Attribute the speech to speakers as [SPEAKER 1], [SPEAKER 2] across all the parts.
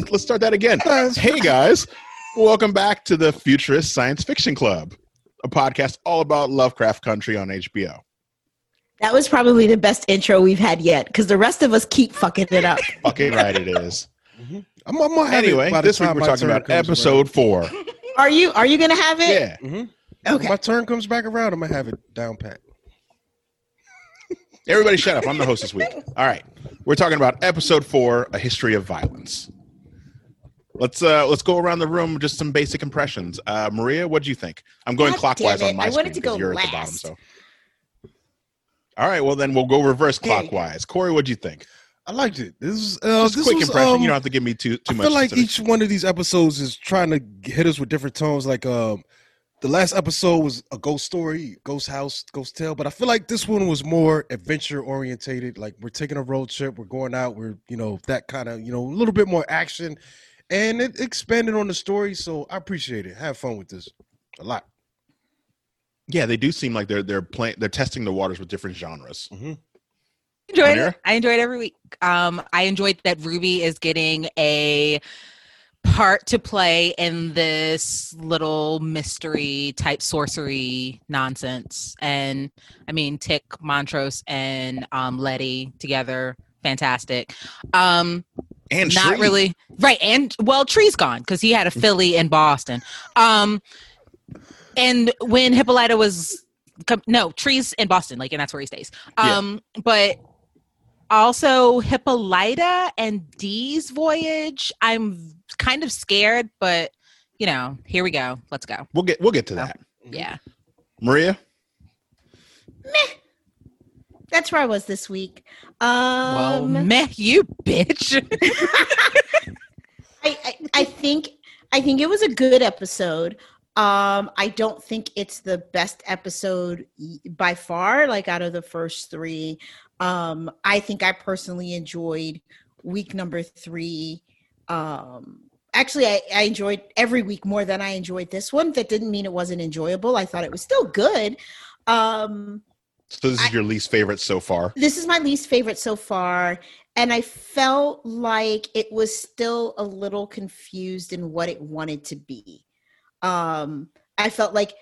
[SPEAKER 1] Let's let's start that again. hey guys, welcome back to the Futurist Science Fiction Club, a podcast all about Lovecraft Country on HBO.
[SPEAKER 2] That was probably the best intro we've had yet because the rest of us keep fucking it up.
[SPEAKER 1] Fucking right, it is.
[SPEAKER 3] I'm, I'm gonna have it
[SPEAKER 1] Anyway, this week we're talking about
[SPEAKER 3] comes
[SPEAKER 1] episode four.
[SPEAKER 2] Are you are you gonna have it?
[SPEAKER 1] Yeah,
[SPEAKER 3] around. Mhm.
[SPEAKER 2] Okay.
[SPEAKER 3] When my turn comes back around, I'm gonna have it down pat.
[SPEAKER 1] everybody, shut up. I'm the host this week. All right, we're talking about episode four, a history of violence. Let's uh let's go around the room just some basic impressions. Uh Maria, what do you think? I'm going
[SPEAKER 2] God
[SPEAKER 1] clockwise on my
[SPEAKER 2] I
[SPEAKER 1] screen
[SPEAKER 2] wanted to go
[SPEAKER 1] you're at the bottom. So, all right, well then we'll go reverse
[SPEAKER 2] There
[SPEAKER 1] clockwise. Corey, what do you think?
[SPEAKER 3] I liked it. This is uh,
[SPEAKER 1] Just a
[SPEAKER 3] this
[SPEAKER 1] quick
[SPEAKER 3] was,
[SPEAKER 1] impression.
[SPEAKER 3] um,
[SPEAKER 1] you don't have to give me too too
[SPEAKER 3] I
[SPEAKER 1] much.
[SPEAKER 3] I feel like each one of these episodes is trying to hit us with different tones. Like um, the last episode was a ghost story, ghost house, ghost tale, but I feel like this one was more adventure orientated. Like we're taking a road trip, we're going out, we're you know that kind of you know a little bit more action, and it expanded on the story. So I appreciate it. Have fun with this a lot.
[SPEAKER 1] Yeah, they do seem like they're they're playing they're testing the waters with different genres.
[SPEAKER 3] hmm
[SPEAKER 4] enjoyed it. I enjoyed every week. Um, I enjoyed that Ruby is getting a part to play in this little mystery type sorcery nonsense. And I mean, Tick, Montrose, and um, Letty together, fantastic. Um,
[SPEAKER 1] And
[SPEAKER 4] not
[SPEAKER 1] Tree.
[SPEAKER 4] really right. And well, Tree's gone because he had a Philly in Boston. Um, and when Hippolyta was no Tree's in Boston, like, and that's where he stays.
[SPEAKER 1] Yeah.
[SPEAKER 4] Um, but also Hippolyta and Dee's voyage. I'm kind of scared, but you know, here we go. Let's go.
[SPEAKER 1] We'll get we'll get to
[SPEAKER 4] Oh.
[SPEAKER 1] that.
[SPEAKER 4] Yeah.
[SPEAKER 1] Maria,
[SPEAKER 2] That's where I was this week.
[SPEAKER 4] Well,
[SPEAKER 2] Um
[SPEAKER 4] meh, you bitch.
[SPEAKER 2] I, I, I think I think it was a good episode. Um, I don't think it's the best episode by far, like out of the first three. Um, I think I personally enjoyed week number three. Um, actually, I, I enjoyed every week more than I enjoyed this one. That didn't mean it wasn't enjoyable. I thought it was still good. Um,
[SPEAKER 1] so this is
[SPEAKER 2] I-
[SPEAKER 1] your least favorite so far.
[SPEAKER 2] this is my least favorite so far and i felt like it was still a little confused in what it wanted to be um i felt like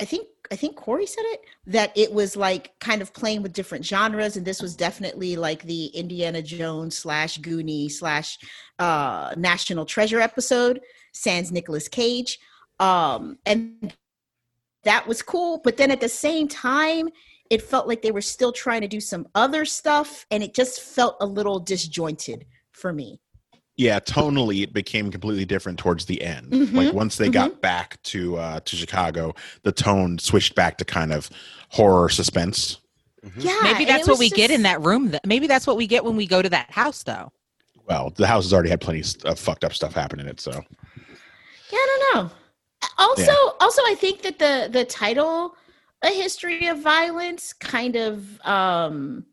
[SPEAKER 2] i think i think corey said it that it was like kind of playing with different genres and this was definitely like the indiana jones slash goonie slash uh national treasure episode sans nicolas cage um and that was cool but then at the same time it felt like they were still trying to do some other stuff and it just felt a little disjointed for me
[SPEAKER 1] Yeah, tonally it became completely different towards the end.
[SPEAKER 2] Mhm,
[SPEAKER 1] Like once they got back to uh to Chicago, the tone switched back to kind of horror suspense.
[SPEAKER 2] yeah
[SPEAKER 4] Maybe that's what
[SPEAKER 2] was
[SPEAKER 4] we get in that room. Th- Maybe that's what we get when we go to that house, though.
[SPEAKER 1] Well, the house has already had plenty of fucked up stuff happen in it, so
[SPEAKER 2] yeah i don't know also also i think that the the title a history of violence kind of um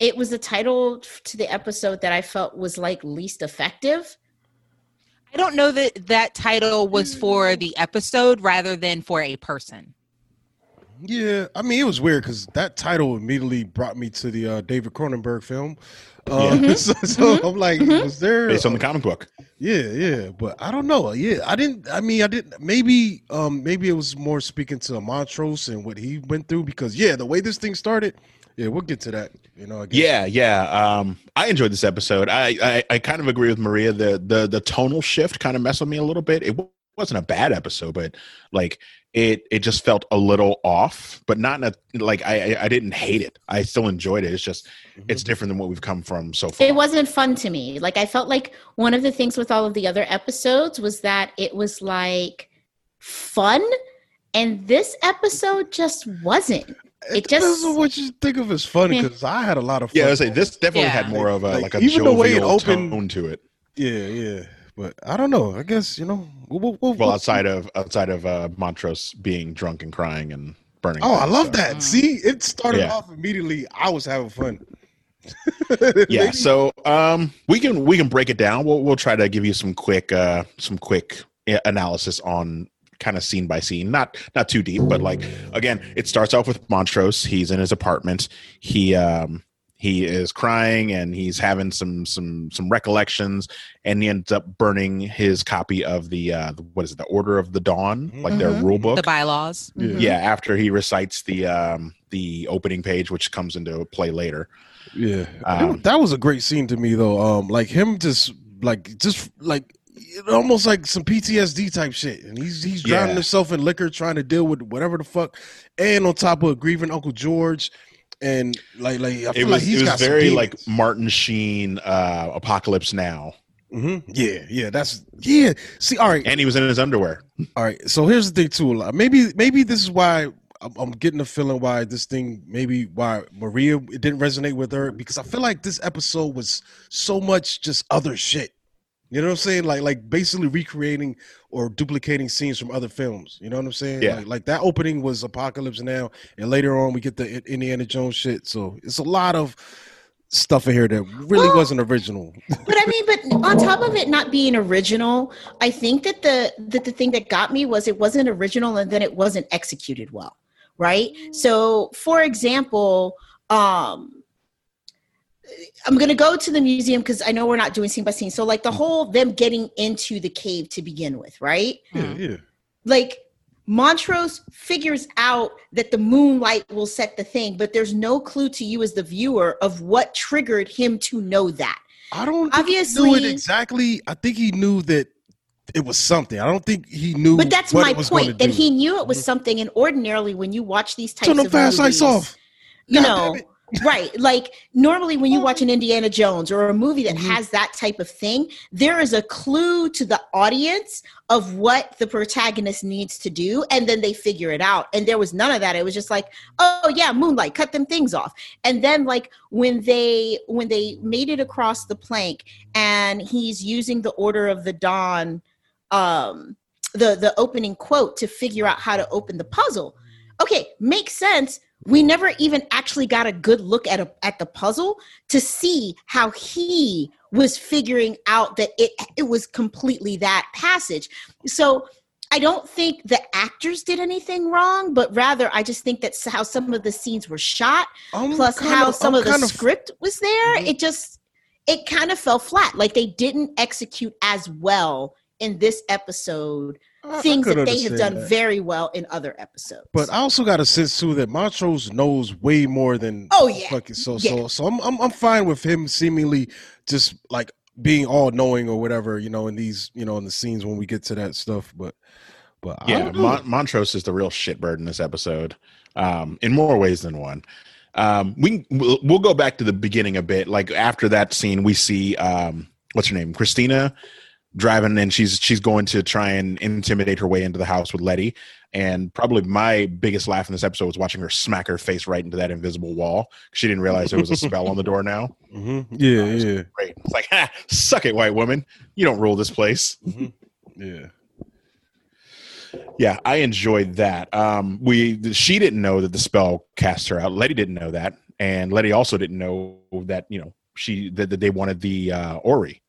[SPEAKER 2] it was the title to the episode that i felt was like least effective
[SPEAKER 4] I don't know that that title was for the episode rather than for a person.
[SPEAKER 3] Yeah, I mean it was weird because that title immediately brought me to the uh, David Cronenberg film. Uh,
[SPEAKER 1] Yeah.
[SPEAKER 3] so so I'm like,
[SPEAKER 2] Mhm.
[SPEAKER 3] was there?
[SPEAKER 1] based on the comic book.
[SPEAKER 3] Yeah, yeah, but I don't know. Yeah, I didn't. I mean, I didn't. Maybe, um, maybe it was more speaking to Montrose and what he went through because yeah, the way this thing started. Yeah, we'll get to that. You know. I.
[SPEAKER 1] Yeah, yeah. Um, I enjoyed this episode. I, I I kind of agree with Maria. The the the tonal shift kind of messed with me a little bit. It wasn't a bad episode, but like it it just felt a little off. But not in a like I I, I didn't hate it. I still enjoyed it. It's just
[SPEAKER 3] Mhm.
[SPEAKER 1] it's different than what we've come from so far.
[SPEAKER 2] it wasn't fun to me like i felt like one of the things with all of the other episodes was that it was like fun and this episode just wasn't
[SPEAKER 3] It,
[SPEAKER 2] It
[SPEAKER 3] depends
[SPEAKER 2] just-
[SPEAKER 3] on what you think of as funny because I had a lot of fun.
[SPEAKER 1] Yeah, I was like this definitely
[SPEAKER 4] Yeah.
[SPEAKER 1] had more of a
[SPEAKER 3] Like,
[SPEAKER 1] like, a
[SPEAKER 3] even the way it
[SPEAKER 1] jovial
[SPEAKER 3] opened-
[SPEAKER 1] tone to it.
[SPEAKER 3] Yeah, yeah, but I don't know. I guess you know. We'll, we'll, we'll,
[SPEAKER 1] outside of outside of uh, Montrose being drunk and crying and burning.
[SPEAKER 3] Oh, I love
[SPEAKER 1] so.
[SPEAKER 3] that. See, it started
[SPEAKER 1] Yeah.
[SPEAKER 3] off immediately. I was having fun.
[SPEAKER 1] yeah so um we can we can break it down we'll we'll try to give you some quick uh some quick analysis on kind of scene by scene not not too deep but like again it starts off with montrose he's in his apartment he um he is crying and he's having some some some recollections and he ends up burning his copy of the uh what is it the order of the dawn like their
[SPEAKER 2] Mhm.
[SPEAKER 1] rule book
[SPEAKER 4] The bylaws.
[SPEAKER 3] Yeah.
[SPEAKER 2] Mhm.
[SPEAKER 1] yeah after he recites the um the opening page which comes into play later
[SPEAKER 3] Yeah,
[SPEAKER 1] Um,
[SPEAKER 3] that was a great scene to me though. Um, like him just like just like almost like some PTSD type shit, and he's he's drowning
[SPEAKER 1] Yeah.
[SPEAKER 3] himself in liquor, trying to deal with whatever the fuck, and on top of grieving Uncle George, and like like I
[SPEAKER 1] it
[SPEAKER 3] feel
[SPEAKER 1] was
[SPEAKER 3] like he's
[SPEAKER 1] it was
[SPEAKER 3] got
[SPEAKER 1] very like martin sheen uh apocalypse now
[SPEAKER 3] Mhm. yeah yeah that's yeah. See, all right,
[SPEAKER 1] and he was in his underwear
[SPEAKER 3] All right. So here's the thing too. Maybe maybe this is why I'm, I'm getting the feeling why this thing maybe why Maria it didn't resonate with her because I feel like this episode was so much just other shit. You know what I'm saying? Like like basically recreating or duplicating scenes from other films. You know what I'm saying?
[SPEAKER 1] Yeah.
[SPEAKER 3] Like, like that opening was Apocalypse Now, and later on we get the I- Indiana Jones shit. So it's a lot of stuff in here that really
[SPEAKER 2] Well-
[SPEAKER 3] wasn't original.
[SPEAKER 2] but I mean, but on top of it not being original, I think that the that the thing that got me was it wasn't original and then it wasn't executed well, right? So, for example, um I'm gonna go to the museum because I know we're not doing scene by scene. So, like the mm. whole them getting into the cave to begin with, right?
[SPEAKER 3] Yeah, mm. yeah.
[SPEAKER 2] like Montrose figures out that the moonlight will set the thing, but there's no clue to you as the viewer of what triggered him to know that.
[SPEAKER 3] I don't think he knew it exactly. I think he knew that it was something. I don't think he knew.
[SPEAKER 2] But that's
[SPEAKER 3] what
[SPEAKER 2] my
[SPEAKER 3] it was
[SPEAKER 2] point that
[SPEAKER 3] do.
[SPEAKER 2] he knew it was mm-hmm. something. And ordinarily, when you watch these types
[SPEAKER 3] turn them
[SPEAKER 2] of
[SPEAKER 3] fast
[SPEAKER 2] movies,
[SPEAKER 3] off.
[SPEAKER 2] you
[SPEAKER 3] God
[SPEAKER 2] know,
[SPEAKER 3] damn it.
[SPEAKER 2] Right? Like normally, when you watch an Indiana Jones or a movie that
[SPEAKER 3] Mhm.
[SPEAKER 2] has that type of thing, there is a clue to the audience of what the protagonist needs to do, and then they figure it out. And there was none of that. It was just like, oh yeah, moonlight, cut them things off. And then like when they when they made it across the plank, and he's using the Order of the Dawn, um, the the opening quote to figure out how to open the puzzle. Okay, makes sense we never even actually got a good look at a, at the puzzle to see how he was figuring out that it it was completely that passage. So I don't think the actors did anything wrong, but rather I just think that's how some of the scenes were shot,
[SPEAKER 3] I'm
[SPEAKER 2] plus how some
[SPEAKER 3] I'm
[SPEAKER 2] of the
[SPEAKER 3] kinda-
[SPEAKER 2] script was there.
[SPEAKER 3] Mhm.
[SPEAKER 2] It just it kind of fell flat. Like they didn't execute as well in this episode things that they have done
[SPEAKER 3] that.
[SPEAKER 2] very well in other episodes.
[SPEAKER 3] But I also got a sense too that Montrose knows way more than
[SPEAKER 2] Oh, yeah.
[SPEAKER 3] fucking so
[SPEAKER 2] Yeah.
[SPEAKER 3] so so I'm, I'm I'm fine with him seemingly just like being all knowing or whatever you know in these you know in the scenes when we get to that stuff but but
[SPEAKER 1] Yeah. Mon- Montrose is the real shitbird in this episode, um, in more ways than one. Um, we we'll, we'll go back to the beginning a bit. Like after that scene, we see um, what's her name, Christina, driving, and she's she's going to try and intimidate her way into the house with Letty. And probably my biggest laugh in this episode was watching her smack her face right into that invisible wall. She didn't realize there was a spell on the door now.
[SPEAKER 3] Mhm. yeah yeah
[SPEAKER 1] Great. It's like, ha, suck it, white woman. You don't rule this place.
[SPEAKER 3] yeah
[SPEAKER 1] Yeah, I enjoyed that. Um, we she didn't know that the spell cast her out. Letty didn't know that, and Letty also didn't know that you know she that, that they wanted the uh, Ori.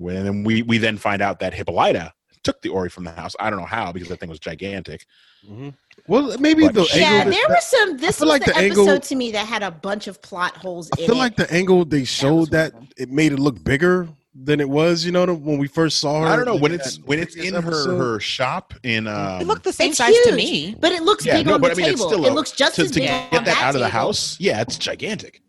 [SPEAKER 1] When then we we then find out that Hippolyta took the Ori from the house. I don't know how because that thing was gigantic.
[SPEAKER 3] Mhm. well maybe
[SPEAKER 1] But
[SPEAKER 3] the
[SPEAKER 2] yeah,
[SPEAKER 3] angle
[SPEAKER 2] there
[SPEAKER 3] that-
[SPEAKER 2] was some. This
[SPEAKER 3] feel
[SPEAKER 2] was
[SPEAKER 3] like
[SPEAKER 2] the,
[SPEAKER 3] the
[SPEAKER 2] episode
[SPEAKER 3] angle-
[SPEAKER 2] to me that had a bunch of plot holes
[SPEAKER 3] I
[SPEAKER 2] in
[SPEAKER 3] feel
[SPEAKER 2] it.
[SPEAKER 3] like the angle they showed that,
[SPEAKER 2] one of them.
[SPEAKER 3] it made it look bigger than it was you know when we first saw her
[SPEAKER 1] I don't know when it's when it's in her
[SPEAKER 3] episode.
[SPEAKER 1] her shop in um,
[SPEAKER 4] it looked the same
[SPEAKER 2] It's
[SPEAKER 4] size to me.
[SPEAKER 2] but it looks
[SPEAKER 1] yeah
[SPEAKER 2] big
[SPEAKER 1] no
[SPEAKER 2] on
[SPEAKER 1] but
[SPEAKER 2] the
[SPEAKER 1] I mean it's
[SPEAKER 2] table.
[SPEAKER 1] still
[SPEAKER 2] it
[SPEAKER 1] a-
[SPEAKER 2] looks just
[SPEAKER 1] to,
[SPEAKER 2] as
[SPEAKER 1] to
[SPEAKER 2] big
[SPEAKER 1] get
[SPEAKER 2] on
[SPEAKER 1] that out of the house. Yeah, it's gigantic.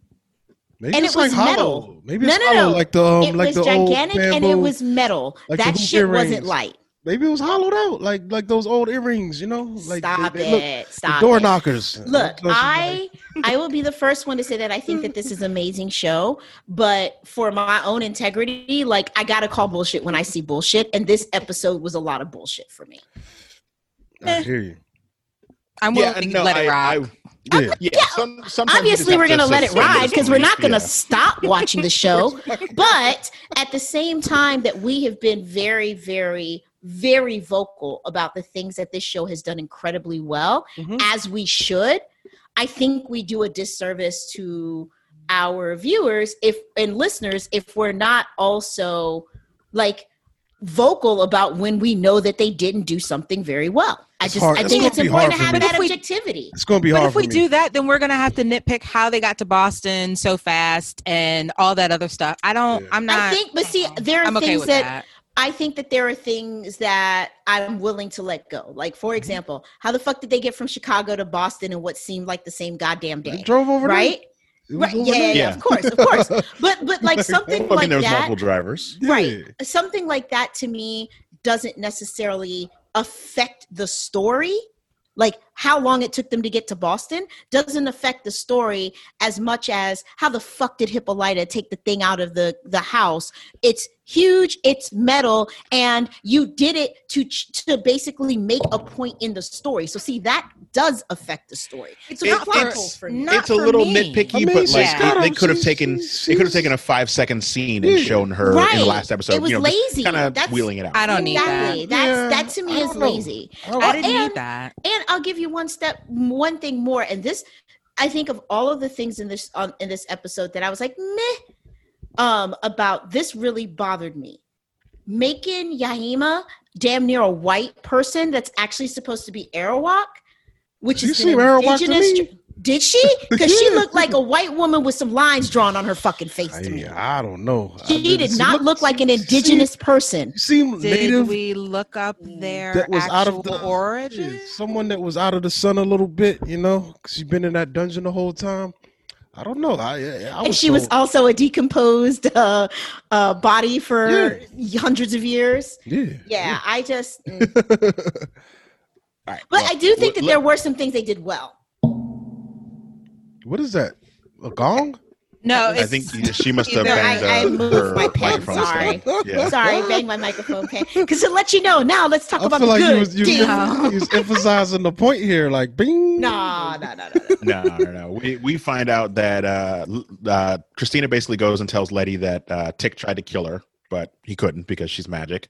[SPEAKER 3] Maybe
[SPEAKER 2] and
[SPEAKER 3] it's
[SPEAKER 2] it was
[SPEAKER 3] like
[SPEAKER 2] metal.
[SPEAKER 3] hollow. Maybe
[SPEAKER 2] No,
[SPEAKER 3] it's
[SPEAKER 2] no,
[SPEAKER 3] hollow,
[SPEAKER 2] no.
[SPEAKER 3] like the um,
[SPEAKER 2] it
[SPEAKER 3] like
[SPEAKER 2] was
[SPEAKER 3] the
[SPEAKER 2] gigantic and it was metal.
[SPEAKER 3] like
[SPEAKER 2] that shit wasn't light.
[SPEAKER 3] Maybe it was hollowed out, like like those old earrings, you know, like they-
[SPEAKER 2] Stop
[SPEAKER 3] they look-
[SPEAKER 2] it.
[SPEAKER 3] the
[SPEAKER 2] Stop
[SPEAKER 3] door
[SPEAKER 2] it.
[SPEAKER 3] knockers.
[SPEAKER 2] Look, I I will be the first one to say that I think that this is an amazing show, but for my own integrity, like I gotta call bullshit when I see bullshit, and this episode was a lot of bullshit for me.
[SPEAKER 3] I hear you.
[SPEAKER 4] I'm willing to let it
[SPEAKER 1] ride.
[SPEAKER 4] rock.
[SPEAKER 1] I,
[SPEAKER 3] Yeah.
[SPEAKER 1] yeah, some, sometimes you just
[SPEAKER 2] Obviously, we're gonna let it ride because we're not gonna
[SPEAKER 1] Yeah.
[SPEAKER 2] stop watching the show. but at the same time that we have been very very very vocal about the things that this show has done incredibly well
[SPEAKER 3] Mhm.
[SPEAKER 2] as we should i think we do a disservice to our viewers if and listeners if we're not also like vocal about when we know that they didn't do something very well. I just
[SPEAKER 3] hard-
[SPEAKER 2] I
[SPEAKER 3] it's
[SPEAKER 2] think it's important to have that
[SPEAKER 4] But we-
[SPEAKER 2] objectivity.
[SPEAKER 3] It's gonna be
[SPEAKER 4] But
[SPEAKER 3] hard
[SPEAKER 4] if we
[SPEAKER 3] for me.
[SPEAKER 4] do that, then we're gonna have to nitpick how they got to Boston so fast and all that other stuff. I don't.
[SPEAKER 3] Yeah.
[SPEAKER 4] I'm not.
[SPEAKER 2] I think, but see, there are
[SPEAKER 4] I'm
[SPEAKER 2] things
[SPEAKER 4] with
[SPEAKER 2] that,
[SPEAKER 4] that.
[SPEAKER 2] I think that there are things that I'm willing to let go. Like,
[SPEAKER 3] Mm-hmm.
[SPEAKER 2] for example, how the fuck did they get from Chicago to Boston in what seemed like the same goddamn
[SPEAKER 3] They
[SPEAKER 2] day?
[SPEAKER 3] drove over?
[SPEAKER 2] Right?
[SPEAKER 3] It was
[SPEAKER 2] Right. Yeah, yeah, yeah, of course, of course. But but like something
[SPEAKER 1] Well, I
[SPEAKER 2] like
[SPEAKER 1] mean, there was
[SPEAKER 2] that.
[SPEAKER 1] multiple drivers.
[SPEAKER 2] right
[SPEAKER 3] Yeah.
[SPEAKER 2] something like that to me doesn't necessarily affect the story like how long it took them to get to boston doesn't affect the story as much as how the fuck did hippolyta take the thing out of the the house it's huge it's metal and you did it to to basically make a point in the story so see that does affect the story
[SPEAKER 4] It's
[SPEAKER 2] so
[SPEAKER 1] not
[SPEAKER 2] it's
[SPEAKER 1] for-
[SPEAKER 2] helpful for me
[SPEAKER 4] not
[SPEAKER 1] it's a
[SPEAKER 4] for
[SPEAKER 1] little
[SPEAKER 4] me.
[SPEAKER 1] nitpicky,
[SPEAKER 3] I mean,
[SPEAKER 1] but like
[SPEAKER 4] got
[SPEAKER 1] they, they could have taken
[SPEAKER 3] she's-
[SPEAKER 1] they could have taken a five second scene and shown her in the last episode.
[SPEAKER 2] It was
[SPEAKER 1] you know,
[SPEAKER 2] lazy.
[SPEAKER 1] kind of
[SPEAKER 2] That's-
[SPEAKER 1] wheeling it out.
[SPEAKER 4] I don't need
[SPEAKER 2] exactly
[SPEAKER 4] that.
[SPEAKER 2] that's
[SPEAKER 3] Yeah,
[SPEAKER 2] that to me is
[SPEAKER 3] don't know.
[SPEAKER 2] lazy
[SPEAKER 3] I don't-
[SPEAKER 4] I didn't
[SPEAKER 2] and-
[SPEAKER 4] need that.
[SPEAKER 2] And I'll give you one step, one thing more. And this, I think of all of the things in this on in this episode that I was like, meh, um, about this really bothered me. Making Yahima damn near a white person that's actually supposed to be Arawak, which
[SPEAKER 3] She
[SPEAKER 2] is an
[SPEAKER 3] seemed Arawak to
[SPEAKER 2] indigenous.
[SPEAKER 3] Me.
[SPEAKER 2] tr- Did she? Because she looked like a white woman with some lines drawn on her fucking face to me.
[SPEAKER 3] I, I don't know. I
[SPEAKER 2] She did
[SPEAKER 3] she
[SPEAKER 2] not
[SPEAKER 3] looked-
[SPEAKER 2] look like an
[SPEAKER 3] she
[SPEAKER 2] indigenous person.
[SPEAKER 3] Seemed, seemed
[SPEAKER 4] Did
[SPEAKER 3] native.
[SPEAKER 4] we look up their
[SPEAKER 3] that was
[SPEAKER 4] actual
[SPEAKER 3] out of the
[SPEAKER 4] origin?
[SPEAKER 3] Someone that was out of the sun a little bit, you know, 'cause she's been in that dungeon the whole time. I don't know. I, I, I
[SPEAKER 2] and she was also a decomposed uh, uh, body for hundreds of years.
[SPEAKER 3] yeah.
[SPEAKER 2] Yeah, I just. mm.
[SPEAKER 1] All right,
[SPEAKER 2] But
[SPEAKER 1] well,
[SPEAKER 2] I do think that
[SPEAKER 1] let-
[SPEAKER 2] there were some things they did well.
[SPEAKER 3] What is that? A gong?
[SPEAKER 4] No,
[SPEAKER 1] I think she must have
[SPEAKER 4] No, I-
[SPEAKER 1] banged
[SPEAKER 2] I
[SPEAKER 1] uh,
[SPEAKER 2] moved
[SPEAKER 1] her
[SPEAKER 2] my pen,
[SPEAKER 1] microphone
[SPEAKER 2] sorry.
[SPEAKER 1] Yeah.
[SPEAKER 2] Sorry, bang my microphone. Okay, because to let you know now, let's talk
[SPEAKER 3] I
[SPEAKER 2] about
[SPEAKER 3] feel
[SPEAKER 2] the
[SPEAKER 3] like
[SPEAKER 2] good.
[SPEAKER 3] you was, you,
[SPEAKER 2] Damn.
[SPEAKER 3] was, you was emphasizing the point here, like bing.
[SPEAKER 2] No, no, no, no, no.
[SPEAKER 1] no, no, no. We we find out that uh, uh, Christina basically goes and tells Letty that uh, Tick tried to kill her, but he couldn't because she's magic,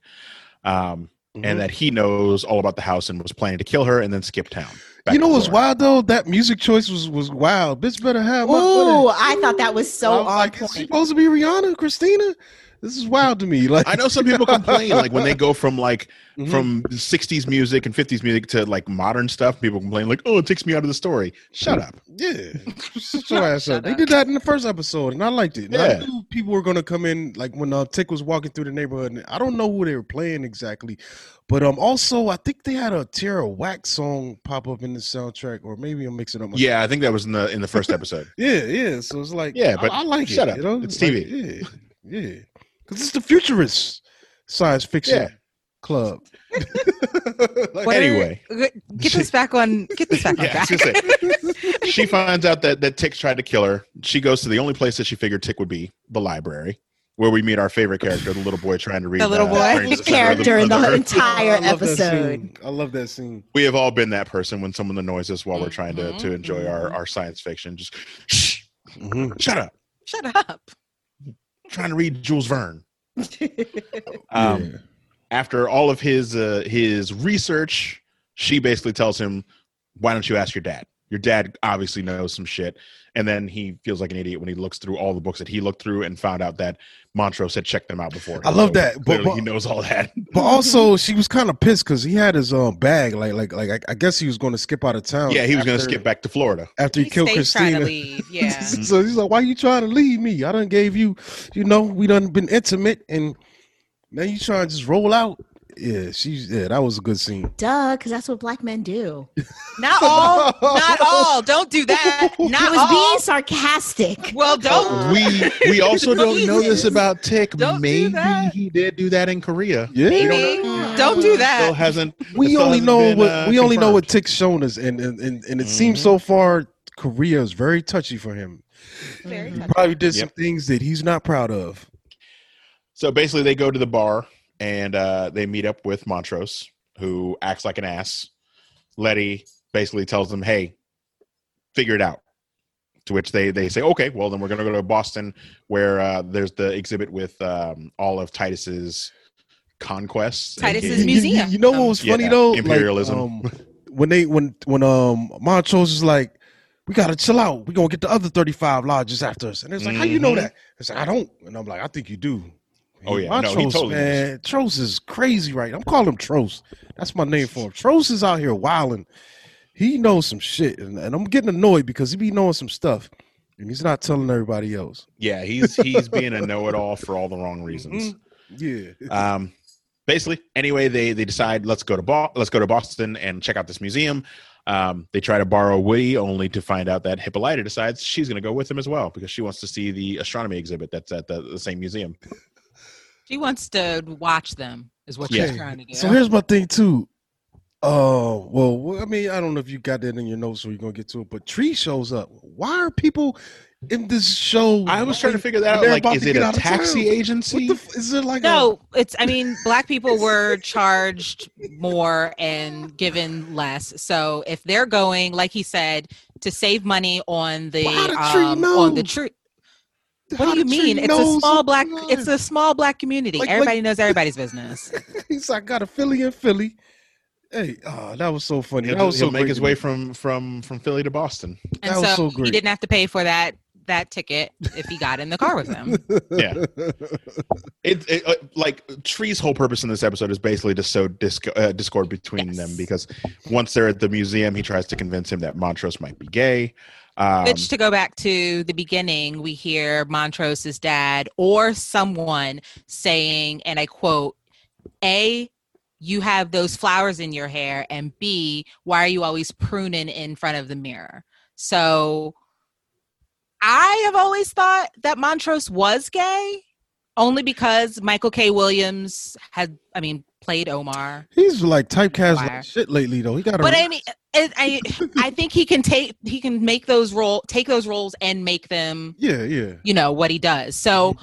[SPEAKER 1] um,
[SPEAKER 3] Mhm.
[SPEAKER 1] and that he knows all about the house and was planning to kill her and then skip town. Back
[SPEAKER 3] You know what's wild though? That music choice was was wild. Bitch better have my
[SPEAKER 2] Ooh,
[SPEAKER 3] money.
[SPEAKER 2] I thought that was
[SPEAKER 3] I
[SPEAKER 2] so
[SPEAKER 3] was
[SPEAKER 2] on
[SPEAKER 3] like, is she supposed to be Rihanna, Christina? This is wild to me. Like
[SPEAKER 1] I know some people complain like when they go from like
[SPEAKER 3] Mhm.
[SPEAKER 1] from 60s music and 50s music to like modern stuff. People complain like, "Oh, it takes me out of the story." Shut up.
[SPEAKER 3] Yeah, shut your ass up. They did that in the first episode, and I liked it. And I
[SPEAKER 1] Yeah.
[SPEAKER 3] knew people were gonna come in like when uh, Tick was walking through the neighborhood. And I don't know who they were playing exactly, but um, also I think they had a Tierra Whack song pop up in the soundtrack, or maybe I'm mixing up. My
[SPEAKER 1] Yeah, I think that was in the in the first episode.
[SPEAKER 3] yeah, yeah. So it's like,
[SPEAKER 1] Yeah, but
[SPEAKER 3] I, like
[SPEAKER 1] shut
[SPEAKER 3] it.
[SPEAKER 1] up.
[SPEAKER 3] You know,
[SPEAKER 1] It's
[SPEAKER 3] Like,
[SPEAKER 1] TV.
[SPEAKER 3] yeah, yeah, because it's the futurist science fiction
[SPEAKER 1] Yeah.
[SPEAKER 3] club. Like,
[SPEAKER 4] What are-
[SPEAKER 1] Anyway.
[SPEAKER 4] get this back on. Get this back on
[SPEAKER 1] Yeah, I
[SPEAKER 4] track.
[SPEAKER 1] say, she finds out that that Tick tried to kill her. She goes to the only place that she figured Tick would be, the library, where we meet our favorite character, the little boy trying to read.
[SPEAKER 4] The little
[SPEAKER 1] uh,
[SPEAKER 4] boy.
[SPEAKER 1] The
[SPEAKER 2] character in the
[SPEAKER 1] of Earth.
[SPEAKER 2] entire
[SPEAKER 3] I
[SPEAKER 2] episode.
[SPEAKER 3] I love that scene.
[SPEAKER 1] We have all been that person when someone annoys us while we're trying to to
[SPEAKER 4] Mhm,
[SPEAKER 1] enjoy our
[SPEAKER 4] mhm.
[SPEAKER 1] our science fiction. Just shh,
[SPEAKER 3] Mhm.
[SPEAKER 1] shut up.
[SPEAKER 4] Shut up.
[SPEAKER 1] trying to read Jules Verne. Um,
[SPEAKER 3] Yeah.
[SPEAKER 1] After all of his uh, his research, she basically tells him, "Why don't you ask your dad? Your dad obviously knows some shit." And then he feels like an idiot when he looks through all the books that he looked through and found out that Montrose had checked them out before.
[SPEAKER 3] I love that, but- but-
[SPEAKER 1] he knows all that.
[SPEAKER 3] But also, she was kind of pissed because he had his um bag. Like, like, like. I- I guess he was going to skip out of town.
[SPEAKER 1] yeah, he was going to skip back to Florida.
[SPEAKER 3] after he,
[SPEAKER 4] He
[SPEAKER 3] killed
[SPEAKER 4] stays trying to
[SPEAKER 3] Christina.
[SPEAKER 4] leave. Yeah.
[SPEAKER 3] so he's like, "Why are you trying to leave me? I done gave you, you know, we done been intimate, and now you trying to just roll out." Yeah, she's yeah. That was a good scene.
[SPEAKER 2] Duh, because that's what black men do.
[SPEAKER 4] Not all. Not all. Don't do that.
[SPEAKER 2] I
[SPEAKER 4] Not
[SPEAKER 2] was
[SPEAKER 4] all.
[SPEAKER 2] being sarcastic.
[SPEAKER 4] well, don't.
[SPEAKER 1] we we also don't know this about Tick.
[SPEAKER 4] Don't do
[SPEAKER 1] Maybe
[SPEAKER 4] that.
[SPEAKER 1] he did do that in Korea.
[SPEAKER 3] Yeah,
[SPEAKER 4] Maybe. Don't do
[SPEAKER 1] Still
[SPEAKER 4] that.
[SPEAKER 1] hasn't.
[SPEAKER 3] we
[SPEAKER 1] still
[SPEAKER 3] only
[SPEAKER 1] hasn't
[SPEAKER 3] know
[SPEAKER 1] been,
[SPEAKER 3] what
[SPEAKER 1] uh,
[SPEAKER 3] we only know what
[SPEAKER 1] confirmed.
[SPEAKER 3] Tick's shown us, and and and, and it seems
[SPEAKER 1] Mhm.
[SPEAKER 3] so far Korea is very touchy for him.
[SPEAKER 4] Very
[SPEAKER 3] He
[SPEAKER 4] touchy.
[SPEAKER 3] probably did some things that he's not proud of.
[SPEAKER 1] So basically, they go to the bar and uh, they meet up with Montrose, who acts like an ass. Letty basically tells them, "Hey, figure it out." To which they they say, "Okay, well then we're going to go to Boston, where uh, there's the exhibit with um, all of Titus's conquests."
[SPEAKER 4] Titus's
[SPEAKER 1] and-
[SPEAKER 3] You- you-
[SPEAKER 4] museum.
[SPEAKER 3] You, know what was funny
[SPEAKER 1] Yeah,
[SPEAKER 3] though? Like,
[SPEAKER 1] imperialism.
[SPEAKER 3] um, when they when when um Montrose is like, we gotta chill out. We are gonna get the other thirty five lodges after us, and it's like, how you know
[SPEAKER 1] Mhm.
[SPEAKER 3] that? It's like I don't, and I'm like, I think you do.
[SPEAKER 1] Oh, yeah. No, he
[SPEAKER 3] Montrose,
[SPEAKER 1] totally is.
[SPEAKER 3] man. Tros is crazy, right? I'm calling him Tros. That's my name for him. Tros is out here wilding. He knows some shit, and, and I'm getting annoyed because he be knowing some stuff, and he's not telling everybody else.
[SPEAKER 1] Yeah, he's he's being a know-it-all for all the wrong reasons.
[SPEAKER 3] Yeah,
[SPEAKER 1] Um, basically, anyway, they they decide let's go to Bo- let's go to Boston and check out this museum. Um, they try to borrow Woody, only to find out that Hippolyta decides she's going to go with him as well because she wants to see the astronomy exhibit that's at the, the same museum.
[SPEAKER 4] She wants to watch them, is what
[SPEAKER 1] Yeah.
[SPEAKER 4] she's trying to do.
[SPEAKER 3] So here's my thing too. Oh well, I mean, I don't know if you got that in your notes or you're gonna get to it, but Tree shows up. Why are people in this show?
[SPEAKER 1] I was trying to figure that out.
[SPEAKER 3] They're
[SPEAKER 1] Like,
[SPEAKER 3] about
[SPEAKER 1] is it a taxi agency?
[SPEAKER 3] What the? F- is it like
[SPEAKER 4] no, it's. I mean, black people were charged more and given less. So if they're going, like he said, to save money on the
[SPEAKER 3] Well, how the tree
[SPEAKER 4] um, on the tree.
[SPEAKER 3] A,
[SPEAKER 4] What do you mean? It's a small black. It's a small black community.
[SPEAKER 3] Like- like-
[SPEAKER 4] Everybody knows everybody's business.
[SPEAKER 3] He's like got a Philly in Philly. Hey, oh, that was so funny.
[SPEAKER 1] He'll,
[SPEAKER 3] that was
[SPEAKER 1] he'll
[SPEAKER 3] so
[SPEAKER 1] make his way from from from Philly to Boston.
[SPEAKER 4] And
[SPEAKER 3] That was
[SPEAKER 4] so,
[SPEAKER 3] so
[SPEAKER 4] he didn't have to pay for that that ticket if he got in the car with them.
[SPEAKER 1] Yeah. It, it uh, like Tree's whole purpose in this episode is basically to sow disc, uh, discord between
[SPEAKER 4] Yes.
[SPEAKER 1] them because once they're at the museum, he tries to convince him that Montrose might be gay. Um,
[SPEAKER 4] Which, to go back to the beginning, we hear Montrose's dad or someone saying, and I quote, A, you have those flowers in your hair, and B, why are you always pruning in front of the mirror? So I have always thought that Montrose was gay only because Michael K. Williams had, I mean, played Omar.
[SPEAKER 3] He's like typecast like shit lately though. He got a
[SPEAKER 4] But I mean, I I think he can take he can make those role take those roles and make them
[SPEAKER 3] yeah, yeah.
[SPEAKER 4] you know what he does. So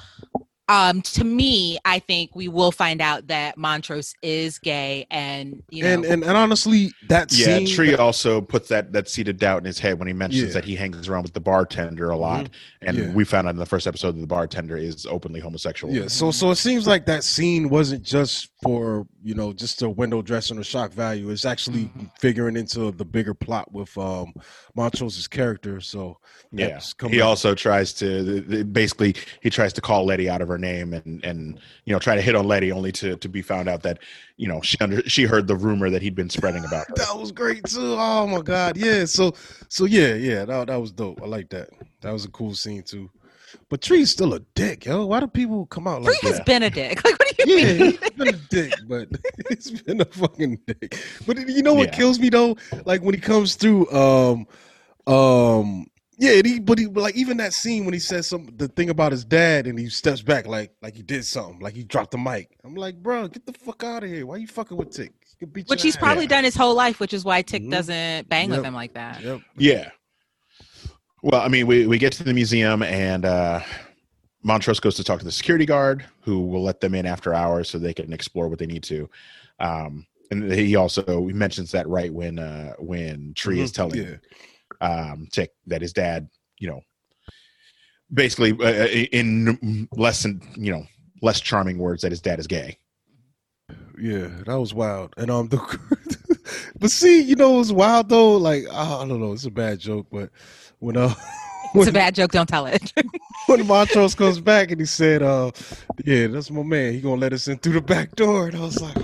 [SPEAKER 4] um to me, I think we will find out that Montrose is gay and you know
[SPEAKER 3] And, and and honestly, that
[SPEAKER 1] yeah,
[SPEAKER 3] scene,
[SPEAKER 1] Tree also puts that that seed of doubt in his head when he mentions
[SPEAKER 3] Yeah.
[SPEAKER 1] that he hangs around with the bartender a lot, and
[SPEAKER 3] Yeah.
[SPEAKER 1] we found out in the first episode that the bartender is openly homosexual.
[SPEAKER 3] Yeah, so so it seems like that scene wasn't just for you know just a window dressing or shock value. It's actually
[SPEAKER 4] Mm-hmm.
[SPEAKER 3] figuring into the bigger plot with um Montrose's character. So
[SPEAKER 1] Yeah, he
[SPEAKER 3] back.
[SPEAKER 1] also tries to basically he tries to call Letty out of her name and and you know try to hit on Letty only to to be found out that you know she under she heard the rumor that he'd been spreading about her.
[SPEAKER 3] that was great too. Oh my god, yeah. So so yeah, yeah, that that was dope. I like that. That was a cool scene too. But Tree's still a dick, yo. Why do people come out
[SPEAKER 4] Free
[SPEAKER 3] like
[SPEAKER 4] has
[SPEAKER 3] that?
[SPEAKER 4] been a dick. Like what do you
[SPEAKER 3] Yeah,
[SPEAKER 4] mean?
[SPEAKER 3] he's been a dick, but he's been a fucking dick. But you know what
[SPEAKER 1] Yeah.
[SPEAKER 3] kills me though? Like when he comes through, um, um, yeah, he, but he, like even that scene when he says some the thing about his dad and he steps back like like he did something, like he dropped the mic. I'm like, bro, get the fuck out of here. Why you fucking with Tick? He
[SPEAKER 4] Which he's
[SPEAKER 3] ass.
[SPEAKER 4] probably done his whole life, which is why Tick
[SPEAKER 3] Mhm.
[SPEAKER 4] doesn't bang
[SPEAKER 3] Yep.
[SPEAKER 4] with him like that.
[SPEAKER 3] Yep.
[SPEAKER 1] Yeah. Well, I mean, we we get to the museum and uh Montrose goes to talk to the security guard, who will let them in after hours so they can explore what they need to. Um, and he also he mentions that right when uh when Tree is
[SPEAKER 3] Mhm.
[SPEAKER 1] telling
[SPEAKER 3] Yeah.
[SPEAKER 1] um Tick that his dad, you know, basically uh, in less than you know less charming words that his dad is gay.
[SPEAKER 3] Yeah, that was wild. And um, the, but see, you know, it was wild though. Like I don't know, it's a bad joke, but when uh,
[SPEAKER 4] It's a bad joke. Don't tell it.
[SPEAKER 3] when Montrose comes back and he said, uh, yeah, that's my man. He gonna let us in through the back door. And I was like,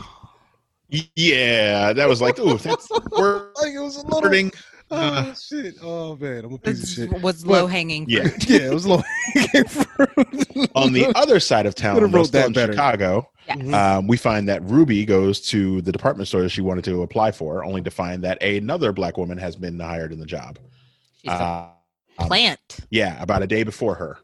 [SPEAKER 1] Yeah, that was like, ooh, that's word-
[SPEAKER 3] like it was a little.
[SPEAKER 1] wording.
[SPEAKER 3] Oh
[SPEAKER 1] Uh.
[SPEAKER 3] shit! Oh man, I'm a piece of shit.
[SPEAKER 4] was
[SPEAKER 3] But-
[SPEAKER 4] low hanging
[SPEAKER 1] Yeah.
[SPEAKER 4] fruit.
[SPEAKER 3] Yeah, it was low. Hanging fruit.
[SPEAKER 1] On the other side of town,
[SPEAKER 3] Could've
[SPEAKER 1] though, still in
[SPEAKER 3] better.
[SPEAKER 1] Chicago,
[SPEAKER 4] Yes.
[SPEAKER 1] um, we find that Ruby goes to the department store that she wanted to apply for, only to find that another black woman has been hired in the job.
[SPEAKER 4] She's a
[SPEAKER 1] Uh, um,
[SPEAKER 4] plant.
[SPEAKER 1] yeah, about a day before her,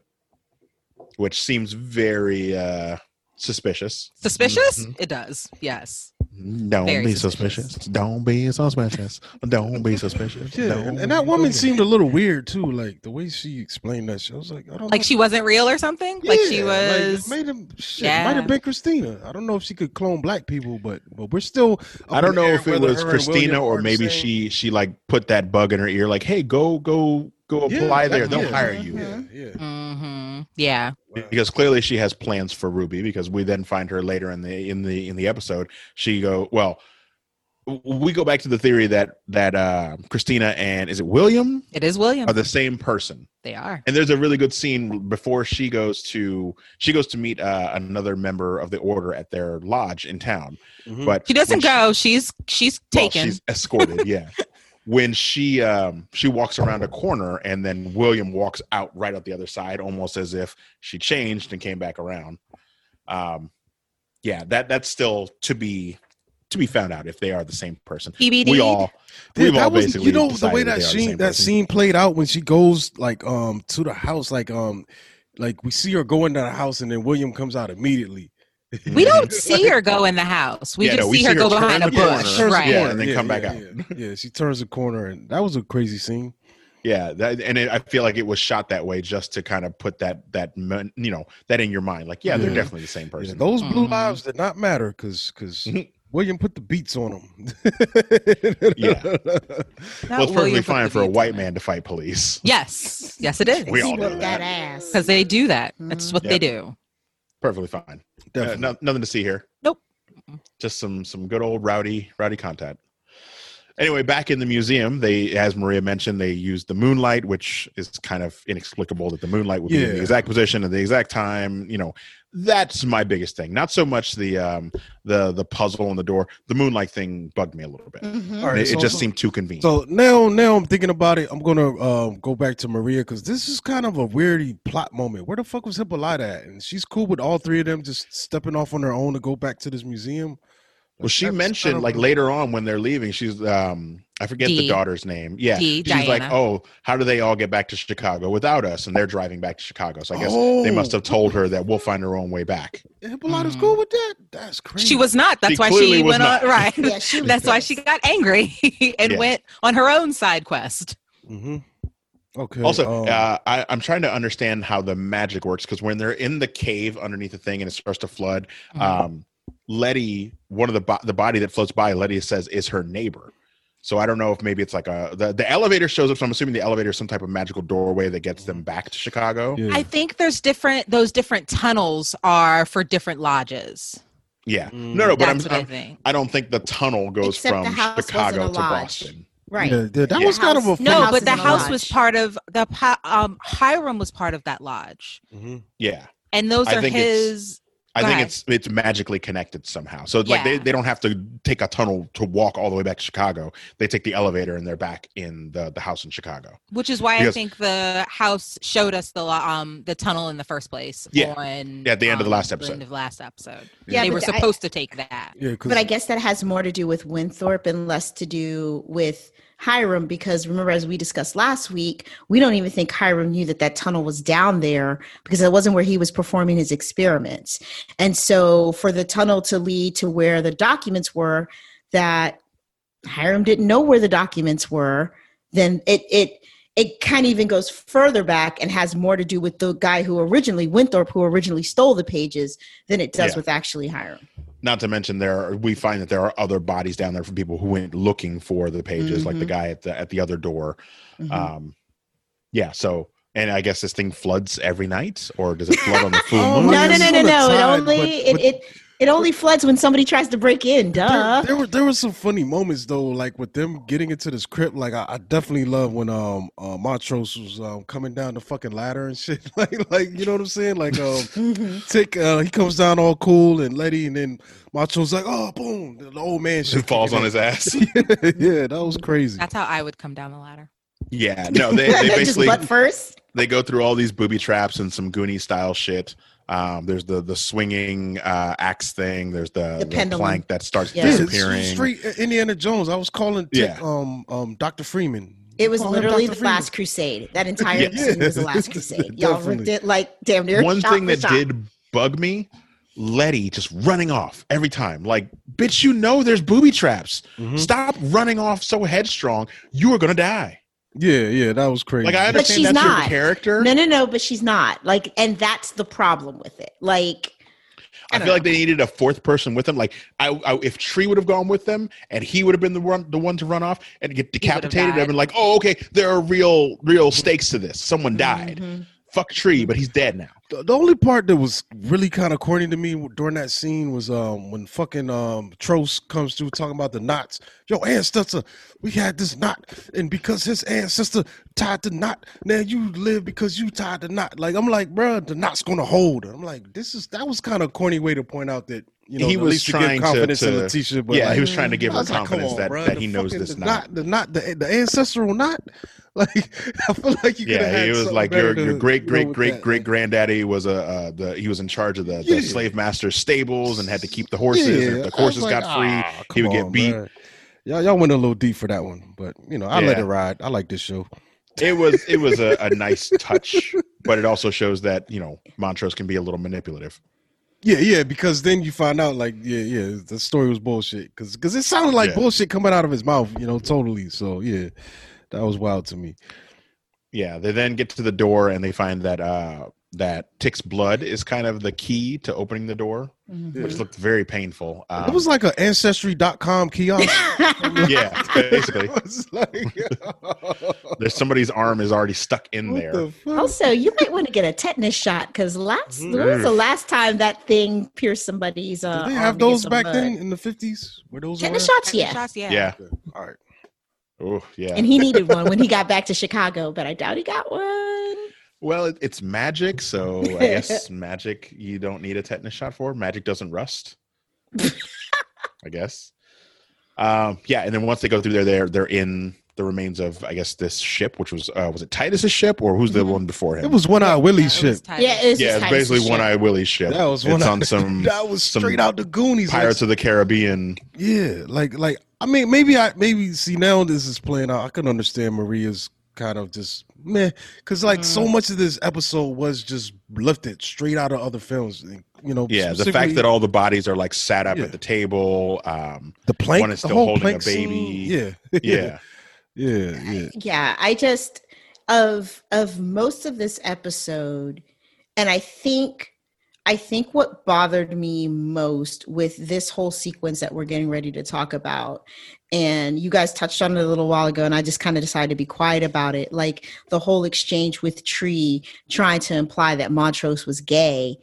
[SPEAKER 1] which seems very uh, suspicious.
[SPEAKER 4] Suspicious?
[SPEAKER 1] Mhm.
[SPEAKER 4] It does. Yes.
[SPEAKER 1] Don't
[SPEAKER 4] Very
[SPEAKER 1] be
[SPEAKER 4] suspicious.
[SPEAKER 1] suspicious. Don't be suspicious. Don't be suspicious.
[SPEAKER 3] Yeah,
[SPEAKER 1] Don't
[SPEAKER 3] and, that woman
[SPEAKER 1] suspicious.
[SPEAKER 3] seemed a little weird too. Like the way she explained that shit, I was like, I don't
[SPEAKER 4] Like
[SPEAKER 3] know.
[SPEAKER 4] she wasn't real or something? like she
[SPEAKER 3] Yeah, like,
[SPEAKER 4] was.
[SPEAKER 3] made him shit.
[SPEAKER 4] Yeah.
[SPEAKER 3] Might have been Christina. I don't know if she could clone black people, but but we're still.
[SPEAKER 1] I don't know if it was Christina or maybe she she like put that bug in her ear, like, "Hey, go go go
[SPEAKER 3] Yeah,
[SPEAKER 1] apply there. They'll
[SPEAKER 3] yeah.
[SPEAKER 1] hire you."
[SPEAKER 3] Yeah, yeah.
[SPEAKER 4] hmm Yeah.
[SPEAKER 1] because clearly she has plans for Ruby because we then find her later in the in the in the episode she go well we go back to the theory that that uh, Christina and is it William
[SPEAKER 4] It is William.
[SPEAKER 1] are the same person.
[SPEAKER 4] they are.
[SPEAKER 1] And there's a really good scene before she goes to she goes to meet uh, another member of the order at their lodge in town.
[SPEAKER 3] Mhm.
[SPEAKER 1] But
[SPEAKER 4] She doesn't
[SPEAKER 1] when
[SPEAKER 4] go. She's she's
[SPEAKER 1] well,
[SPEAKER 4] taken.
[SPEAKER 1] she's escorted. Yeah. when she um she walks around a corner and then William walks out right out the other side, almost as if she changed and came back around. Um, yeah, that that's still to be to be found out if they are the same person.
[SPEAKER 4] TBD.
[SPEAKER 1] We all we've all
[SPEAKER 3] was,
[SPEAKER 1] basically
[SPEAKER 3] you know, the way
[SPEAKER 1] they
[SPEAKER 3] that
[SPEAKER 1] are
[SPEAKER 3] scene that
[SPEAKER 1] person.
[SPEAKER 3] scene played out when she goes like um to the house, like um like we see her go into the house and then William comes out immediately.
[SPEAKER 4] we don't see her go in the house. We
[SPEAKER 1] Yeah,
[SPEAKER 4] just
[SPEAKER 1] no, we
[SPEAKER 4] see
[SPEAKER 1] see
[SPEAKER 4] her
[SPEAKER 1] her
[SPEAKER 4] go
[SPEAKER 1] turn
[SPEAKER 4] behind a bush.
[SPEAKER 3] Turns
[SPEAKER 4] Right.
[SPEAKER 1] Yeah, and then come back out.
[SPEAKER 3] Yeah. yeah, she turns the corner and that was a crazy scene.
[SPEAKER 1] Yeah, that, and it, I feel like it was shot that way just to kind of put that that you know that in your mind. Like, yeah, they're definitely the same
[SPEAKER 3] Yeah,
[SPEAKER 1] person.
[SPEAKER 3] those blue
[SPEAKER 4] Mhm.
[SPEAKER 3] lives did not matter because because. William put the beats on them.
[SPEAKER 1] Yeah.
[SPEAKER 4] Not
[SPEAKER 1] well, it's perfectly
[SPEAKER 4] William
[SPEAKER 1] fine for a white man to fight police.
[SPEAKER 4] Yes. Yes, it is.
[SPEAKER 1] We all
[SPEAKER 2] He
[SPEAKER 1] know that.
[SPEAKER 2] that.
[SPEAKER 4] Because they do that. That's what
[SPEAKER 1] Yeah.
[SPEAKER 4] they do.
[SPEAKER 1] Perfectly fine. Uh, no, nothing to see here.
[SPEAKER 4] Nope.
[SPEAKER 1] Just some some good old rowdy rowdy content. Anyway, back in the museum, they, as Maria mentioned, they used the moonlight, which is kind of inexplicable that the moonlight would be in the
[SPEAKER 3] Yeah.
[SPEAKER 1] exact position at the exact time. You know, that's my biggest thing. Not so much the um the the puzzle on the door. The moonlight thing bugged me a little bit.
[SPEAKER 2] Mhm.
[SPEAKER 3] All right,
[SPEAKER 1] it,
[SPEAKER 3] so-
[SPEAKER 1] it just seemed too convenient.
[SPEAKER 3] So now, now I'm thinking about it. I'm gonna um, go back to Maria because this is kind of a weirdy plot moment. Where the fuck was Hippolyta at? And she's cool with all three of them just stepping off on their own to go back to this museum.
[SPEAKER 1] Well, she
[SPEAKER 3] That's
[SPEAKER 1] mentioned
[SPEAKER 3] kind of
[SPEAKER 1] like
[SPEAKER 3] a-
[SPEAKER 1] later on when they're leaving, she's um I forget the daughter's name. Yeah.
[SPEAKER 4] Dee,
[SPEAKER 1] she's like, "Oh, how do they all get back to Chicago without us?" And they're driving back to Chicago. So I guess they
[SPEAKER 3] Oh.
[SPEAKER 1] must have told her that we'll find our own way back.
[SPEAKER 3] Hippolyta's
[SPEAKER 4] Mhm.
[SPEAKER 3] cool with that. That's crazy.
[SPEAKER 4] She was not. That's
[SPEAKER 1] She
[SPEAKER 4] why she went
[SPEAKER 1] not.
[SPEAKER 4] on. Right.
[SPEAKER 2] Yeah, she was
[SPEAKER 4] That's why she got angry and
[SPEAKER 1] Yeah.
[SPEAKER 4] went on her own side quest.
[SPEAKER 3] hmm Okay.
[SPEAKER 1] Also,
[SPEAKER 3] um,
[SPEAKER 1] uh, I, I'm trying to understand how the magic works because when they're in the cave underneath the thing and it starts to flood,
[SPEAKER 4] Mhm.
[SPEAKER 1] um, Letty, one of the bo- the body that floats by, Letty says is her neighbor. So I don't know if maybe it's like a the, the elevator shows up. So I'm assuming the elevator is some type of magical doorway that gets them back to Chicago.
[SPEAKER 3] yeah.
[SPEAKER 4] I think there's different. Those different tunnels are for different lodges.
[SPEAKER 1] Yeah.
[SPEAKER 3] Mm.
[SPEAKER 1] No, no, but I'm,
[SPEAKER 4] That's what I
[SPEAKER 1] I'm
[SPEAKER 4] think.
[SPEAKER 1] I don't think the tunnel goes
[SPEAKER 2] Except
[SPEAKER 1] from Chicago to
[SPEAKER 2] lodge.
[SPEAKER 1] Boston.
[SPEAKER 2] Right.
[SPEAKER 3] yeah, yeah, that
[SPEAKER 1] Yeah.
[SPEAKER 3] was kind of a funny-
[SPEAKER 4] No,
[SPEAKER 2] house
[SPEAKER 4] but the
[SPEAKER 2] is in
[SPEAKER 4] house was part of the um Hiram was part of that lodge,
[SPEAKER 3] Mhm.
[SPEAKER 1] Yeah.
[SPEAKER 4] and those
[SPEAKER 1] I
[SPEAKER 4] are his.
[SPEAKER 1] I think it's it's magically connected somehow. So like they,
[SPEAKER 4] Yeah.
[SPEAKER 1] they don't have to take a tunnel to walk all the way back to Chicago. They take the elevator and they're back in the, the house in Chicago.
[SPEAKER 4] Which is why I think the house showed us the lo- um the tunnel in the first place.
[SPEAKER 1] Yeah.
[SPEAKER 4] On,
[SPEAKER 1] Yeah, at the end of the
[SPEAKER 4] um,
[SPEAKER 1] last episode.
[SPEAKER 4] end of last episode.
[SPEAKER 2] Yeah,
[SPEAKER 4] they
[SPEAKER 2] but
[SPEAKER 4] were
[SPEAKER 2] I-
[SPEAKER 4] supposed to take that.
[SPEAKER 3] Yeah, 'cause-
[SPEAKER 2] But I guess that has more to do with Winthrop and less to do with Hiram because remember, as we discussed last week, we don't even think Hiram knew that that tunnel was down there because it wasn't where he was performing his experiments. And so, for the tunnel to lead to where the documents were, that Hiram didn't know where the documents were, then it it it kind of even goes further back and has more to do with the guy who originally Winthrop, who originally stole the pages, than it does
[SPEAKER 1] Yeah.
[SPEAKER 2] with actually Hiram.
[SPEAKER 1] Not to mention there are, we find that there are other bodies down there from people who went looking for the pages, like the
[SPEAKER 2] Mhm.
[SPEAKER 1] guy at the at the other door.
[SPEAKER 2] Mhm.
[SPEAKER 1] Um yeah, so and I guess this thing floods every night, or does it flood on the full
[SPEAKER 3] Oh,
[SPEAKER 1] moon?
[SPEAKER 2] no, no, no, no, no. It only
[SPEAKER 3] but-
[SPEAKER 2] it,
[SPEAKER 3] but-
[SPEAKER 2] it it only floods when somebody tries to break in. Duh.
[SPEAKER 3] there were there were some funny moments though, like with them getting into this crypt. Like I, I definitely love when um uh, Montrose was um, coming down the fucking ladder and shit. like like you know what I'm saying? Like um
[SPEAKER 2] Mhm.
[SPEAKER 3] Tick uh, he comes down all cool and Letty and then Montrose like oh boom the old man shit
[SPEAKER 1] falls on his ass.
[SPEAKER 3] in. yeah, that was crazy.
[SPEAKER 4] That's how I would come down the ladder.
[SPEAKER 1] Yeah, no, they, they
[SPEAKER 2] Just
[SPEAKER 1] basically
[SPEAKER 2] butt first.
[SPEAKER 1] they go through all these booby traps and some Goonie style shit. Um, there's the the swinging uh, axe thing. There's the,
[SPEAKER 2] The
[SPEAKER 1] the
[SPEAKER 2] pendulum.
[SPEAKER 1] plank that starts
[SPEAKER 2] Yeah.
[SPEAKER 3] Yeah,
[SPEAKER 1] disappearing.
[SPEAKER 3] straight Indiana Jones. I was calling Tick
[SPEAKER 1] Yeah.
[SPEAKER 3] um um Dr. Freeman.
[SPEAKER 2] It was literally the
[SPEAKER 3] Freeman.
[SPEAKER 2] last crusade. That entire
[SPEAKER 1] Yeah.
[SPEAKER 2] scene was the last crusade. Y'all
[SPEAKER 3] Definitely.
[SPEAKER 2] ripped it like damn near.
[SPEAKER 1] One thing that
[SPEAKER 2] shot.
[SPEAKER 1] did bug me, Letty just running off every time. Like, bitch, you know there's booby traps.
[SPEAKER 3] Mhm.
[SPEAKER 1] Stop running off so headstrong. You are gonna die.
[SPEAKER 3] Yeah, yeah, that was crazy.
[SPEAKER 1] Like I
[SPEAKER 2] But
[SPEAKER 1] understand
[SPEAKER 2] she's
[SPEAKER 1] that's your
[SPEAKER 2] not.
[SPEAKER 1] character.
[SPEAKER 2] No, no, no. But she's not like, and that's the problem with it. Like,
[SPEAKER 1] I,
[SPEAKER 2] I don't
[SPEAKER 1] feel like they needed a fourth person with them. Like, I, I if Tree would have gone with them and he would have been the one, the one to run off and get
[SPEAKER 4] He would have
[SPEAKER 1] decapitated, I've been like, oh, okay, there are real, real stakes to this. Someone died.
[SPEAKER 2] mhm.
[SPEAKER 1] Fuck Tree, but he's dead now.
[SPEAKER 3] The, the only part that was really kind of corny to me during that scene was um when fucking um Tros comes through talking about the knots. Yo, ancestor, we had this knot, and because his ancestor tied the knot, now you live because you tied the knot. Like I'm like, bro, the knot's gonna hold. I'm like, this is that was kind of corny way to point out that you know
[SPEAKER 1] He was
[SPEAKER 3] to
[SPEAKER 1] trying
[SPEAKER 3] give
[SPEAKER 1] to-
[SPEAKER 3] confidence
[SPEAKER 1] to-
[SPEAKER 3] Letitia. But
[SPEAKER 1] yeah,
[SPEAKER 3] like,
[SPEAKER 1] he was trying to give her
[SPEAKER 3] like,
[SPEAKER 1] confidence
[SPEAKER 3] on,
[SPEAKER 1] that,
[SPEAKER 3] bruh,
[SPEAKER 1] that he knows
[SPEAKER 3] fucking-
[SPEAKER 1] this
[SPEAKER 3] the
[SPEAKER 1] knot.
[SPEAKER 3] knot, the knot, the, the ancestral knot. Like I feel like you
[SPEAKER 1] Yeah, he was like your your great great great
[SPEAKER 3] that.
[SPEAKER 1] great granddaddy was a uh, the he was in charge of the, the
[SPEAKER 3] Yeah.
[SPEAKER 1] slave master's stables and had to keep the horses. and
[SPEAKER 3] Yeah,
[SPEAKER 1] if the horses
[SPEAKER 3] like,
[SPEAKER 1] got free,
[SPEAKER 3] "Ah,
[SPEAKER 1] he would
[SPEAKER 3] come
[SPEAKER 1] get
[SPEAKER 3] on,
[SPEAKER 1] beat.
[SPEAKER 3] bruh." Y'all, y'all went a little deep for that one, but you know, I let it ride. I like this show.
[SPEAKER 1] It was it was a, a nice touch, but it also shows that you know Montrose can be a little manipulative.
[SPEAKER 3] Yeah, yeah, because then you find out, like, yeah, yeah, the story was bullshit. Because because it sounded like
[SPEAKER 1] Yeah.
[SPEAKER 3] bullshit coming out of his mouth, you know, totally. So yeah, that was wild to me.
[SPEAKER 1] Yeah, they then get to the door and they find that uh that Tick's blood is kind of the key to opening the door,
[SPEAKER 2] Mhm.
[SPEAKER 1] which looked very painful. Um,
[SPEAKER 3] it was like an ancestry.com kiosk.
[SPEAKER 1] yeah, basically.
[SPEAKER 3] Like,
[SPEAKER 1] There's somebody's arm is already stuck in
[SPEAKER 3] what
[SPEAKER 1] there.
[SPEAKER 3] the?
[SPEAKER 2] Also, you might want to get a tetanus shot because last
[SPEAKER 3] Mhm.
[SPEAKER 2] when was the last time that thing pierced somebody's? Uh,
[SPEAKER 3] Did they
[SPEAKER 2] arm
[SPEAKER 3] have
[SPEAKER 2] to
[SPEAKER 3] those back
[SPEAKER 2] blood?
[SPEAKER 3] then in the fifties? Were those
[SPEAKER 2] Tetanus
[SPEAKER 3] around?
[SPEAKER 2] shots, yeah.
[SPEAKER 4] Shots, yeah.
[SPEAKER 1] yeah.
[SPEAKER 3] Okay. All right.
[SPEAKER 1] Oh, yeah.
[SPEAKER 2] And he needed one when he got back to Chicago, but I doubt he got one.
[SPEAKER 1] Well, it, it's magic, so I guess magic you don't need a tetanus shot for. Magic doesn't rust. I guess. Um, yeah, and then once they go through there, they're they're in the remains of I guess this ship, which was uh, was it Titus's ship or who's the
[SPEAKER 2] Mhm.
[SPEAKER 1] one before him?
[SPEAKER 3] It was one eye Willie's
[SPEAKER 4] Yeah, it was
[SPEAKER 3] shit.
[SPEAKER 2] Yeah, it's
[SPEAKER 1] yeah,
[SPEAKER 2] just
[SPEAKER 1] it's
[SPEAKER 2] Titus's
[SPEAKER 1] basically One Eye Willie's ship.
[SPEAKER 3] That was
[SPEAKER 1] it's
[SPEAKER 3] one
[SPEAKER 1] on some
[SPEAKER 3] That was
[SPEAKER 1] some
[SPEAKER 3] straight out the Goonies. like,
[SPEAKER 1] Pirates of the Caribbean.
[SPEAKER 3] Yeah, like like I mean maybe I maybe see now this is playing out. I can understand Maria's kind of just meh because like so
[SPEAKER 1] Mm.
[SPEAKER 3] much of this episode was just lifted straight out of other films. You know,
[SPEAKER 1] Yeah, the fact that all the bodies are like sat up
[SPEAKER 3] Yeah.
[SPEAKER 1] at the table. Um,
[SPEAKER 3] the plank,
[SPEAKER 1] one is
[SPEAKER 3] the
[SPEAKER 1] still
[SPEAKER 3] whole
[SPEAKER 1] holding a
[SPEAKER 3] plank scene,
[SPEAKER 1] baby.
[SPEAKER 3] Yeah,
[SPEAKER 1] yeah,
[SPEAKER 3] yeah, yeah.
[SPEAKER 2] yeah i just of of most of this episode and i think i think what bothered me most with this whole sequence that we're getting ready to talk about and you guys touched on it a little while ago and i just kind of decided to be quiet about it like the whole exchange with tree trying to imply that montrose was gay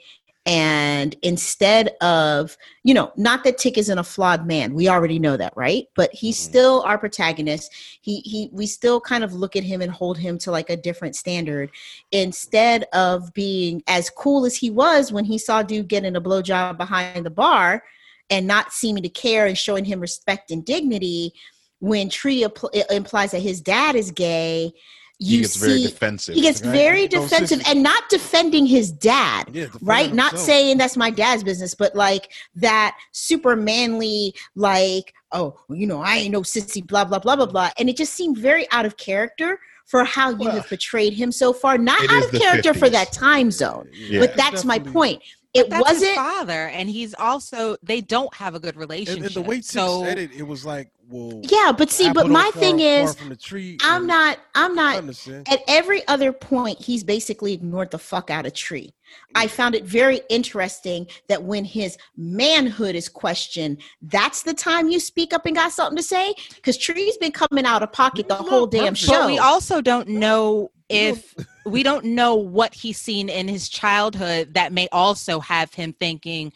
[SPEAKER 2] and instead of you know not that tick isn't a flawed man we already know that right? But he's
[SPEAKER 1] Mhm.
[SPEAKER 2] still our protagonist. He he we still kind of look at him and hold him to like a different standard. Instead of being as cool as he was when he saw dude getting a blowjob behind the bar and not seeming to care and showing him respect and dignity when tree it implies that his dad is gay
[SPEAKER 1] he
[SPEAKER 2] you
[SPEAKER 1] gets very defensive.
[SPEAKER 2] he gets
[SPEAKER 3] Right.
[SPEAKER 2] very
[SPEAKER 3] Like,
[SPEAKER 2] defensive
[SPEAKER 3] sisters-
[SPEAKER 2] and not defending his dad
[SPEAKER 3] yeah
[SPEAKER 2] right not
[SPEAKER 3] himself.
[SPEAKER 2] saying that's my dad's business but like that super manly like oh you know i ain't no sissy blah blah blah blah blah and it just seemed very out of character for how you
[SPEAKER 1] Well,
[SPEAKER 2] have portrayed him so far not out of
[SPEAKER 1] the
[SPEAKER 2] character for that time zone
[SPEAKER 1] Yeah.
[SPEAKER 2] but that's my point it
[SPEAKER 4] That's
[SPEAKER 2] wasn't
[SPEAKER 4] father, and he's also they don't have a good relationship.
[SPEAKER 3] and the way Tick
[SPEAKER 4] so
[SPEAKER 3] said it, it was like, well,
[SPEAKER 2] yeah but see but my
[SPEAKER 3] don't
[SPEAKER 2] thing is
[SPEAKER 3] from the tree,
[SPEAKER 2] i'm not i'm not at every other point he's basically ignored the fuck out of tree. I found it very interesting that when his manhood is questioned that's the time you speak up and got something to say because tree's been coming out of pocket the whole damn show.
[SPEAKER 4] But we also don't know if we don't know what he's seen in his childhood that may also have him thinking,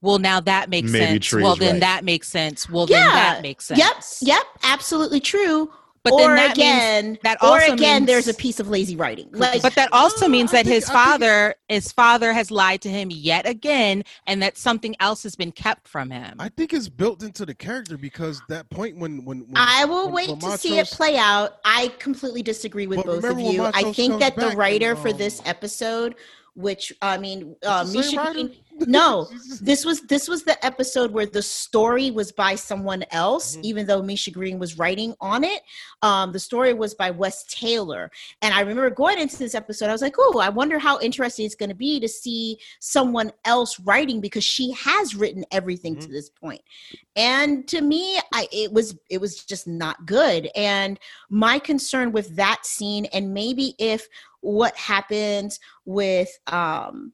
[SPEAKER 4] well, now that makes
[SPEAKER 1] Maybe
[SPEAKER 4] sense. Well, then
[SPEAKER 1] right.
[SPEAKER 4] that makes sense. Well,
[SPEAKER 2] Yeah.
[SPEAKER 4] then that makes sense.
[SPEAKER 2] yep yep absolutely true
[SPEAKER 4] But
[SPEAKER 2] or
[SPEAKER 4] then that means
[SPEAKER 2] again
[SPEAKER 4] that
[SPEAKER 2] or
[SPEAKER 4] also
[SPEAKER 2] again
[SPEAKER 4] means-
[SPEAKER 2] there's a piece of lazy writing like
[SPEAKER 4] But that also
[SPEAKER 3] No,
[SPEAKER 4] means that
[SPEAKER 3] think-
[SPEAKER 4] his
[SPEAKER 3] I think-
[SPEAKER 4] father, his father has lied to him yet again, and that something else has been kept from him.
[SPEAKER 3] I think it's built into the character because that point when when, when
[SPEAKER 2] I will
[SPEAKER 3] when-
[SPEAKER 2] wait
[SPEAKER 3] when
[SPEAKER 2] to see it play out. I completely disagree with both of you. I think that the
[SPEAKER 3] back and,
[SPEAKER 2] writer for
[SPEAKER 3] um,
[SPEAKER 2] this episode, which I mean, uh, Misha? Green, no, this was this was the episode where the story was by someone else,
[SPEAKER 3] Mhm.
[SPEAKER 2] even though Misha Green was writing on it. Um, the story was by Wes Taylor, and I remember going into this episode. I was like, "Oh, I wonder how interesting it's going to be to see someone else writing because she has written everything to
[SPEAKER 3] Mhm.
[SPEAKER 2] this point." And to me, I it was it was just not good. And my concern with that scene, and maybe if what happened with um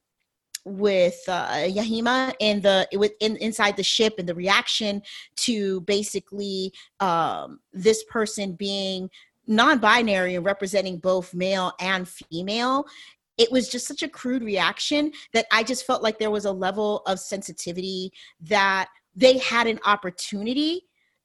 [SPEAKER 2] with uh, Yahima and the with in, inside the ship and the reaction to basically um, this person being non-binary and representing both male and female. It was just such a crude reaction that I just felt like there was a level of sensitivity that they had an opportunity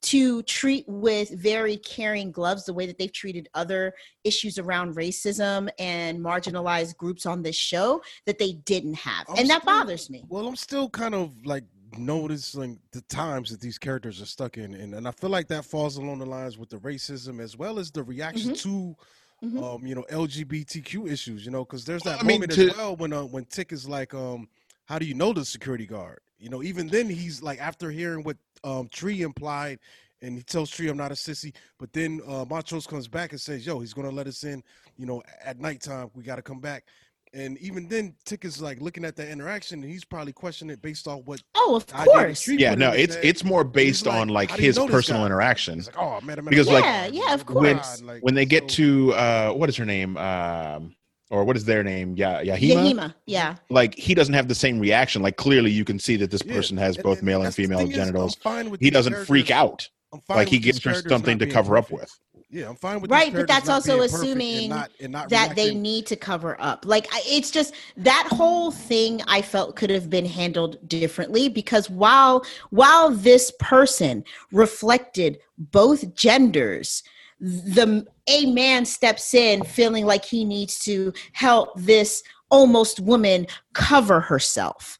[SPEAKER 2] to treat with very caring gloves the way that they've treated other issues around racism and marginalized groups on this show that they didn't have.
[SPEAKER 3] I'm
[SPEAKER 2] and that
[SPEAKER 3] still-
[SPEAKER 2] bothers me.
[SPEAKER 3] Well, I'm still kind of like noticing the times that these characters are stuck in, and, and I feel like that falls along the lines with the racism as well as the reaction to,
[SPEAKER 2] Mhm.
[SPEAKER 3] um, you know, LGBTQ issues. You know, because there's
[SPEAKER 1] Well,
[SPEAKER 3] that
[SPEAKER 1] I mean,
[SPEAKER 3] moment
[SPEAKER 1] to-
[SPEAKER 3] as well when uh, when Tick is like, um, how do you know the security guard? You know, even then he's like after hearing what um Tree implied. And he tells Tree, "I'm not a sissy." But then uh, Montrose comes back and says, "Yo, he's gonna let us in. You know, at nighttime we got to come back." And even then, Tick is like looking at that interaction, and he's probably questioning it based off what.
[SPEAKER 2] Oh, of course.
[SPEAKER 1] Yeah, no, it's
[SPEAKER 3] head.
[SPEAKER 1] it's more based
[SPEAKER 3] like,
[SPEAKER 1] on like
[SPEAKER 3] how do you
[SPEAKER 1] his personal interaction.
[SPEAKER 3] Like, oh, I met him
[SPEAKER 1] Because, like,
[SPEAKER 2] Yeah,
[SPEAKER 3] bar,
[SPEAKER 2] yeah, of course.
[SPEAKER 3] like,
[SPEAKER 1] when they get
[SPEAKER 3] so-
[SPEAKER 1] to uh what is her name um or what is their name yeah Yahima
[SPEAKER 2] Yahima. Yeah.
[SPEAKER 1] like he doesn't have the same reaction like clearly you can see that this
[SPEAKER 3] Yeah,
[SPEAKER 1] person has
[SPEAKER 3] and-
[SPEAKER 1] both
[SPEAKER 3] and
[SPEAKER 1] male and female
[SPEAKER 3] thing is, I'm
[SPEAKER 1] genitals
[SPEAKER 3] fine with
[SPEAKER 1] he doesn't freak out
[SPEAKER 3] I'm fine
[SPEAKER 1] like he
[SPEAKER 3] with these
[SPEAKER 1] gives her something to
[SPEAKER 3] being
[SPEAKER 1] cover up with
[SPEAKER 3] Yeah, I'm fine with
[SPEAKER 2] that.
[SPEAKER 3] Right,
[SPEAKER 2] but that's also assuming
[SPEAKER 3] and not, and not
[SPEAKER 2] that they need to cover up. Like it's just that whole thing I felt could have been handled differently because while while this person reflected both genders, the a man steps in feeling like he needs to help this almost woman cover herself.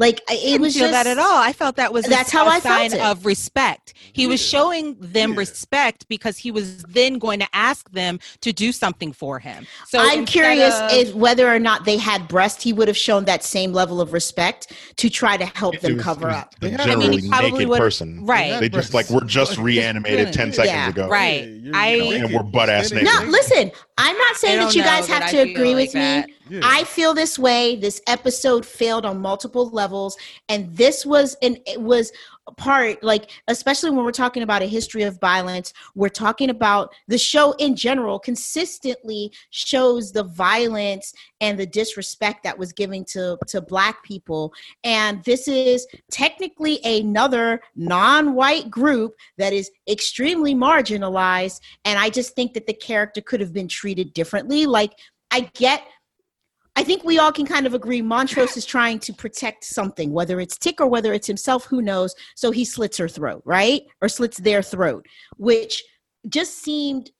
[SPEAKER 2] Like I-
[SPEAKER 4] I
[SPEAKER 2] it
[SPEAKER 4] didn't
[SPEAKER 2] was
[SPEAKER 4] feel
[SPEAKER 2] just
[SPEAKER 4] that at all. I felt that was a-
[SPEAKER 2] That's how
[SPEAKER 4] a
[SPEAKER 2] I felt
[SPEAKER 4] sign
[SPEAKER 2] it.
[SPEAKER 4] of respect. He was showing them
[SPEAKER 3] Yeah.
[SPEAKER 4] respect because he was then going to ask them to do something for him. So
[SPEAKER 2] I'm curious
[SPEAKER 4] of-
[SPEAKER 2] if whether or not they had breast, he would have shown that same level of respect to try to help them
[SPEAKER 1] was-
[SPEAKER 2] cover up.
[SPEAKER 1] a
[SPEAKER 3] They had- I
[SPEAKER 1] generally
[SPEAKER 4] mean, he probably
[SPEAKER 1] naked
[SPEAKER 4] would've-
[SPEAKER 1] person
[SPEAKER 4] right.
[SPEAKER 1] they just like we're just reanimated 10 seconds
[SPEAKER 2] Yeah.
[SPEAKER 1] ago
[SPEAKER 4] Right.
[SPEAKER 3] Yeah, you're-
[SPEAKER 4] I-
[SPEAKER 1] And we're butt-ass
[SPEAKER 3] Standing
[SPEAKER 1] naked.
[SPEAKER 2] No, listen, I'm not saying that you guys have to agree
[SPEAKER 4] like
[SPEAKER 2] with
[SPEAKER 4] that.
[SPEAKER 2] me.
[SPEAKER 3] Yeah.
[SPEAKER 2] I feel this way. This episode failed on multiple levels, and this was an it was a part like especially when we're talking about a history of violence. We're talking about the show in general consistently shows the violence and the disrespect that was given to to black people, and this is technically another non-white group that is extremely marginalized. And I just think that the character could have been treated differently. Like I get I think we all can kind of agree Montrose is trying to protect something, whether it's Tick or whether it's himself, who knows. So he slits her throat, right? Or slits their throat, which just seemed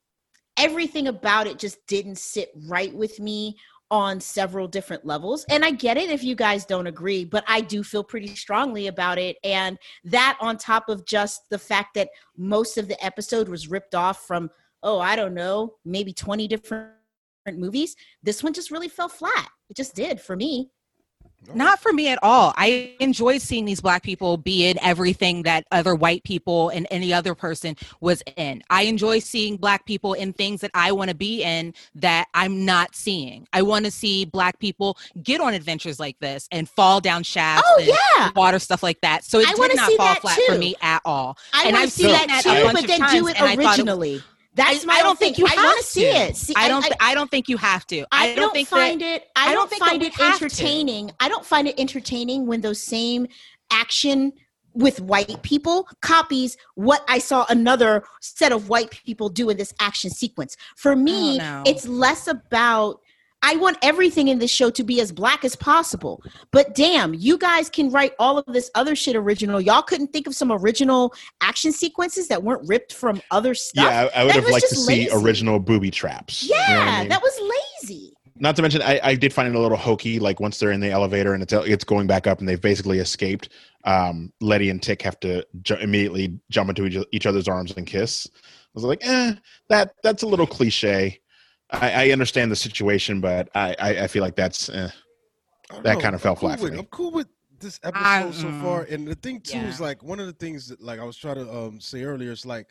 [SPEAKER 2] everything about it just didn't sit right with me on several different levels. And I get it if you guys don't agree, but I do feel pretty strongly about it. And that on top of just the fact that most of the episode was ripped off from, oh, I don't know, maybe 20 different movies, this one just really fell flat. It just did for me.
[SPEAKER 4] Not for me at all. I enjoyed seeing these black people be in everything that other white people and any other person was in. I enjoy seeing black people in things that I want to be in that I'm not seeing. I want to see black people get on adventures like this and fall down shafts
[SPEAKER 2] Oh,
[SPEAKER 4] and
[SPEAKER 2] yeah.
[SPEAKER 4] water stuff like that. So it
[SPEAKER 2] I
[SPEAKER 4] did not fall flat
[SPEAKER 2] too.
[SPEAKER 4] for me at all.
[SPEAKER 2] I
[SPEAKER 4] And I've
[SPEAKER 2] see
[SPEAKER 4] seen
[SPEAKER 2] that
[SPEAKER 4] that
[SPEAKER 2] too, but then do
[SPEAKER 4] times,
[SPEAKER 2] it
[SPEAKER 4] and I it-
[SPEAKER 2] originally. That's
[SPEAKER 4] I,
[SPEAKER 2] my
[SPEAKER 4] I don't think
[SPEAKER 2] thing.
[SPEAKER 4] you
[SPEAKER 2] I
[SPEAKER 4] have
[SPEAKER 2] want
[SPEAKER 4] to
[SPEAKER 2] see it. See,
[SPEAKER 4] I don't.
[SPEAKER 2] I,
[SPEAKER 4] I don't think you have to.
[SPEAKER 2] I, don't,
[SPEAKER 4] think
[SPEAKER 2] find
[SPEAKER 4] that,
[SPEAKER 2] it. I, don't,
[SPEAKER 4] don't
[SPEAKER 2] find it entertaining. I don't find it entertaining when those same action with white people copies what I saw another set of white people do in this action sequence. For me,
[SPEAKER 4] know.
[SPEAKER 2] it's less about. I want everything in this show to be as black as possible. But damn, you guys can write all of this other shit original. Y'all couldn't think of some original action sequences that weren't ripped from other stuff.
[SPEAKER 1] yeah I, I would
[SPEAKER 2] That
[SPEAKER 1] have liked to
[SPEAKER 2] just
[SPEAKER 1] see original booby traps you know
[SPEAKER 2] Yeah,
[SPEAKER 1] I mean?
[SPEAKER 2] that was lazy.
[SPEAKER 1] not to mention I, I did find it a little hokey like once they're in the elevator and it's it's going back up and they've basically escaped um letty and tick have to ju- immediately jump into each, each other's arms and kiss i was like eh that that's a little cliche i, I understand the situation but i i, I feel like that's eh. That kinda fell
[SPEAKER 3] I'm cool
[SPEAKER 1] flat for
[SPEAKER 3] with-
[SPEAKER 1] me.
[SPEAKER 3] I'm cool with this episode
[SPEAKER 4] I-
[SPEAKER 3] so
[SPEAKER 4] mm,
[SPEAKER 3] far, and the thing too is like one of the things that like I was trying to um, say earlier is like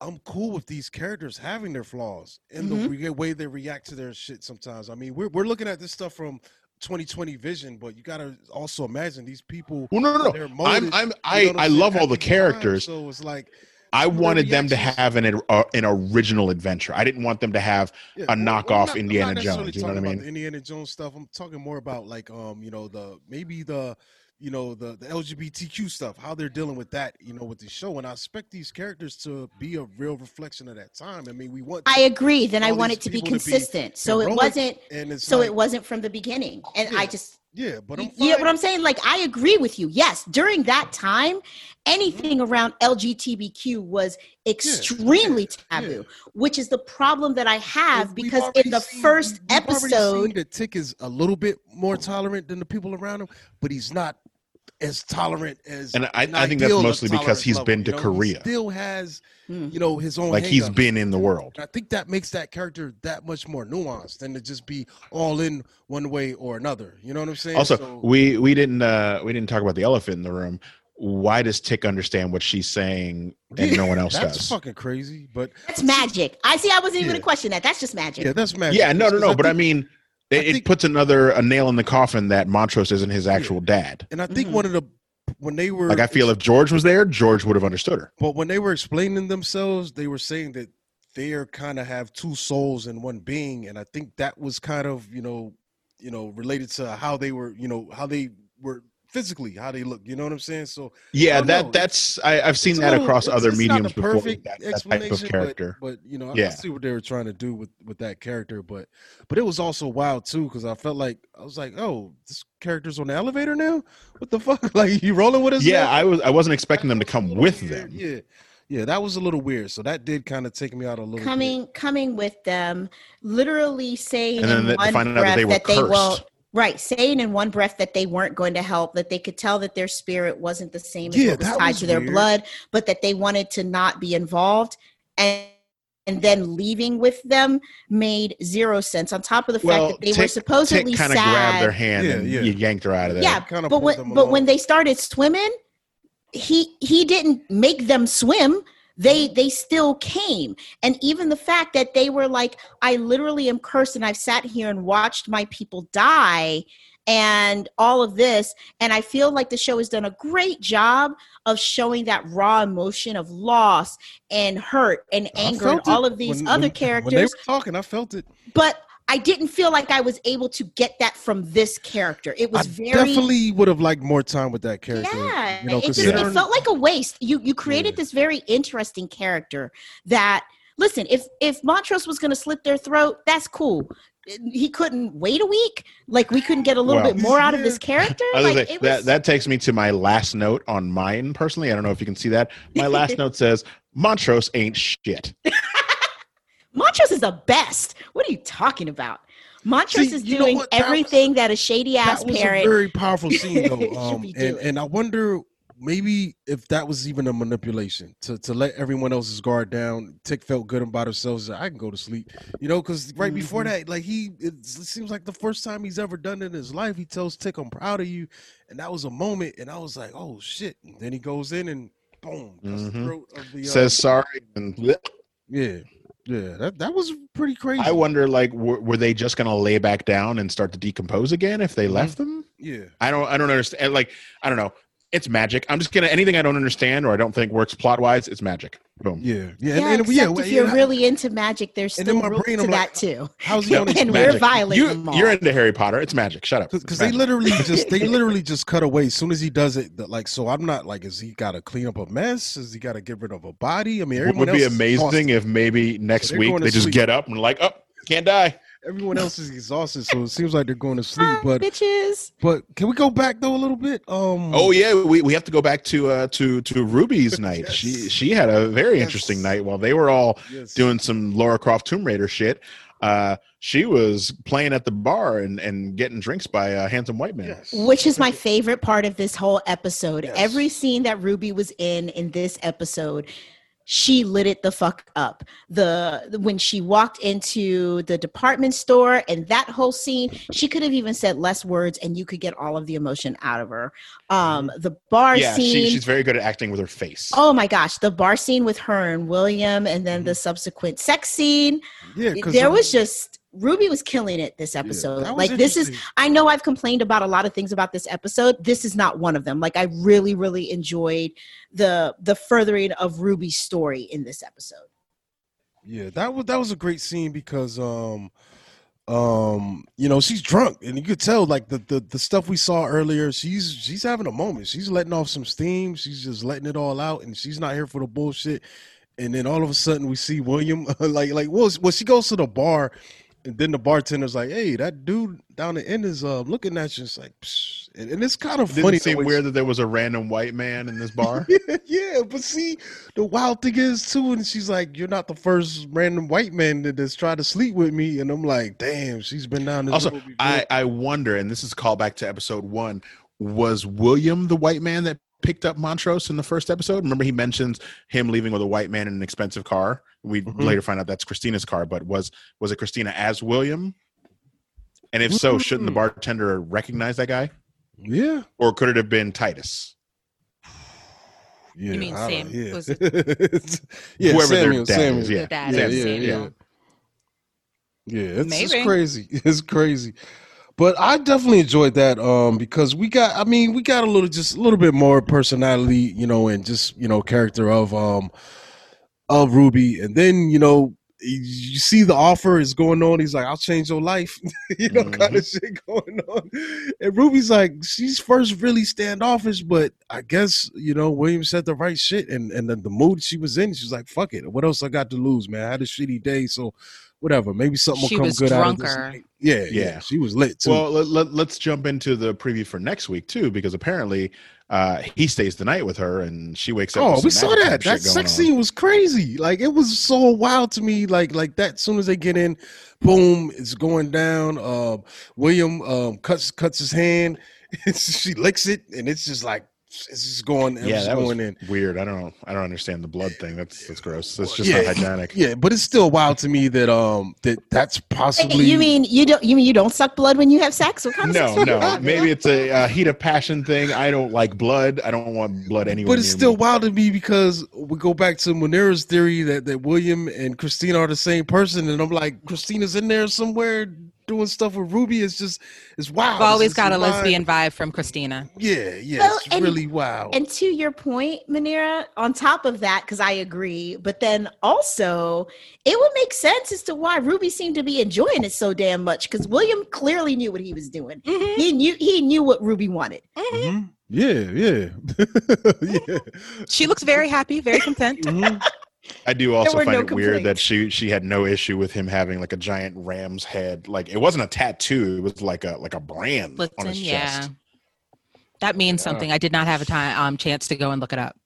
[SPEAKER 3] I'm cool with these characters having their flaws and
[SPEAKER 2] Mhm.
[SPEAKER 3] the re- way they react to their shit. Sometimes I mean we're we're looking at this stuff from 2020 vision, but you gotta also imagine these people.
[SPEAKER 1] well no no
[SPEAKER 3] their
[SPEAKER 1] no i'm i'm
[SPEAKER 3] you
[SPEAKER 1] i
[SPEAKER 3] know
[SPEAKER 1] i
[SPEAKER 3] I'm
[SPEAKER 1] love all
[SPEAKER 3] at
[SPEAKER 1] the
[SPEAKER 3] time.
[SPEAKER 1] characters
[SPEAKER 3] So it's like
[SPEAKER 1] i wanted them to have an uh, an original adventure i didn't want them to have
[SPEAKER 3] Yeah,
[SPEAKER 1] a
[SPEAKER 3] well, well,
[SPEAKER 1] knockoff
[SPEAKER 3] not-
[SPEAKER 1] Indiana Jones, you know what I
[SPEAKER 3] talking about
[SPEAKER 1] mean?
[SPEAKER 3] the Indiana Jones stuff. I'm talking more about like um, you know, the maybe the you know the the LGBTQ stuff, how they're dealing with that, you know, with the show. And I expect these characters to be a real reflection of that time. I mean, we want
[SPEAKER 2] I agree. Then I want it to be
[SPEAKER 3] people to be
[SPEAKER 2] consistent. so it wasn't.
[SPEAKER 3] and it's
[SPEAKER 2] So
[SPEAKER 3] like,
[SPEAKER 2] it wasn't from the beginning. And I just
[SPEAKER 3] yeah, but I'm
[SPEAKER 2] yeah, what I'm saying, like, I agree with you. Yes, during that time, anything mm-hmm. around LGBTQ was extremely
[SPEAKER 3] yeah.
[SPEAKER 2] taboo, which is the problem that I have because in the
[SPEAKER 3] seen-
[SPEAKER 2] first
[SPEAKER 3] we've already seen
[SPEAKER 2] episode,
[SPEAKER 3] that Tick is a little bit more tolerant than the people around him, but he's not as tolerant as.
[SPEAKER 1] And I-
[SPEAKER 3] an
[SPEAKER 1] I think that's mostly because
[SPEAKER 3] tolerance
[SPEAKER 1] he's
[SPEAKER 3] level,
[SPEAKER 1] been to
[SPEAKER 3] you know? He
[SPEAKER 1] Korea.
[SPEAKER 3] still has,
[SPEAKER 2] Hmm.
[SPEAKER 3] you know, his own.
[SPEAKER 1] like he's
[SPEAKER 3] hang-ups.
[SPEAKER 1] been in the world.
[SPEAKER 3] And I think that makes that character that much more nuanced than to just be all in one way or another. You know what I'm saying?
[SPEAKER 1] Also,
[SPEAKER 3] So-
[SPEAKER 1] we we didn't uh we didn't talk about the elephant in the room. Why does Tick understand what she's saying and
[SPEAKER 3] Yeah,
[SPEAKER 1] no one else
[SPEAKER 3] that's
[SPEAKER 1] does?
[SPEAKER 3] That's fucking crazy. But
[SPEAKER 2] that's magic. I see. I wasn't even
[SPEAKER 3] Yeah.
[SPEAKER 2] going to question that. That's just magic.
[SPEAKER 3] yeah, that's magic.
[SPEAKER 1] yeah, no, no,
[SPEAKER 3] Because
[SPEAKER 1] no. But I
[SPEAKER 3] think-
[SPEAKER 1] mean,
[SPEAKER 3] I
[SPEAKER 1] it, it puts another a nail in the coffin that Montrose isn't his actual dad.
[SPEAKER 3] and I think
[SPEAKER 2] Mhm.
[SPEAKER 3] one of the when they were
[SPEAKER 1] Like I feel if George was there, George would have understood her.
[SPEAKER 3] But when they were explaining themselves, they were saying that they are kind of have two souls in one being, and I think that was kind of you know, you know, related to how they were, you know, how they were physically, how they look. You know what I'm saying? So
[SPEAKER 1] Yeah, that
[SPEAKER 3] know.
[SPEAKER 1] that's I, I've seen
[SPEAKER 3] it's
[SPEAKER 1] that
[SPEAKER 3] little-
[SPEAKER 1] across
[SPEAKER 3] it's-
[SPEAKER 1] other
[SPEAKER 3] it's not
[SPEAKER 1] mediums before.
[SPEAKER 3] perfect
[SPEAKER 1] That, that type of
[SPEAKER 3] explanation,
[SPEAKER 1] character.
[SPEAKER 3] But, but you know, I, I
[SPEAKER 1] Yeah.
[SPEAKER 3] see what they were trying to do with with that character. But but it was also wild too because I felt like I was like, oh, this character's on the elevator now. What the fuck? Like you rolling with us?
[SPEAKER 1] yeah,
[SPEAKER 3] now?
[SPEAKER 1] I was I wasn't expecting them to come with
[SPEAKER 3] weird.
[SPEAKER 1] them.
[SPEAKER 3] Yeah, yeah, that was a little weird. So that did kind of take me out a little. bit.
[SPEAKER 2] coming coming with them, literally saying
[SPEAKER 1] And then
[SPEAKER 2] in one
[SPEAKER 1] finding out
[SPEAKER 2] breath
[SPEAKER 1] that they were
[SPEAKER 2] that they
[SPEAKER 1] cursed.
[SPEAKER 2] won't. Right, saying in one breath that they weren't going to help, that they could tell that their spirit wasn't the same as
[SPEAKER 3] Yeah,
[SPEAKER 2] what was tied
[SPEAKER 3] was
[SPEAKER 2] to their
[SPEAKER 3] weird.
[SPEAKER 2] blood, but that they wanted to not be involved, and and then leaving with them made zero sense. On top of the fact that they were supposedly
[SPEAKER 1] kind
[SPEAKER 2] sad.
[SPEAKER 1] of grabbed their hand
[SPEAKER 3] Yeah,
[SPEAKER 1] and
[SPEAKER 3] yeah.
[SPEAKER 1] you yanked her out of there.
[SPEAKER 2] yeah,
[SPEAKER 3] kinda
[SPEAKER 2] but when but when they started swimming, he he didn't make them swim. They they still came, and even the fact that they were like, "I literally am cursed, and I've sat here and watched my people die." And all of this, and I feel like the show has done a great job of showing that raw emotion of loss and hurt and anger and all of these
[SPEAKER 3] When-
[SPEAKER 2] other
[SPEAKER 3] when-
[SPEAKER 2] characters
[SPEAKER 3] When they were talking, I felt it.
[SPEAKER 2] but I didn't feel like I was able to get that from this character. It was
[SPEAKER 3] I
[SPEAKER 2] very
[SPEAKER 3] definitely would have liked more time with that character.
[SPEAKER 2] yeah.
[SPEAKER 3] you know,
[SPEAKER 2] it, just, it felt like a waste. You you created
[SPEAKER 3] Yeah.
[SPEAKER 2] this very interesting character that listen, if if Montrose was going to slit their throat, that's cool. He couldn't wait a week. Like we couldn't get a little
[SPEAKER 1] Well-
[SPEAKER 2] bit more out of this character.
[SPEAKER 1] I was gonna
[SPEAKER 2] Like
[SPEAKER 1] say,
[SPEAKER 2] it
[SPEAKER 1] that
[SPEAKER 2] was,
[SPEAKER 1] that takes me to my last note on mine personally. I don't know if you can see that. My last note says Montrose ain't shit.
[SPEAKER 2] Montrose is the best. What are you talking about? Montrose
[SPEAKER 3] See,
[SPEAKER 2] is doing
[SPEAKER 3] what? That was-
[SPEAKER 2] everything that a shady ass
[SPEAKER 3] that was
[SPEAKER 2] parent.
[SPEAKER 3] a very powerful scene, though. Um, and,
[SPEAKER 2] doing.
[SPEAKER 3] and I wonder maybe if that was even a manipulation to, to let everyone else's guard down. Tick felt good about herself. Said, I can go to sleep, you know, because right before
[SPEAKER 2] Mhm.
[SPEAKER 3] that, like he, it, it seems like the first time he's ever done it in his life. He tells Tick, "I'm proud of you," and that was a moment, and I was like, "Oh shit!" And then he goes in and boom, cuts the throat of the uh,
[SPEAKER 1] Says sorry and bleh.
[SPEAKER 3] yeah, yeah. That that was pretty crazy.
[SPEAKER 1] I wonder like were, were they just gonna lay back down and start to decompose again if they
[SPEAKER 3] Mhm.
[SPEAKER 1] left them?
[SPEAKER 3] yeah.
[SPEAKER 1] I don't I don't understand like I don't know. It's magic. I'm just gonna anything I don't understand or I don't think works plot wise, it's magic. Boom.
[SPEAKER 3] Yeah, yeah,
[SPEAKER 2] Yeah,
[SPEAKER 3] and, and,
[SPEAKER 2] except
[SPEAKER 3] yeah.
[SPEAKER 2] if you're
[SPEAKER 3] yeah,
[SPEAKER 2] really into magic, there's
[SPEAKER 3] and
[SPEAKER 2] still
[SPEAKER 3] my
[SPEAKER 2] rules
[SPEAKER 3] brain,
[SPEAKER 2] to
[SPEAKER 3] I'm
[SPEAKER 2] that
[SPEAKER 3] like,
[SPEAKER 2] too.
[SPEAKER 3] how's he
[SPEAKER 1] Yeah,
[SPEAKER 2] and
[SPEAKER 1] it's
[SPEAKER 2] we're
[SPEAKER 1] magic.
[SPEAKER 2] violating
[SPEAKER 1] You,
[SPEAKER 2] them all.
[SPEAKER 1] you're into Harry Potter. It's magic. Shut up.
[SPEAKER 3] Because they literally just they literally just cut away as soon as he does it. Like, so I'm not like, is he got to clean up a mess? Is he got to get rid of a body? I mean,
[SPEAKER 1] It
[SPEAKER 3] everyone
[SPEAKER 1] would be
[SPEAKER 3] else is
[SPEAKER 1] amazing if maybe next
[SPEAKER 3] they're
[SPEAKER 1] week they just
[SPEAKER 3] sleep.
[SPEAKER 1] get up and like, oh, can't die.
[SPEAKER 3] Everyone else is exhausted, so it seems like they're going to sleep.
[SPEAKER 2] Hi,
[SPEAKER 3] But
[SPEAKER 2] bitches.
[SPEAKER 3] but can we go back though a little bit? Um,
[SPEAKER 1] Oh yeah, we, we have to go back to uh to to Ruby's night. She she had a very
[SPEAKER 3] Yes.
[SPEAKER 1] interesting night while they were all
[SPEAKER 3] yes.
[SPEAKER 1] doing some Laura Croft Tomb Raider shit. Uh, she was playing at the bar and, and getting drinks by a handsome white man.
[SPEAKER 3] Yes.
[SPEAKER 2] Which is my favorite part of this whole episode.
[SPEAKER 3] Yes.
[SPEAKER 2] Every scene that Ruby was in in this episode, she lit it the fuck up. The when she walked into the department store and that whole scene, she could have even said less words and you could get all of the emotion out of her. Um, the bar
[SPEAKER 1] Yeah,
[SPEAKER 2] scene.
[SPEAKER 1] she, she's very good at acting with her face.
[SPEAKER 2] Oh my gosh, the bar scene with her and William, and then
[SPEAKER 3] Mm-hmm.
[SPEAKER 2] the subsequent sex scene.
[SPEAKER 3] yeah, 'cause,
[SPEAKER 2] There
[SPEAKER 3] um,
[SPEAKER 2] was just Ruby was killing it this episode.
[SPEAKER 3] was
[SPEAKER 2] like this is. I know I've complained about a lot of things about this episode. This is not one of them. Like I really, really enjoyed the the furthering of Ruby's story in this episode.
[SPEAKER 3] Yeah, that was that was a great scene because um um you know she's drunk and you could tell like the, the the stuff we saw earlier she's she's having a moment she's letting off some steam she's just letting it all out and she's not here for the bullshit and then all of a sudden we see william like like well, well she goes to the bar and then the bartender's like hey that dude down the end is uh looking at you it's like Psh. And, and it's kind of
[SPEAKER 1] Didn't
[SPEAKER 3] funny
[SPEAKER 1] it seem weird that there was a random white man in this bar?
[SPEAKER 3] yeah, yeah, but see, the wild thing is too, and she's like, "You're not the first random white man that has tried to sleep with me," and I'm like, "Damn, she's been down this
[SPEAKER 1] also. I, I wonder, and this is a callback to episode one, was William the white man that picked up Montrose in the first episode? Remember, he mentions him leaving with a white man in an expensive car. We
[SPEAKER 3] Mhm.
[SPEAKER 1] later find out that's Christina's car, but was was it Christina as William? And if so, shouldn't the
[SPEAKER 3] Mm.
[SPEAKER 1] bartender recognize that guy,
[SPEAKER 3] yeah,
[SPEAKER 1] or could it have been Titus?
[SPEAKER 3] yeah.
[SPEAKER 4] mean Sam-
[SPEAKER 3] Yeah,
[SPEAKER 4] was
[SPEAKER 3] yeah,
[SPEAKER 1] Whoever their dad
[SPEAKER 3] Samuel.
[SPEAKER 1] is, yeah.
[SPEAKER 4] The dad
[SPEAKER 3] yeah,
[SPEAKER 4] is
[SPEAKER 3] yeah, yeah. Yeah, it's, it's crazy. It's crazy. But I definitely enjoyed that um because we got I mean, we got a little just a little bit more personality, you know, and just, you know, character of um of Ruby. And then, you know, you see the offer is going on. He's like, I'll change your life, you know, kind of shit going on. And Ruby's like, she's first really standoffish, but I guess, you know, William said the right shit. And and then the mood she was in, she's like, fuck it. What else I got to lose, man? I had a shitty day. So whatever. Maybe something will
[SPEAKER 4] She
[SPEAKER 3] come
[SPEAKER 4] was
[SPEAKER 3] good out of this. Yeah, yeah,
[SPEAKER 1] Yeah.
[SPEAKER 3] She was lit too.
[SPEAKER 1] Well, let, let, let's jump into the preview for next week too, because apparently uh, he stays the night with her, and she wakes up.
[SPEAKER 3] Oh,
[SPEAKER 1] with
[SPEAKER 3] we saw that.
[SPEAKER 1] type
[SPEAKER 3] That sex
[SPEAKER 1] on.
[SPEAKER 3] scene was crazy. Like it was so wild to me. Like like that. As soon as they get in, boom, it's going down. Um, William um, cuts cuts his hand. she licks it, and it's just like it's just going.
[SPEAKER 1] Yeah,
[SPEAKER 3] just
[SPEAKER 1] that was
[SPEAKER 3] going in.
[SPEAKER 1] weird. I don't. I don't understand the blood thing. That's that's gross. That's just
[SPEAKER 3] Yeah.
[SPEAKER 1] not hygienic.
[SPEAKER 3] Yeah, but it's still wild to me that um that that's possibly.
[SPEAKER 2] You mean you don't? You mean you don't suck blood when you have sex? What kind of
[SPEAKER 1] No,
[SPEAKER 2] are
[SPEAKER 1] no.
[SPEAKER 2] having?
[SPEAKER 1] Maybe it's a, uh heat of passion thing. I don't like blood. I don't want blood anywhere.
[SPEAKER 3] But it's
[SPEAKER 1] near
[SPEAKER 3] still
[SPEAKER 1] me.
[SPEAKER 3] wild to me because we go back to Munira's theory that, that William and Christina are the same person, and I'm like, Christina's in there somewhere doing stuff with Ruby. is just, it's wild.
[SPEAKER 4] I've always got a
[SPEAKER 3] wild.
[SPEAKER 4] lesbian vibe from Christina.
[SPEAKER 3] Yeah, yeah,
[SPEAKER 2] Well,
[SPEAKER 3] it's
[SPEAKER 2] and-
[SPEAKER 3] really wild.
[SPEAKER 2] And to your point, Manira, on top of that, because I agree, but then also it would make sense as to why Ruby seemed to be enjoying it so damn much. Because William clearly knew what he was doing.
[SPEAKER 4] Mhm,
[SPEAKER 2] He knew he knew what Ruby wanted.
[SPEAKER 4] mhm.
[SPEAKER 3] Mhm. Yeah, yeah, yeah.
[SPEAKER 4] She looks very happy, very content.
[SPEAKER 3] Mhm.
[SPEAKER 1] I do also find
[SPEAKER 2] no
[SPEAKER 1] it weird that she she had no issue with him having like a giant ram's head. Like it wasn't a tattoo. It was like a like a brand on
[SPEAKER 4] Listen,
[SPEAKER 1] his
[SPEAKER 4] yeah.
[SPEAKER 1] chest.
[SPEAKER 4] That means something. I did not have a time um chance to go and look it up.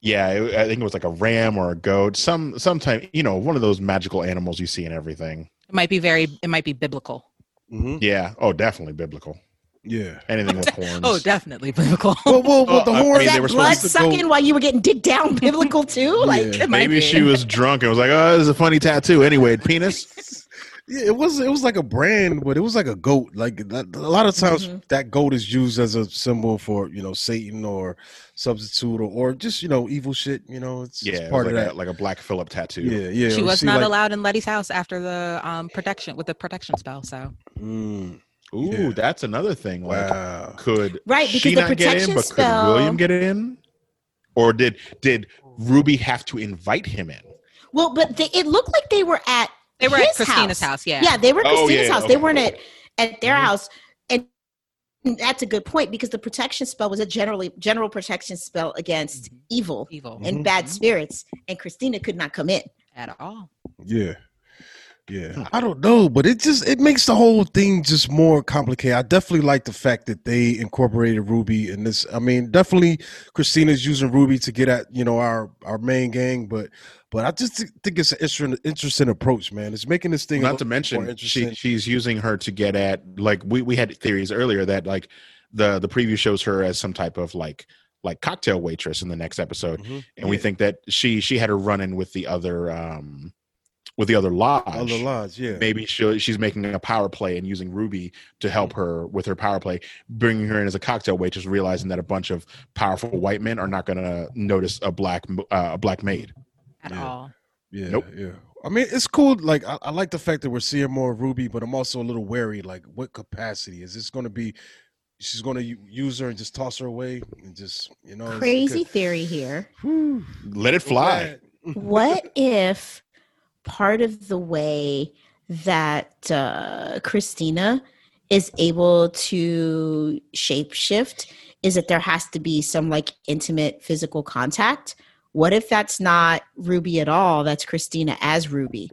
[SPEAKER 1] Yeah, it, I think it was like a ram or a goat. Some sometime you know one of those magical animals you see in everything.
[SPEAKER 4] It might be very it might be biblical.
[SPEAKER 3] Mhm.
[SPEAKER 1] Yeah. Oh, definitely biblical.
[SPEAKER 3] Yeah.
[SPEAKER 1] Anything with horns.
[SPEAKER 4] Oh, definitely biblical.
[SPEAKER 3] Well, well, well the
[SPEAKER 1] Oh, I mean,
[SPEAKER 2] Was
[SPEAKER 1] they
[SPEAKER 2] that
[SPEAKER 1] were
[SPEAKER 2] blood
[SPEAKER 1] supposed
[SPEAKER 3] to go-
[SPEAKER 2] sucking while you were getting digged down biblical too? Like
[SPEAKER 3] Yeah.
[SPEAKER 1] Maybe
[SPEAKER 4] be.
[SPEAKER 1] she was drunk and was like, "Oh, this is a funny tattoo." Anyway, penis.
[SPEAKER 3] Yeah, it was it was like a brand, but it was like a goat. Like a lot of times,
[SPEAKER 2] Mhm.
[SPEAKER 3] that goat is used as a symbol for you know Satan or substitute or, or just you know evil shit. You know, it's,
[SPEAKER 1] Yeah,
[SPEAKER 3] it's
[SPEAKER 1] it was
[SPEAKER 3] part
[SPEAKER 1] like
[SPEAKER 3] of
[SPEAKER 1] a,
[SPEAKER 3] that.
[SPEAKER 1] like a Black Phillip tattoo.
[SPEAKER 3] yeah, yeah.
[SPEAKER 4] she
[SPEAKER 3] or
[SPEAKER 4] was
[SPEAKER 3] see,
[SPEAKER 4] not
[SPEAKER 3] like-
[SPEAKER 4] allowed in Letty's house after the um protection with the protection spell. So
[SPEAKER 3] Mm,
[SPEAKER 1] Ooh,
[SPEAKER 3] Yeah.
[SPEAKER 1] that's another thing. Like,
[SPEAKER 3] wow.
[SPEAKER 1] could
[SPEAKER 2] Right,
[SPEAKER 1] she
[SPEAKER 2] because the
[SPEAKER 1] not get in,
[SPEAKER 2] protection
[SPEAKER 1] but
[SPEAKER 2] spell-
[SPEAKER 1] could William get in? Or did did Ruby have to invite him in?
[SPEAKER 2] well, but they, it looked like they were at
[SPEAKER 4] they were at Christina's house. Yeah.
[SPEAKER 2] Yeah, they were at
[SPEAKER 1] Oh,
[SPEAKER 2] Christina's
[SPEAKER 1] yeah,
[SPEAKER 2] house.
[SPEAKER 1] okay.
[SPEAKER 2] They weren't at at their
[SPEAKER 3] Mhm.
[SPEAKER 2] house. And that's a good point because the protection spell was a generally general protection spell against evil
[SPEAKER 4] Evil
[SPEAKER 2] and
[SPEAKER 3] Mhm.
[SPEAKER 2] bad spirits, and Christina could not come in.
[SPEAKER 4] at all.
[SPEAKER 3] Yeah. Yeah. I don't know, but it just it makes the whole thing just more complicated. I definitely like the fact that they incorporated Ruby in this. I mean, definitely Christina's using Ruby to get at, you know, our our main gang, but but I just thi- think it's an interesting, interesting approach, man. It's making this thing
[SPEAKER 1] Not to mention she she's using her to get at like we, we had theories earlier that like the the preview shows her as some type of like like cocktail waitress in the next episode.
[SPEAKER 3] Mhm.
[SPEAKER 1] And we think that she she had a run in with the other um with the other lodge.
[SPEAKER 3] other lodge, yeah.
[SPEAKER 1] maybe she she's making a power play and using Ruby to help her with her power play, bringing her in as a cocktail waitress, realizing that a bunch of powerful white men are not going to notice a black uh, a black maid.
[SPEAKER 4] At
[SPEAKER 3] Yeah.
[SPEAKER 4] all.
[SPEAKER 3] Yeah,
[SPEAKER 1] Nope.
[SPEAKER 3] yeah. I mean, it's cool. Like, I, I like the fact that we're seeing more of Ruby, but I'm also a little wary. Like, what capacity is this going to be? She's going to use her and just toss her away and just, you know,
[SPEAKER 2] Crazy theory here.
[SPEAKER 3] Whew.
[SPEAKER 1] Let it fly.
[SPEAKER 2] What if part of the way that uh, Christina is able to shapeshift is that there has to be some like intimate physical contact. What if that's not Ruby at all? That's Christina as Ruby.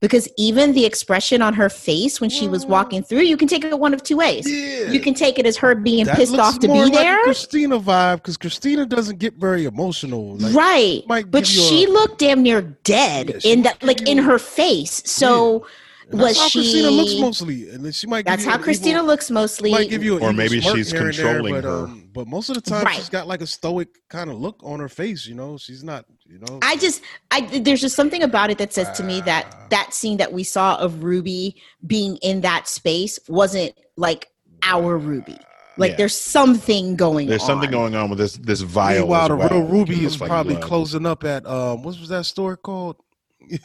[SPEAKER 2] Because even the expression on her face when she was mm. walking through, you can take it one of two ways.
[SPEAKER 3] Yeah.
[SPEAKER 2] You can take it as her being
[SPEAKER 3] That
[SPEAKER 2] pissed off to be
[SPEAKER 3] like a
[SPEAKER 2] there.
[SPEAKER 3] Christina vibe because Christina doesn't get very emotional. Like,
[SPEAKER 2] right. But she
[SPEAKER 3] a-
[SPEAKER 2] looked damn near dead
[SPEAKER 3] Yeah,
[SPEAKER 2] in that like in her face. So
[SPEAKER 3] and that's
[SPEAKER 2] was
[SPEAKER 3] how Christina looks
[SPEAKER 2] she-
[SPEAKER 3] mostly, and then she might.
[SPEAKER 2] that's
[SPEAKER 3] give you
[SPEAKER 2] how Christina
[SPEAKER 3] evil-
[SPEAKER 2] looks mostly.
[SPEAKER 3] Might give you an
[SPEAKER 1] Or maybe she's
[SPEAKER 3] here and there,
[SPEAKER 1] controlling
[SPEAKER 3] but,
[SPEAKER 1] her.
[SPEAKER 3] Um, but most of the time,
[SPEAKER 2] Right.
[SPEAKER 3] she's got like a stoic kind of look on her face. You know, she's not. You know,
[SPEAKER 2] I just I there's just something about it that says to me that that scene that we saw of Ruby being in that space wasn't like our Ruby. Like
[SPEAKER 1] Yeah.
[SPEAKER 2] there's something going on.
[SPEAKER 1] There's
[SPEAKER 2] on.
[SPEAKER 1] something going on with this this vial.
[SPEAKER 3] Meanwhile,
[SPEAKER 1] as
[SPEAKER 3] the
[SPEAKER 1] well.
[SPEAKER 3] real Ruby is probably
[SPEAKER 1] blood.
[SPEAKER 3] closing up at um, what was that store called? you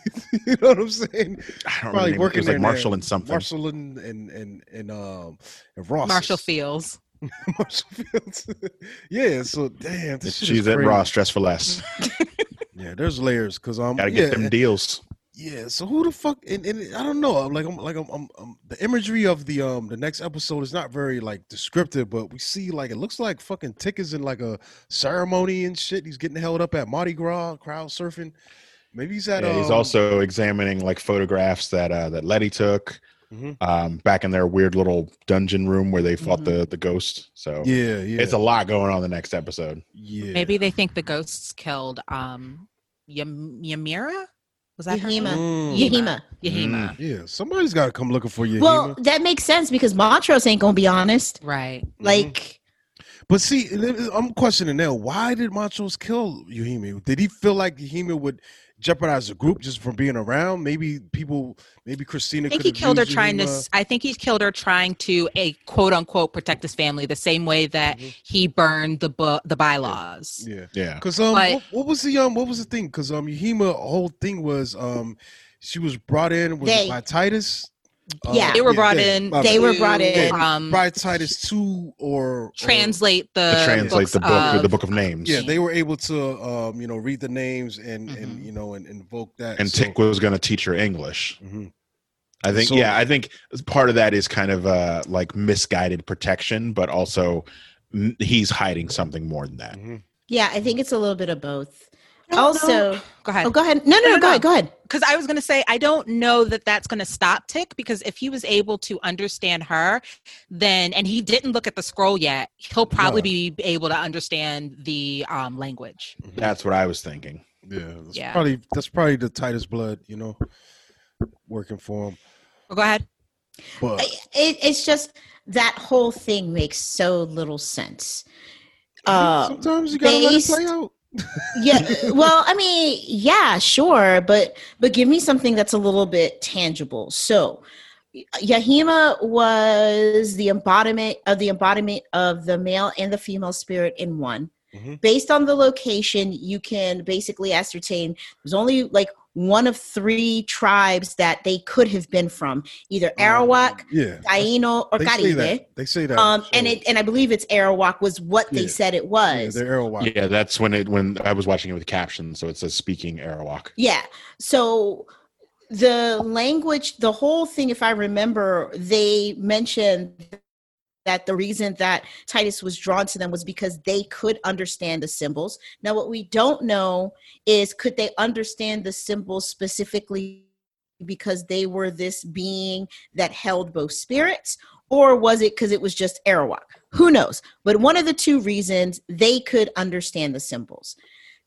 [SPEAKER 3] know what I'm saying?
[SPEAKER 1] I don't
[SPEAKER 3] Probably
[SPEAKER 1] really
[SPEAKER 3] working
[SPEAKER 1] It was
[SPEAKER 3] there
[SPEAKER 1] like
[SPEAKER 3] now.
[SPEAKER 1] Marshall and something.
[SPEAKER 3] Marshall and and and, and um and Ross.
[SPEAKER 4] Marshall Fields.
[SPEAKER 3] Marshall Fields. yeah. So damn, this shit
[SPEAKER 1] She's
[SPEAKER 3] is
[SPEAKER 1] at
[SPEAKER 3] crazy.
[SPEAKER 1] Ross, dress for less.
[SPEAKER 3] Yeah, there's layers because um,
[SPEAKER 1] Gotta
[SPEAKER 3] yeah,
[SPEAKER 1] get them deals.
[SPEAKER 3] Yeah, so who the fuck? And, and I don't know. Like, I'm like, I'm, I'm, I'm, the imagery of the um the next episode is not very like descriptive, but we see like it looks like fucking Tick is in like a ceremony and shit. He's getting held up at Mardi Gras, crowd surfing. Maybe he's at.
[SPEAKER 1] Yeah, he's
[SPEAKER 3] um,
[SPEAKER 1] also examining like photographs that uh, that Letty took
[SPEAKER 3] Mhm.
[SPEAKER 1] um, back in their weird little dungeon room where they fought the the ghost. So
[SPEAKER 3] Yeah, yeah.
[SPEAKER 1] it's a lot going on the next episode.
[SPEAKER 3] yeah.
[SPEAKER 4] Maybe they think the ghosts killed um Ym- Ymira? Was that her
[SPEAKER 2] Yahima.
[SPEAKER 3] Mm,
[SPEAKER 2] Yahima.
[SPEAKER 4] Yahima.
[SPEAKER 3] yeah, somebody's got to come looking for you.
[SPEAKER 2] Well, that makes sense because Montrose ain't gonna be honest.
[SPEAKER 4] Right.
[SPEAKER 3] Mm-hmm.
[SPEAKER 2] Like
[SPEAKER 3] But see, I'm questioning now. Why did Montrose kill Yuhime? Did he feel like Yuhime would jeopardize the group just from being around? Maybe people, maybe Christina.
[SPEAKER 4] I think
[SPEAKER 3] could
[SPEAKER 4] he killed her
[SPEAKER 3] used
[SPEAKER 4] trying to.
[SPEAKER 3] Yuhime.
[SPEAKER 4] s- I think he killed her trying to a quote unquote protect his family, the same way that
[SPEAKER 3] Mhm.
[SPEAKER 4] he burned the bu- the bylaws.
[SPEAKER 3] Yeah,
[SPEAKER 1] Yeah,
[SPEAKER 3] because um,
[SPEAKER 4] But-
[SPEAKER 3] what, what was the um, what was the thing? Because um, Yuhime whole thing was um, she was brought in was it
[SPEAKER 2] They.
[SPEAKER 3] by Titus.
[SPEAKER 2] Yeah.
[SPEAKER 4] They were brought
[SPEAKER 3] they,
[SPEAKER 4] in.
[SPEAKER 3] my
[SPEAKER 2] They
[SPEAKER 3] bad.
[SPEAKER 2] were
[SPEAKER 4] to,
[SPEAKER 2] brought in.
[SPEAKER 4] Um,
[SPEAKER 3] by Titus two or or-
[SPEAKER 4] translate the
[SPEAKER 1] translate
[SPEAKER 4] books
[SPEAKER 1] the book,
[SPEAKER 4] of-
[SPEAKER 1] the book of names.
[SPEAKER 3] Yeah, they were able to um, you know, read the names and and
[SPEAKER 4] Mhm.
[SPEAKER 3] you know and invoke that.
[SPEAKER 1] and
[SPEAKER 3] so-
[SPEAKER 1] Tick was going to teach her English.
[SPEAKER 3] Mhm.
[SPEAKER 1] I think,
[SPEAKER 3] So-
[SPEAKER 1] yeah, I think part of that is kind of uh, like misguided protection, but also he's hiding something more than that.
[SPEAKER 3] Mhm.
[SPEAKER 2] yeah, I think it's a little bit of both.
[SPEAKER 4] I don't
[SPEAKER 2] Also,
[SPEAKER 4] know. go ahead.
[SPEAKER 2] oh, go ahead. No, no,
[SPEAKER 4] No,
[SPEAKER 2] no,
[SPEAKER 4] no,
[SPEAKER 2] go
[SPEAKER 4] no.
[SPEAKER 2] ahead. Go ahead.
[SPEAKER 4] because I was going to say I don't know that that's going to stop Tick because if he was able to understand her, then and he didn't look at the scroll yet, he'll probably
[SPEAKER 3] No.
[SPEAKER 4] be able to understand the um, language.
[SPEAKER 1] That's what I was thinking.
[SPEAKER 3] Yeah, that's
[SPEAKER 4] Yeah.
[SPEAKER 3] probably that's probably the Titus' blood, you know, working for him.
[SPEAKER 4] Oh, go ahead.
[SPEAKER 3] But
[SPEAKER 2] it, it's just that whole thing makes so little sense. Uh,
[SPEAKER 3] sometimes you gotta let it play out.
[SPEAKER 2] Yeah well i mean yeah sure but but give me something that's a little bit tangible so yahima was the embodiment of the embodiment of the male and the female spirit in one
[SPEAKER 3] Mhm.
[SPEAKER 2] based on the location you can basically ascertain there's only like one of three tribes that they could have been from either arawak
[SPEAKER 3] Yeah,
[SPEAKER 2] taino or
[SPEAKER 3] they say
[SPEAKER 2] caribe
[SPEAKER 3] that. They say that.
[SPEAKER 2] um and it and i believe it's arawak was what they said it
[SPEAKER 3] yeah,
[SPEAKER 2] was
[SPEAKER 3] they're Arawak.
[SPEAKER 1] Yeah, that's when it when I was watching it with captions, so it says speaking Arawak.
[SPEAKER 2] Yeah. So the language, the whole thing, if I remember, they mentioned that the reason that Titus was drawn to them was because they could understand the symbols. Now, what we don't know is could they understand the symbols specifically because they were this being that held both spirits, or was it because it was just Arawak? Who knows? But one of the two reasons they could understand the symbols.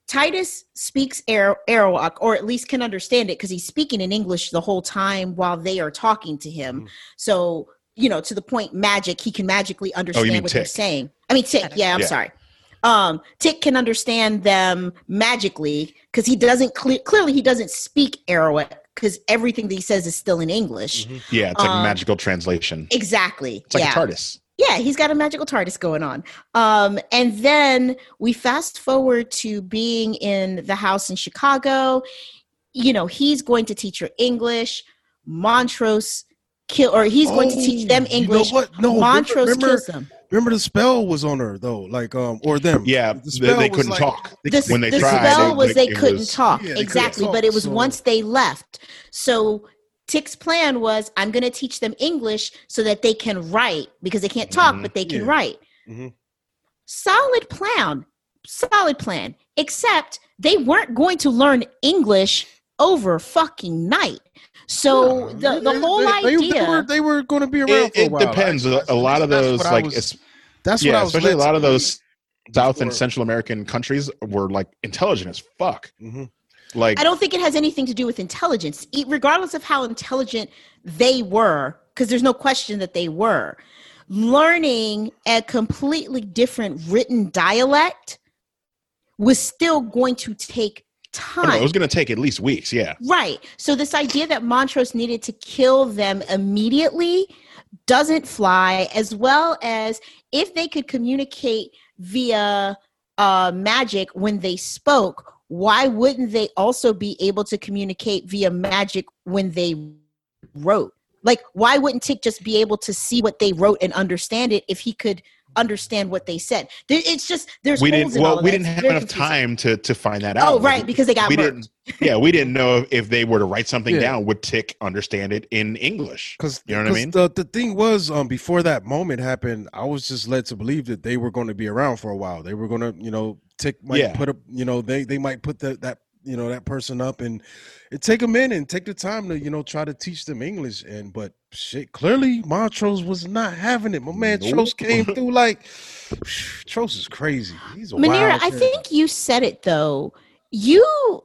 [SPEAKER 2] Titus speaks Ar- Arawak, or at least can understand it because he's speaking in English the whole time while they are talking to him.
[SPEAKER 3] Mhm.
[SPEAKER 2] So, you know, to the point magic, he can magically understand
[SPEAKER 1] mean
[SPEAKER 2] what they're saying. I mean, Tick, yeah, I'm
[SPEAKER 1] Yeah.
[SPEAKER 2] sorry. Um, Tick can understand them magically because he doesn't cle- clearly he doesn't speak Arawak because everything that he says is still in English.
[SPEAKER 3] Mhm.
[SPEAKER 1] Yeah, it's like
[SPEAKER 2] Um,
[SPEAKER 1] magical translation.
[SPEAKER 2] Exactly.
[SPEAKER 1] It's like
[SPEAKER 2] yeah.
[SPEAKER 1] a TARDIS.
[SPEAKER 2] Yeah, he's got a magical TARDIS going on. Um, and then we fast forward to being in the house in Chicago. You know, he's going to teach her English. Montrose kill, or he's going to teach them
[SPEAKER 3] English. you know what? No,
[SPEAKER 2] Montrose
[SPEAKER 3] remember,
[SPEAKER 2] kills them.
[SPEAKER 3] remember the spell was on her though, like um or them.
[SPEAKER 1] Yeah,
[SPEAKER 3] The
[SPEAKER 1] they,
[SPEAKER 3] spell
[SPEAKER 1] they
[SPEAKER 3] was
[SPEAKER 1] couldn't
[SPEAKER 3] like-
[SPEAKER 1] talk.
[SPEAKER 2] The,
[SPEAKER 1] when they
[SPEAKER 2] the
[SPEAKER 1] tried,
[SPEAKER 2] spell
[SPEAKER 1] they-
[SPEAKER 2] was
[SPEAKER 1] like,
[SPEAKER 2] they couldn't
[SPEAKER 1] was-
[SPEAKER 2] talk
[SPEAKER 3] Yeah, they couldn't
[SPEAKER 2] exactly,
[SPEAKER 3] talk,
[SPEAKER 2] but it was
[SPEAKER 3] so-
[SPEAKER 2] once they left. So Tick's plan was I'm going to teach them English so that they can write because they can't talk,
[SPEAKER 1] Mhm.
[SPEAKER 2] but they can
[SPEAKER 3] Yeah.
[SPEAKER 2] write.
[SPEAKER 3] Mhm.
[SPEAKER 2] Solid plan. Solid plan. Except they weren't going to learn English over fucking night. So
[SPEAKER 3] Yeah,
[SPEAKER 2] the, the
[SPEAKER 3] they-
[SPEAKER 2] whole
[SPEAKER 3] they, they-
[SPEAKER 2] idea.
[SPEAKER 3] They, were, they were going to be around
[SPEAKER 1] It,
[SPEAKER 3] for a
[SPEAKER 1] it
[SPEAKER 3] while.
[SPEAKER 1] depends.
[SPEAKER 3] I-
[SPEAKER 1] A, a lot of
[SPEAKER 3] that's
[SPEAKER 1] those,
[SPEAKER 3] what I
[SPEAKER 1] like,
[SPEAKER 3] was-
[SPEAKER 1] it's,
[SPEAKER 3] that's what
[SPEAKER 1] yeah,
[SPEAKER 3] I was
[SPEAKER 1] especially a lot of those South and. Central American countries were like intelligent as fuck.
[SPEAKER 3] Mhm.
[SPEAKER 1] Like,
[SPEAKER 2] I don't think it has anything to do with intelligence, regardless of how intelligent they were, because there's no question that they were. Learning a completely different written dialect was still going to take
[SPEAKER 1] Don't know, it was going to take at least weeks. Yeah.
[SPEAKER 2] Right. So this idea that Montrose needed to kill them immediately doesn't fly, as well as if they could communicate via uh, magic when they spoke, why wouldn't they also be able to communicate via magic when they wrote? Like, why wouldn't Tick just be able to see what they wrote and understand it if he could understand what they said? There, it's just there's
[SPEAKER 1] we didn't. Well, we didn't have enough
[SPEAKER 2] confusing.
[SPEAKER 1] time to to find that out.
[SPEAKER 2] Oh,
[SPEAKER 1] Like,
[SPEAKER 2] right, because they got
[SPEAKER 1] we
[SPEAKER 2] murked.
[SPEAKER 1] didn't. Yeah, we didn't know if, if they were to write something
[SPEAKER 3] Yeah.
[SPEAKER 1] down, would Tick understand it in English?
[SPEAKER 3] Because
[SPEAKER 1] You know what I mean?
[SPEAKER 3] The, the thing was, um, before that moment happened, I was just led to believe that they were going to be around for a while. They were going to, you know, Tick might
[SPEAKER 1] Yeah.
[SPEAKER 3] put up, you know, they they might put that that you know that person up and it take them in and take the time to you know try to teach them English. And but shit, clearly Montrose was not having it. My man
[SPEAKER 1] Nope.
[SPEAKER 3] Tros came through like Tros is crazy. He's a
[SPEAKER 2] Manira,
[SPEAKER 3] wild
[SPEAKER 2] I
[SPEAKER 3] cat.
[SPEAKER 2] think you said it though. You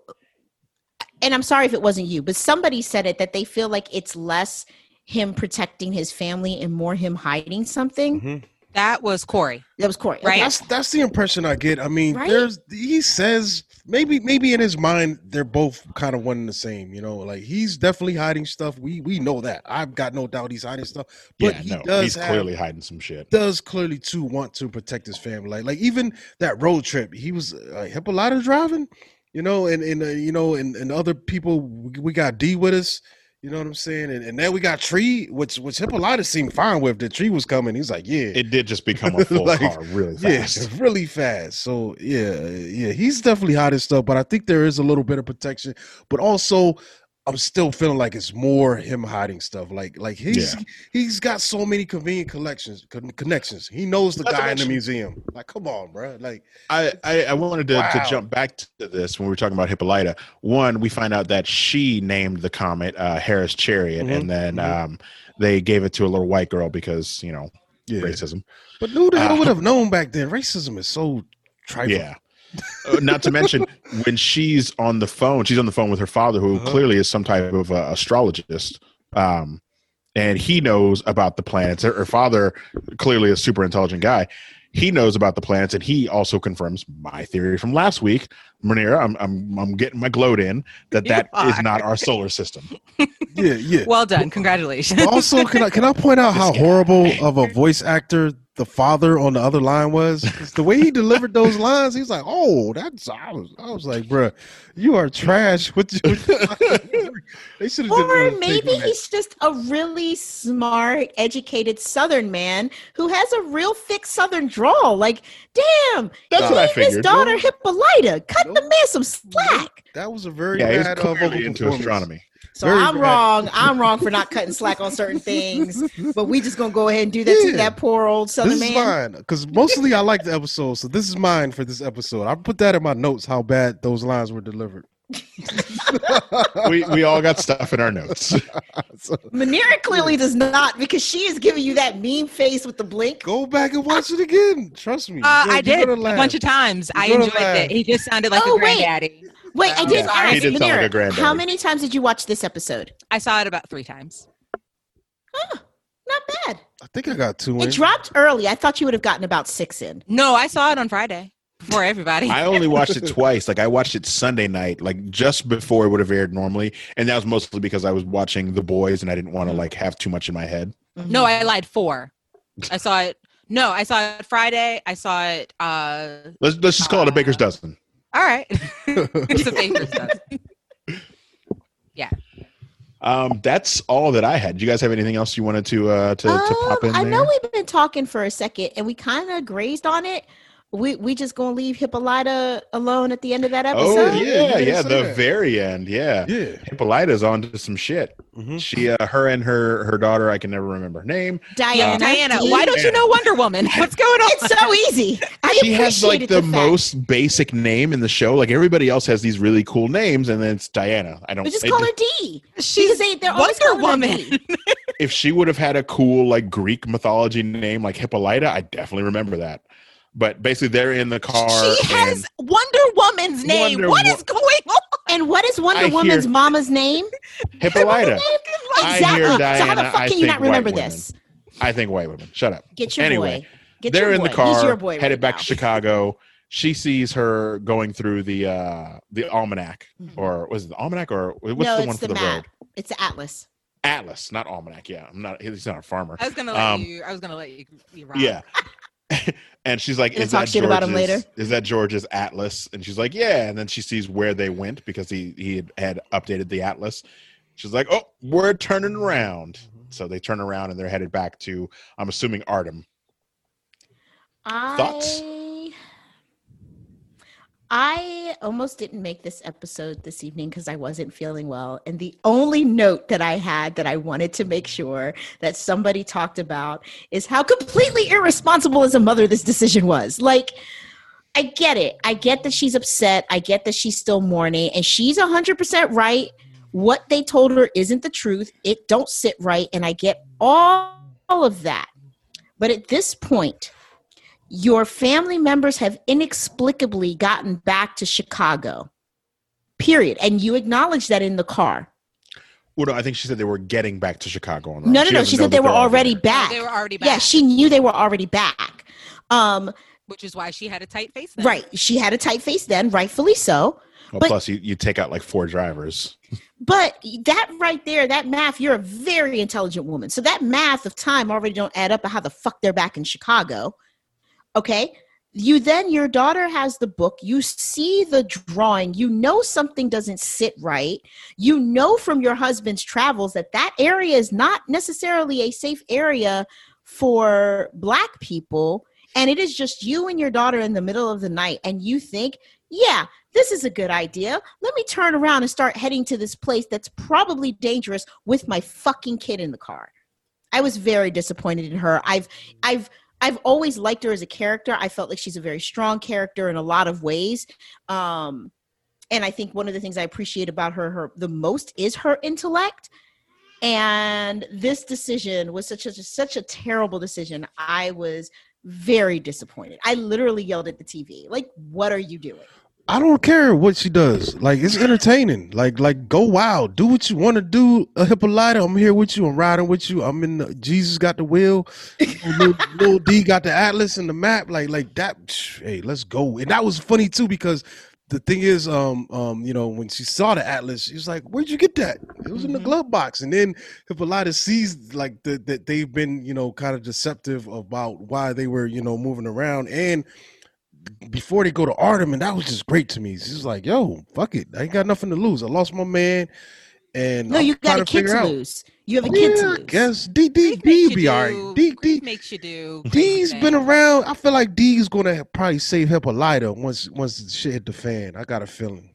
[SPEAKER 2] and I'm sorry if it wasn't you, but somebody said it that they feel like it's less him protecting his family and more him hiding something.
[SPEAKER 3] Mhm.
[SPEAKER 4] That was Corey.
[SPEAKER 2] That was Corey.
[SPEAKER 4] Right.
[SPEAKER 3] That's that's the impression I get. I mean,
[SPEAKER 2] Right?
[SPEAKER 3] there's he says maybe maybe in his mind they're both kind of one and the same. You know, like he's definitely hiding stuff. We we know that. I've got no doubt he's hiding stuff. But
[SPEAKER 1] yeah,
[SPEAKER 3] he
[SPEAKER 1] no,
[SPEAKER 3] does
[SPEAKER 1] he's
[SPEAKER 3] have-
[SPEAKER 1] clearly hiding some shit.
[SPEAKER 3] does clearly too want to protect his family. Like like even that road trip, he was uh, Hippolyta driving. You know, and and uh, you know, and and other people. We, we got D with us. You know what I'm saying? And, and then we got Tree, which which Hippolyta seemed fine with. The Tree was coming. He's like, yeah,
[SPEAKER 1] It did just become a full
[SPEAKER 3] Like,
[SPEAKER 1] car really
[SPEAKER 3] yeah,
[SPEAKER 1] fast.
[SPEAKER 3] really fast. So yeah, yeah, he's definitely hot and stuff. But I think there is a little bit of protection. But also, I'm still feeling like it's more him hiding stuff. Like like he's he's got so many convenient collections con- connections. He knows the
[SPEAKER 1] Not
[SPEAKER 3] guy in the museum. Like, come on, bro. Like,
[SPEAKER 1] I, I, I wanted to, to jump back to this when we were talking about Hippolyta. One, we find out that she named the comet uh, Harris Chariot,
[SPEAKER 3] Mhm,
[SPEAKER 1] and then
[SPEAKER 3] mhm.
[SPEAKER 1] um, they gave it to a little white girl because you know
[SPEAKER 3] yeah.
[SPEAKER 1] racism.
[SPEAKER 3] But who the hell
[SPEAKER 1] Uh,
[SPEAKER 3] would have known back then? Racism is so trifling.
[SPEAKER 1] Yeah. Uh, not to mention when she's on the phone, she's on the phone with her father, who
[SPEAKER 3] Uh-huh.
[SPEAKER 1] clearly is some type of uh, astrologist, um, and he knows about the planets. Her, her father, clearly a super intelligent guy, he knows about the planets, and he also confirms my theory from last week. Manira, I'm I'm I'm getting my gloat in that that is not our solar system.
[SPEAKER 3] yeah, yeah.
[SPEAKER 4] Well done. Congratulations.
[SPEAKER 3] also, can I can I point out how
[SPEAKER 1] This guy.
[SPEAKER 3] horrible of a voice actor the father on the other line was The way he delivered those lines, he's like, "Oh, that's." I was, I was like, "Bruh, you are trash." With your, they should have.
[SPEAKER 2] Or maybe he's just a really smart, educated Southern man who has a real thick Southern drawl. Like, damn,
[SPEAKER 1] That's
[SPEAKER 2] he
[SPEAKER 1] what I
[SPEAKER 2] named his
[SPEAKER 1] figured.
[SPEAKER 2] daughter Hippolyta. Cut the
[SPEAKER 3] Nope.
[SPEAKER 2] man some slack.
[SPEAKER 3] That was a very
[SPEAKER 1] Yeah, he was
[SPEAKER 3] bad uh, vocal
[SPEAKER 1] clearly into astronomy.
[SPEAKER 2] So
[SPEAKER 3] Very
[SPEAKER 2] I'm
[SPEAKER 3] bad.
[SPEAKER 2] wrong. I'm wrong for not cutting slack on certain things. But we just gonna go ahead and do that to that poor old Southern
[SPEAKER 3] This is
[SPEAKER 2] man.
[SPEAKER 3] mine because mostly I like the episode, so this is mine for this episode. I put that in my notes how bad those lines were delivered.
[SPEAKER 1] We we all got stuff in our notes.
[SPEAKER 3] So,
[SPEAKER 2] Manira clearly does not because she is giving you that mean face with the blink.
[SPEAKER 3] go back and watch it again. Trust me.
[SPEAKER 4] Uh,
[SPEAKER 3] You're-
[SPEAKER 4] I did a bunch of times. I
[SPEAKER 3] You're gonna
[SPEAKER 4] enjoyed it. He just sounded like
[SPEAKER 2] Oh,
[SPEAKER 4] a
[SPEAKER 2] wait.
[SPEAKER 4] granddaddy.
[SPEAKER 2] Wait, I
[SPEAKER 4] Yeah,
[SPEAKER 2] did
[SPEAKER 1] he did sound like a
[SPEAKER 2] Manira,
[SPEAKER 1] granddaddy.
[SPEAKER 2] how many times did you watch this episode?
[SPEAKER 4] I saw it about three times.
[SPEAKER 2] Not bad.
[SPEAKER 3] I think I got two in.
[SPEAKER 2] It dropped early. I thought you would have gotten about six in.
[SPEAKER 4] No, I saw it on Friday before everybody.
[SPEAKER 1] I only watched it twice. Like I watched it Sunday night, like just before it would have aired normally, and that was mostly because I was watching The Boys and I didn't want to like have too much in my head.
[SPEAKER 4] no, I lied four. I saw it. No, I saw it Friday. I saw it. Uh,
[SPEAKER 1] Let's let's just call it a baker's
[SPEAKER 4] Uh,
[SPEAKER 1] dozen.
[SPEAKER 4] All right. it's a baker's dozen.
[SPEAKER 1] Um, that's all that I had. Do you guys have anything else you wanted to uh to, to pop in
[SPEAKER 2] Um, I
[SPEAKER 1] there?
[SPEAKER 2] know we've been talking for a second and we kind of grazed on it, we we just gonna leave Hippolyta alone at the end of that
[SPEAKER 1] Oh
[SPEAKER 2] episode?
[SPEAKER 3] you
[SPEAKER 1] yeah,
[SPEAKER 3] didn't
[SPEAKER 1] yeah, the
[SPEAKER 3] that.
[SPEAKER 1] very end. Yeah,
[SPEAKER 3] Yeah.
[SPEAKER 1] Hippolyta's onto some shit.
[SPEAKER 3] Mhm.
[SPEAKER 1] She, uh, her, and her her daughter. I can never remember her name.
[SPEAKER 2] Diana.
[SPEAKER 4] Diana, why don't you know Wonder Woman? What's going on?
[SPEAKER 2] It's so easy. I
[SPEAKER 1] she has like
[SPEAKER 2] appreciated
[SPEAKER 1] the, most basic name in the show. Like everybody else has these really cool names, and then it's Diana. I don't.
[SPEAKER 2] But just
[SPEAKER 1] it
[SPEAKER 2] call her D.
[SPEAKER 4] She's
[SPEAKER 2] they- they're
[SPEAKER 4] Wonder Woman.
[SPEAKER 1] If she would have had a cool like Greek mythology name like Hippolyta, I definitely remember that. But basically, they're in the car.
[SPEAKER 4] She has
[SPEAKER 1] and
[SPEAKER 4] Wonder Woman's name.
[SPEAKER 1] Wonder
[SPEAKER 4] what
[SPEAKER 1] Wo-
[SPEAKER 4] is going on?
[SPEAKER 2] And what is Wonder
[SPEAKER 1] I hear-
[SPEAKER 2] Woman's mama's name?
[SPEAKER 1] Hippolyta. I
[SPEAKER 2] Exactly.
[SPEAKER 1] hear
[SPEAKER 2] so how the fuck
[SPEAKER 1] I
[SPEAKER 2] can you not remember this?
[SPEAKER 1] I think white women. Shut up.
[SPEAKER 2] Get your
[SPEAKER 1] Anyway,
[SPEAKER 2] boy. Get
[SPEAKER 1] they're
[SPEAKER 2] your
[SPEAKER 1] in
[SPEAKER 2] boy.
[SPEAKER 1] the car,
[SPEAKER 2] He's your boy
[SPEAKER 1] headed
[SPEAKER 2] right
[SPEAKER 1] back
[SPEAKER 2] now.
[SPEAKER 1] to Chicago. She sees her going through the uh the almanac,
[SPEAKER 2] Mhm.
[SPEAKER 1] or was it the almanac, or what's
[SPEAKER 2] no,
[SPEAKER 1] the one for
[SPEAKER 2] the
[SPEAKER 1] the,
[SPEAKER 2] map.
[SPEAKER 1] road?
[SPEAKER 2] It's the atlas.
[SPEAKER 1] Atlas, not almanac. Yeah, I'm not. He's not a farmer.
[SPEAKER 4] I was gonna let
[SPEAKER 1] Um,
[SPEAKER 4] you. I was gonna let you. you.
[SPEAKER 1] Yeah. and she's like, "Is that
[SPEAKER 2] shit about him
[SPEAKER 1] George's?
[SPEAKER 2] later?
[SPEAKER 1] Is that George's atlas?" And she's like, "Yeah." And then she sees where they went because he he had, had updated the atlas. She's like, "Oh, we're turning around." Mm-hmm. So they turn around and they're headed back to, I'm assuming Ardham. Thoughts?
[SPEAKER 2] I almost didn't make this episode this evening because I wasn't feeling well. And the only note that I had that I wanted to make sure that somebody talked about is how completely irresponsible as a mother this decision was. Like, I get it. I get that she's upset. I get that she's still mourning. And she's 100% right. What they told her isn't the truth. It don't sit right. And I get all, all of that. But at this point, your family members have inexplicably gotten back to Chicago. Period. And you acknowledge that in the car.
[SPEAKER 1] Well, no, I think she said they were getting back to Chicago. On the
[SPEAKER 2] No,
[SPEAKER 1] road.
[SPEAKER 2] no, no.
[SPEAKER 1] doesn't
[SPEAKER 2] She said they were already
[SPEAKER 1] there.
[SPEAKER 4] No,
[SPEAKER 2] back.
[SPEAKER 4] they were already back.
[SPEAKER 2] Yeah, she knew they were already back. Um,
[SPEAKER 4] which is why she had a tight face. Then.
[SPEAKER 2] right. She had a tight face then, rightfully so.
[SPEAKER 1] Well,
[SPEAKER 2] but-
[SPEAKER 1] plus, you, you take out like four drivers.
[SPEAKER 2] But that right there, that math, you're a very intelligent woman. So that math of time already don't add up of how the fuck they're back in Chicago. Okay. You then, your daughter has the book. You see the drawing. You know something doesn't sit right. You know from your husband's travels that that area is not necessarily a safe area for Black people. And it is just you and your daughter in the middle of the night. And you think, yeah, this is a good idea. Let me turn around and start heading to this place that's probably dangerous with my fucking kid in the car. I was very disappointed in her. I've I've I've always liked her as a character. I felt like she's a very strong character in a lot of ways. Um and I think one of the things I appreciate about her her the most is her intellect. And this decision was such a such a terrible decision. I was very disappointed. I literally yelled at the TV. Like, what are you doing?
[SPEAKER 3] I don't care what she does. Like it's entertaining. Like like go wild. Do what you want to do. A Hippolyta, I'm here with you. I'm riding with you. I'm in. The, Jesus got the wheel. little, little D got the atlas and the map. Like like that. Hey, let's go. And that was funny too because the thing is, um um you know when she saw the atlas, she was like, "Where'd you get that? It was in the
[SPEAKER 2] Mhm.
[SPEAKER 3] glove box." And then Hippolyta sees like the, that they've been you know kind of deceptive about why they were you know moving around and before they go to Ardham, and that was just great to me. She's like, "Yo, fuck it, I ain't got nothing to lose. I lost my man, and
[SPEAKER 2] No,
[SPEAKER 3] I'm
[SPEAKER 2] you got a kid
[SPEAKER 3] figure
[SPEAKER 2] to lose. You have a kid to lose.
[SPEAKER 3] I guess D D
[SPEAKER 4] Grief
[SPEAKER 3] D
[SPEAKER 4] makes
[SPEAKER 3] be
[SPEAKER 4] you
[SPEAKER 3] all right.
[SPEAKER 4] do-
[SPEAKER 3] D D
[SPEAKER 4] grief makes you do. crazy
[SPEAKER 3] D's been around. I feel like D's gonna probably save Hippolyta once once the shit hit the fan. I got a feeling.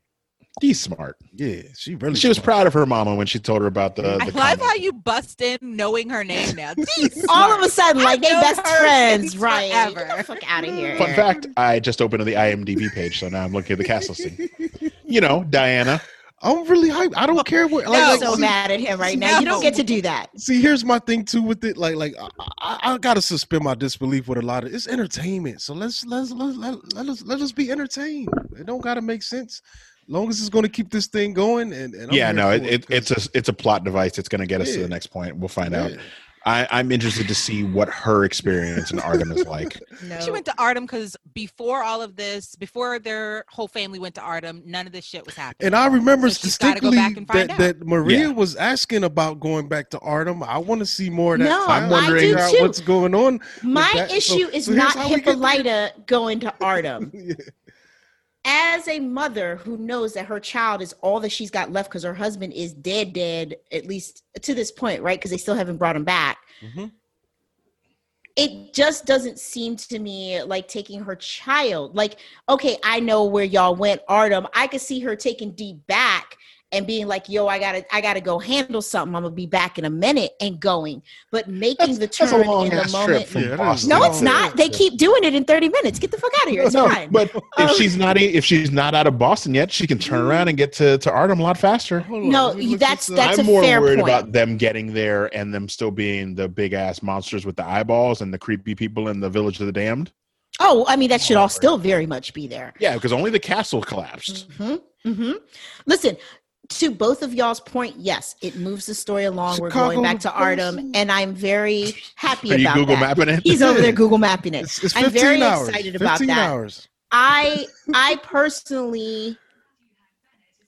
[SPEAKER 1] He's smart.
[SPEAKER 3] Yeah, she really.
[SPEAKER 1] She was proud of her mama when she told her about the.
[SPEAKER 4] I
[SPEAKER 1] the
[SPEAKER 4] love how you bust in knowing her name now. D's
[SPEAKER 2] All of a sudden, like they best friends,
[SPEAKER 4] since
[SPEAKER 2] right?
[SPEAKER 4] forever.
[SPEAKER 2] Get fuck out of here.
[SPEAKER 1] Fun fact: I just opened the IMDb page, so now I'm looking at the castle scene. You know, Diana.
[SPEAKER 3] I'm really hyped. I don't care what. Like,
[SPEAKER 2] I'm
[SPEAKER 3] like,
[SPEAKER 2] so
[SPEAKER 3] see,
[SPEAKER 2] mad at him right now. You don't get to do that.
[SPEAKER 3] See, here's my thing too with it. Like, like I, I, I gotta suspend my disbelief with a lot of it's entertainment. So let's let's let's let, let us let us be entertained. It don't gotta make sense. Long as it's gonna keep this thing going. And, and
[SPEAKER 1] yeah, no, it, it, it's a it's a plot device. It's going to get us to the next point. We'll find out.
[SPEAKER 3] Yeah.
[SPEAKER 1] I, I'm interested to see what her experience in Ardham is like.
[SPEAKER 2] No.
[SPEAKER 4] She went to Ardham because before all of this, before their whole family went to Ardham, none of this shit was happening.
[SPEAKER 3] And I remember
[SPEAKER 4] So she's go
[SPEAKER 3] distinctly
[SPEAKER 4] back and
[SPEAKER 3] that,
[SPEAKER 4] out.
[SPEAKER 3] that Maria
[SPEAKER 1] Yeah.
[SPEAKER 3] was asking about going back to Ardham. I want to see more of that.
[SPEAKER 2] No,
[SPEAKER 1] I'm wondering-
[SPEAKER 2] I do too.
[SPEAKER 3] what's going on.
[SPEAKER 2] My
[SPEAKER 3] that- so-
[SPEAKER 2] issue is
[SPEAKER 3] so
[SPEAKER 2] not
[SPEAKER 3] how we get there.
[SPEAKER 2] Hippolyta going to Ardham.
[SPEAKER 3] Yeah.
[SPEAKER 2] As a mother who knows that her child is all that she's got left because her husband is dead, dead, at least to this point, right? Because they still haven't brought him back.
[SPEAKER 3] Mhm.
[SPEAKER 2] it just doesn't seem to me like taking her child. Like, okay, I know where y'all went, Ardham. I could see her taking D back and being like, "Yo, I gotta, I gotta go handle something. I'm gonna be back in a minute," and going. But making the
[SPEAKER 1] That's a
[SPEAKER 2] turn in
[SPEAKER 1] long-ass
[SPEAKER 2] the
[SPEAKER 1] trip
[SPEAKER 2] moment.
[SPEAKER 1] from
[SPEAKER 3] Yeah,
[SPEAKER 1] Boston.
[SPEAKER 2] No, it's not. They keep doing it in 30 minutes. Get the fuck out of here. It's
[SPEAKER 1] No,
[SPEAKER 2] fine.
[SPEAKER 1] but if
[SPEAKER 2] Um,
[SPEAKER 1] she's not if she's not out of Boston yet, she can turn around and get to, to Ardham a lot faster.
[SPEAKER 2] No,
[SPEAKER 3] let me
[SPEAKER 2] that's-
[SPEAKER 3] this up.
[SPEAKER 2] that's
[SPEAKER 1] I'm
[SPEAKER 2] a
[SPEAKER 1] more
[SPEAKER 2] fair
[SPEAKER 1] worried
[SPEAKER 2] point.
[SPEAKER 1] about them getting there and them still being the big ass monsters with the eyeballs and the creepy people in the village of the damned.
[SPEAKER 2] oh, I mean, that should all still very much be there.
[SPEAKER 1] Yeah, because only the castle collapsed.
[SPEAKER 2] hmm hmm Listen, to both of y'all's point, yes, it moves the story along. We're going back to
[SPEAKER 3] Ardham,
[SPEAKER 2] and I'm very happy
[SPEAKER 1] Are you
[SPEAKER 2] about
[SPEAKER 1] Google
[SPEAKER 2] that.
[SPEAKER 1] mapping it?
[SPEAKER 2] He's over there Google mapping it.
[SPEAKER 3] It's, it's
[SPEAKER 2] I'm very
[SPEAKER 3] hours.
[SPEAKER 2] excited about
[SPEAKER 3] 15
[SPEAKER 2] that.
[SPEAKER 3] hours.
[SPEAKER 2] I I personally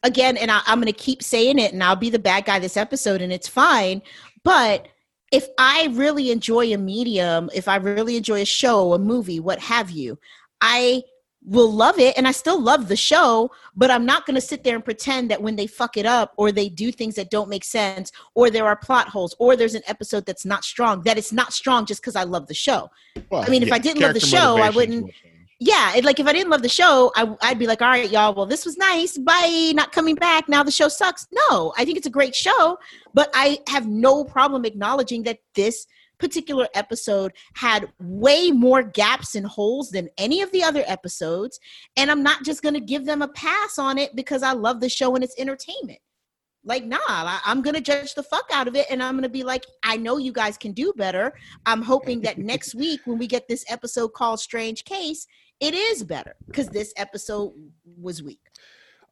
[SPEAKER 2] again and I, i'm going to keep saying it and i'll be the bad guy this episode and it's fine but if i really enjoy a medium if i really enjoy a show a movie what have you i will love it and i still love the show but i'm not going to sit there and pretend that when they fuck it up or they do things that don't make sense or there are plot holes or there's an episode that's not strong that it's not strong just because i love the show
[SPEAKER 1] Well,
[SPEAKER 2] I mean, if I didn't love the show, I wouldn't- yeah, it, like if I didn't love the show, I, I'd be like, all right, y'all, well, this was nice. Bye. Not coming back. Now the show sucks. No, I think it's a great show, but I have no problem acknowledging that this particular episode had way more gaps and holes than any of the other episodes. And I'm not just going to give them a pass on it because I love the show and it's entertainment. Like, nah, I, I'm going to judge the fuck out of it. And I'm going to be like, I know you guys can do better. I'm hoping that next week, when we get this episode called Strange Case, it is better because this episode was weak.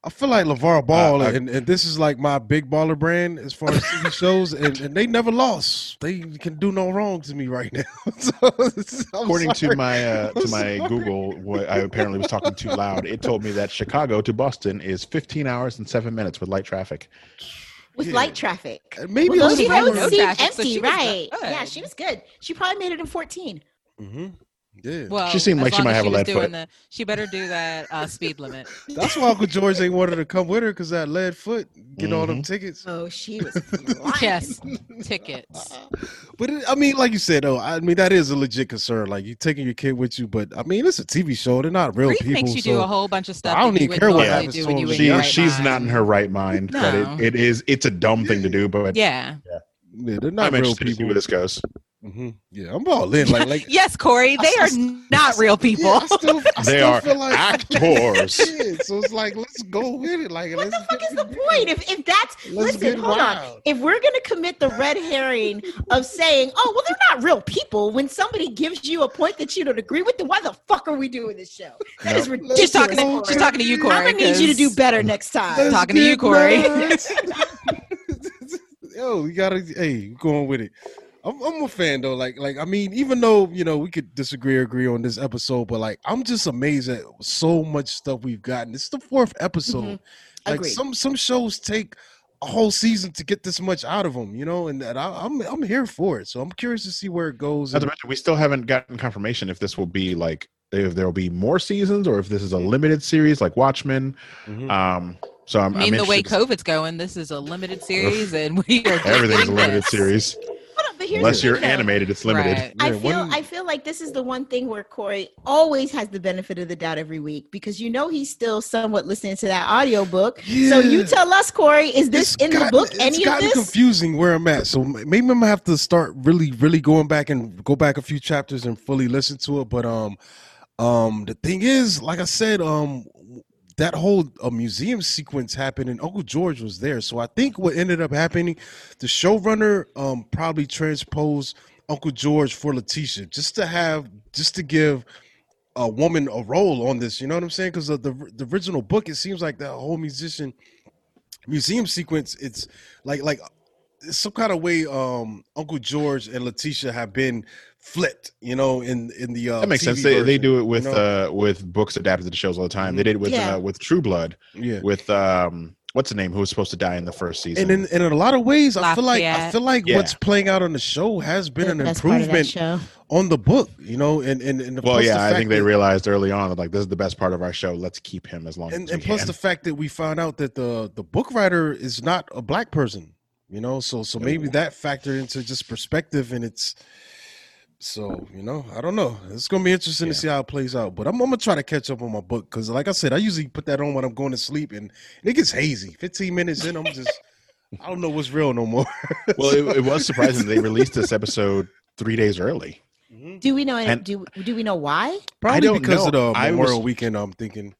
[SPEAKER 3] I feel like LaVar Ball,
[SPEAKER 1] I-
[SPEAKER 3] and, and this is like my big baller brand as far as TV shows, and, and they never lost. They can do no wrong to me right now. so, I'm
[SPEAKER 1] According to my uh, to my
[SPEAKER 3] sorry.
[SPEAKER 1] Google, what I apparently was talking too loud. It told me that Chicago to Boston is 15 hours and seven minutes with light traffic.
[SPEAKER 2] With
[SPEAKER 3] Yeah.
[SPEAKER 2] light traffic.
[SPEAKER 3] Uh, maybe
[SPEAKER 2] Well,
[SPEAKER 3] a
[SPEAKER 2] those
[SPEAKER 3] little
[SPEAKER 2] roads
[SPEAKER 4] no
[SPEAKER 2] seemed
[SPEAKER 4] traffic, so
[SPEAKER 2] empty,
[SPEAKER 4] she
[SPEAKER 2] right?
[SPEAKER 4] good.
[SPEAKER 2] Yeah, she was good. She probably made it in 14.
[SPEAKER 3] Mhm. Yeah,
[SPEAKER 4] Well,
[SPEAKER 1] She seemed
[SPEAKER 4] as
[SPEAKER 1] like she might
[SPEAKER 4] as
[SPEAKER 1] have a
[SPEAKER 4] was
[SPEAKER 1] lead
[SPEAKER 4] doing
[SPEAKER 1] foot.
[SPEAKER 4] The, she better do that uh, speed limit.
[SPEAKER 3] that's why Uncle George ain't wanted to come with her because that lead foot get all them
[SPEAKER 1] Mhm.
[SPEAKER 3] tickets.
[SPEAKER 2] Oh, she was
[SPEAKER 4] yes, tickets.
[SPEAKER 3] But it, I mean, like you said, though, I mean that is a legit concern. Like you taking your kid with you, but I mean it's a TV show; they're not real
[SPEAKER 4] Grief
[SPEAKER 3] people.
[SPEAKER 4] makes you
[SPEAKER 3] so
[SPEAKER 4] do a whole bunch of stuff.
[SPEAKER 3] I don't even care what happens
[SPEAKER 4] do
[SPEAKER 3] to
[SPEAKER 4] when you were in
[SPEAKER 1] She,
[SPEAKER 4] your
[SPEAKER 1] she's
[SPEAKER 4] right
[SPEAKER 1] she's not in her right mind, but
[SPEAKER 4] No.
[SPEAKER 1] it, it is it's a dumb thing to do. But
[SPEAKER 4] Yeah.
[SPEAKER 3] yeah, they're not
[SPEAKER 1] I'm
[SPEAKER 3] real
[SPEAKER 1] interested to see
[SPEAKER 3] people.
[SPEAKER 1] where this goes.
[SPEAKER 3] Hmm Yeah, I'm all in. Like, like
[SPEAKER 4] yes, Corey,
[SPEAKER 3] I
[SPEAKER 4] they are
[SPEAKER 3] still-
[SPEAKER 4] not real people.
[SPEAKER 3] Yeah, I still, I
[SPEAKER 1] They
[SPEAKER 3] still
[SPEAKER 1] are
[SPEAKER 3] feel like
[SPEAKER 1] actors.
[SPEAKER 3] Yeah, so it's like let's go with it. Like,
[SPEAKER 2] What
[SPEAKER 3] let's
[SPEAKER 2] the fuck is the point? If if that's
[SPEAKER 3] Let's
[SPEAKER 2] listen,
[SPEAKER 3] get
[SPEAKER 2] hold on. If we're gonna commit the red herring of saying, "Oh, well, they're not real people," when somebody gives you a point that you don't agree with, then why the fuck are we doing this show? That is
[SPEAKER 1] Nope.
[SPEAKER 2] ridiculous.
[SPEAKER 4] She's talking. To,
[SPEAKER 2] Corey.
[SPEAKER 4] she's talking to you, Corey.
[SPEAKER 2] I'm gonna need you to do
[SPEAKER 4] 'cause-
[SPEAKER 2] better next time.
[SPEAKER 4] Talking to you, Corey.
[SPEAKER 3] nuts. Yo, you gotta. Hey, going with it. I'm, I'm a fan though. Like, like I mean, even though you know we could disagree or agree on this episode, but like I'm just amazed at so much stuff we've gotten. It's the fourth episode.
[SPEAKER 2] Mhm.
[SPEAKER 3] Like
[SPEAKER 2] Agreed.
[SPEAKER 3] some some shows take a whole season to get this much out of them, you know, and, that I, I'm I'm here for it. So I'm curious to see where it goes.
[SPEAKER 1] Not to
[SPEAKER 3] and-
[SPEAKER 1] mention, we still haven't gotten confirmation if this will be like if there will be more seasons or if this is a limited series like Watchmen.
[SPEAKER 3] Mhm.
[SPEAKER 1] Um, so I'm,
[SPEAKER 4] I mean,
[SPEAKER 1] I'm
[SPEAKER 4] the way COVID's going, this is a limited series, and we are just
[SPEAKER 1] everything's a limited series
[SPEAKER 2] Hold on, but here's
[SPEAKER 1] unless you're
[SPEAKER 2] thing,
[SPEAKER 1] animated. It's limited.
[SPEAKER 4] Right.
[SPEAKER 2] I feel I feel like this is the one thing where Corey always has the benefit of the doubt every week because you know he's still somewhat listening to that audiobook. So you tell us, Corey, is this
[SPEAKER 3] It's
[SPEAKER 2] in the
[SPEAKER 3] gotten-
[SPEAKER 2] book?
[SPEAKER 3] It's
[SPEAKER 2] Any of
[SPEAKER 3] gotten
[SPEAKER 2] this?
[SPEAKER 3] confusing where I'm at. So maybe I'm gonna have to start really, really going back and go back a few chapters and fully listen to it. But um, um, the thing is, like I said, um, that whole uh, museum sequence happened, and Uncle George was there. So I think what ended up happening, the showrunner um probably transposed Uncle George for Letitia just to have, just to give a woman a role on this. You know what I'm saying? Because the the original book, it seems like that whole musician museum sequence it's like like it's some kind of way um uncle george and letitia have been flipped you know in in the uh
[SPEAKER 1] that makes
[SPEAKER 3] TV
[SPEAKER 1] sense. They, they do it with
[SPEAKER 3] you know?
[SPEAKER 1] uh with books adapted to shows all the time.
[SPEAKER 3] Mhm.
[SPEAKER 1] They did it with
[SPEAKER 2] Yeah.
[SPEAKER 1] uh, with True Blood
[SPEAKER 3] yeah
[SPEAKER 1] with um what's the name who was supposed to die in the first season.
[SPEAKER 3] and in, and in a lot of ways i feel like i feel like
[SPEAKER 1] Yeah.
[SPEAKER 3] what's playing out on the show has been an
[SPEAKER 2] That's part of that
[SPEAKER 3] improvement on the book you know and and, and
[SPEAKER 1] well, yeah, I
[SPEAKER 3] fact
[SPEAKER 1] think they realized early on that like this is the best part of our show. Let's keep him as long
[SPEAKER 3] and,
[SPEAKER 1] as
[SPEAKER 3] and plus
[SPEAKER 1] can.
[SPEAKER 3] the fact that we found out that the the book writer is not a black person you know so so maybe
[SPEAKER 1] No.
[SPEAKER 3] that factored into just perspective and it's So you know, I don't know. It's gonna be interesting
[SPEAKER 1] Yeah.
[SPEAKER 3] to see how it plays out. But I'm, I'm gonna try to catch up on my book because, like I said, I usually put that on when I'm going to sleep, and it gets hazy. 15 minutes in, I'm just, I don't know what's real no more.
[SPEAKER 1] Well, it, it was surprising they released this episode three days early.
[SPEAKER 2] Do we know?
[SPEAKER 1] And-
[SPEAKER 2] do do we know why?
[SPEAKER 3] Probably
[SPEAKER 1] don't
[SPEAKER 3] because
[SPEAKER 1] know.
[SPEAKER 3] of the
[SPEAKER 1] I was-
[SPEAKER 3] Memorial Weekend. I'm thinking.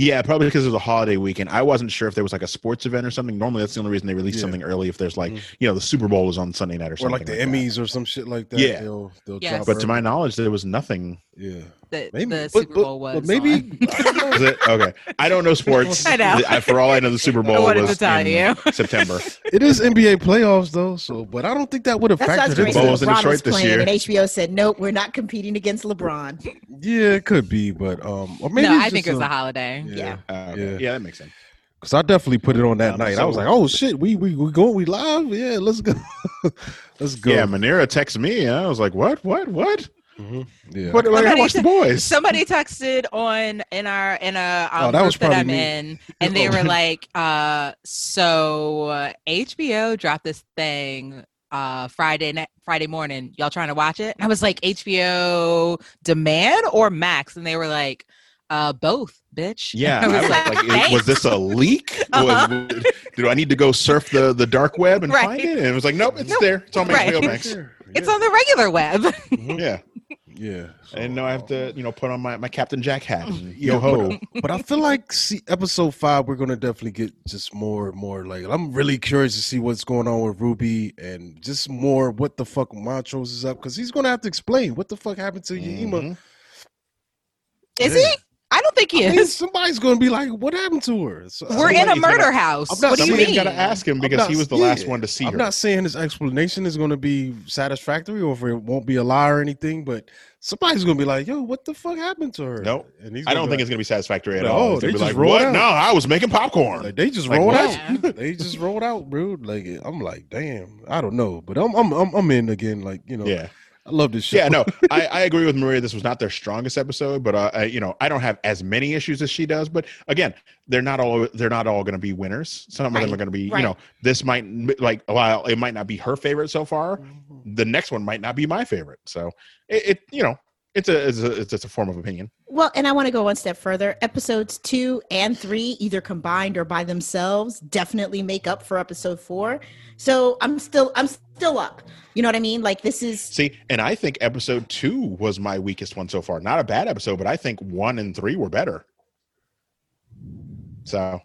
[SPEAKER 1] Yeah, probably because it was a holiday weekend. I wasn't sure if there was like a sports event or something. Normally, that's the only reason they release
[SPEAKER 3] Yeah.
[SPEAKER 1] something early. If there's like,
[SPEAKER 3] Mhm.
[SPEAKER 1] you know, the Super Bowl is on Sunday night or
[SPEAKER 3] Or
[SPEAKER 1] something, or
[SPEAKER 3] like the
[SPEAKER 1] that.
[SPEAKER 3] Emmys or some shit like that.
[SPEAKER 1] Yeah.
[SPEAKER 3] They'll, they'll
[SPEAKER 4] Yes.
[SPEAKER 3] drop
[SPEAKER 1] But to my knowledge, there was nothing.
[SPEAKER 3] Yeah.
[SPEAKER 4] The,
[SPEAKER 3] Maybe
[SPEAKER 4] the
[SPEAKER 3] but-
[SPEAKER 4] Super
[SPEAKER 3] but-
[SPEAKER 4] Bowl was.
[SPEAKER 3] but maybe
[SPEAKER 4] on.
[SPEAKER 3] I don't know.
[SPEAKER 1] Is okay? I don't know sports.
[SPEAKER 4] I know.
[SPEAKER 1] I- for all I know, the Super Bowl was
[SPEAKER 4] to tell
[SPEAKER 1] in
[SPEAKER 4] you.
[SPEAKER 1] September.
[SPEAKER 3] it is NBA playoffs though. So, but I don't think that would have
[SPEAKER 2] That's what
[SPEAKER 3] factored
[SPEAKER 2] going
[SPEAKER 3] into.
[SPEAKER 1] Bowl was in
[SPEAKER 2] LeBron
[SPEAKER 1] Detroit this year.
[SPEAKER 2] and HBO said, "Nope, we're not competing against LeBron."
[SPEAKER 3] Yeah, it could be, but um, or maybe
[SPEAKER 4] no,
[SPEAKER 3] it's
[SPEAKER 4] I think
[SPEAKER 3] just
[SPEAKER 4] it was
[SPEAKER 3] a-
[SPEAKER 4] a holiday.
[SPEAKER 2] Yeah.
[SPEAKER 1] Uh, okay.
[SPEAKER 3] Yeah.
[SPEAKER 1] yeah, that makes sense.
[SPEAKER 3] Cause I definitely put it on that
[SPEAKER 1] Um,
[SPEAKER 3] night. I was like, "Oh shit, we we we going, we live? Yeah, let's go, let's go."
[SPEAKER 1] Yeah, Manera texted me. And I was like, "What? What? What?
[SPEAKER 3] Mhm. yeah.
[SPEAKER 1] What? Like, I
[SPEAKER 4] Somebody
[SPEAKER 1] watched the boys."
[SPEAKER 4] Somebody texted on in our in a um,
[SPEAKER 3] Oh, that was
[SPEAKER 4] group that I'm
[SPEAKER 3] me.
[SPEAKER 4] in, and they
[SPEAKER 3] Oh.
[SPEAKER 4] were like, uh, "So uh, HBO dropped this thing uh Friday night, Friday morning. Y'all trying to watch it?" And I was like, "HBO Demand or Max?" And they were like, "Uh, both, bitch."
[SPEAKER 1] Yeah,
[SPEAKER 4] I
[SPEAKER 1] I
[SPEAKER 4] was
[SPEAKER 1] was
[SPEAKER 4] like,
[SPEAKER 1] like, is- was this a leak?
[SPEAKER 4] Uh-huh.
[SPEAKER 1] Was- do I need to go surf the, the dark web and
[SPEAKER 4] Right.
[SPEAKER 1] find it? And it was like, nope, it's
[SPEAKER 4] Nope.
[SPEAKER 1] there. It's on
[SPEAKER 4] Right.
[SPEAKER 1] HBO Max.
[SPEAKER 4] It's
[SPEAKER 3] yeah.
[SPEAKER 4] on the regular web.
[SPEAKER 1] Yeah,
[SPEAKER 3] yeah.
[SPEAKER 1] I didn't know I have to, you know, put on my, my Captain Jack hat. And
[SPEAKER 3] Yeah,
[SPEAKER 1] yo ho.
[SPEAKER 3] But I feel like see episode five, we're gonna definitely get just more and more. Like I'm really curious to see what's going on with Ruby and just more what the fuck Montrose is up because he's gonna have to explain what the fuck happened to Yahima.
[SPEAKER 1] Mhm.
[SPEAKER 4] Is
[SPEAKER 3] Yeah.
[SPEAKER 4] he? I don't think he
[SPEAKER 3] I mean,
[SPEAKER 4] is.
[SPEAKER 3] somebody's gonna be like, "What happened to her?" So,
[SPEAKER 4] We're in a murder
[SPEAKER 1] gotta-
[SPEAKER 4] house.
[SPEAKER 3] I'm not
[SPEAKER 4] What do you
[SPEAKER 1] Somebody's
[SPEAKER 4] mean?
[SPEAKER 1] got to ask him because
[SPEAKER 3] not-
[SPEAKER 1] he was the last one to see
[SPEAKER 3] I'm
[SPEAKER 1] her.
[SPEAKER 3] not saying his explanation is going to be satisfactory or if it won't be a lie or anything, but somebody's going to be like, "Yo, what the fuck happened to her?"
[SPEAKER 1] Nope. I don't think
[SPEAKER 3] like,
[SPEAKER 1] it's going to be satisfactory at
[SPEAKER 3] No,
[SPEAKER 1] all.
[SPEAKER 3] They
[SPEAKER 1] gonna be
[SPEAKER 3] just
[SPEAKER 1] like,
[SPEAKER 3] roll
[SPEAKER 1] what?
[SPEAKER 3] out.
[SPEAKER 1] No, I was making popcorn.
[SPEAKER 3] Like they just
[SPEAKER 1] Like,
[SPEAKER 3] rolled
[SPEAKER 1] what?
[SPEAKER 3] out. they just rolled out, bro. Like I'm like, damn, I don't know, but I'm I'm I'm, I'm in again. Like you know,
[SPEAKER 1] yeah.
[SPEAKER 3] I love this shit.
[SPEAKER 1] Yeah, no, I, I agree with Maria. This was not their strongest episode, but uh, I, you know, I don't have as many issues as she does. But again, they're not all they're not all going to be winners. Some of them are going to be,
[SPEAKER 2] right.
[SPEAKER 1] you know, this might like while it might not be her favorite so far, the next one might not be my favorite. So it, it you know, it's a it's a it's, it's a form of opinion.
[SPEAKER 2] Well, and I want to go one step further. Episodes two and three, either combined or by themselves, definitely make up for episode four. So I'm still, I'm still up. You know what I mean? Like this is
[SPEAKER 1] See, and I think episode two was my weakest one so far. Not a bad episode, but I think one and three were better. So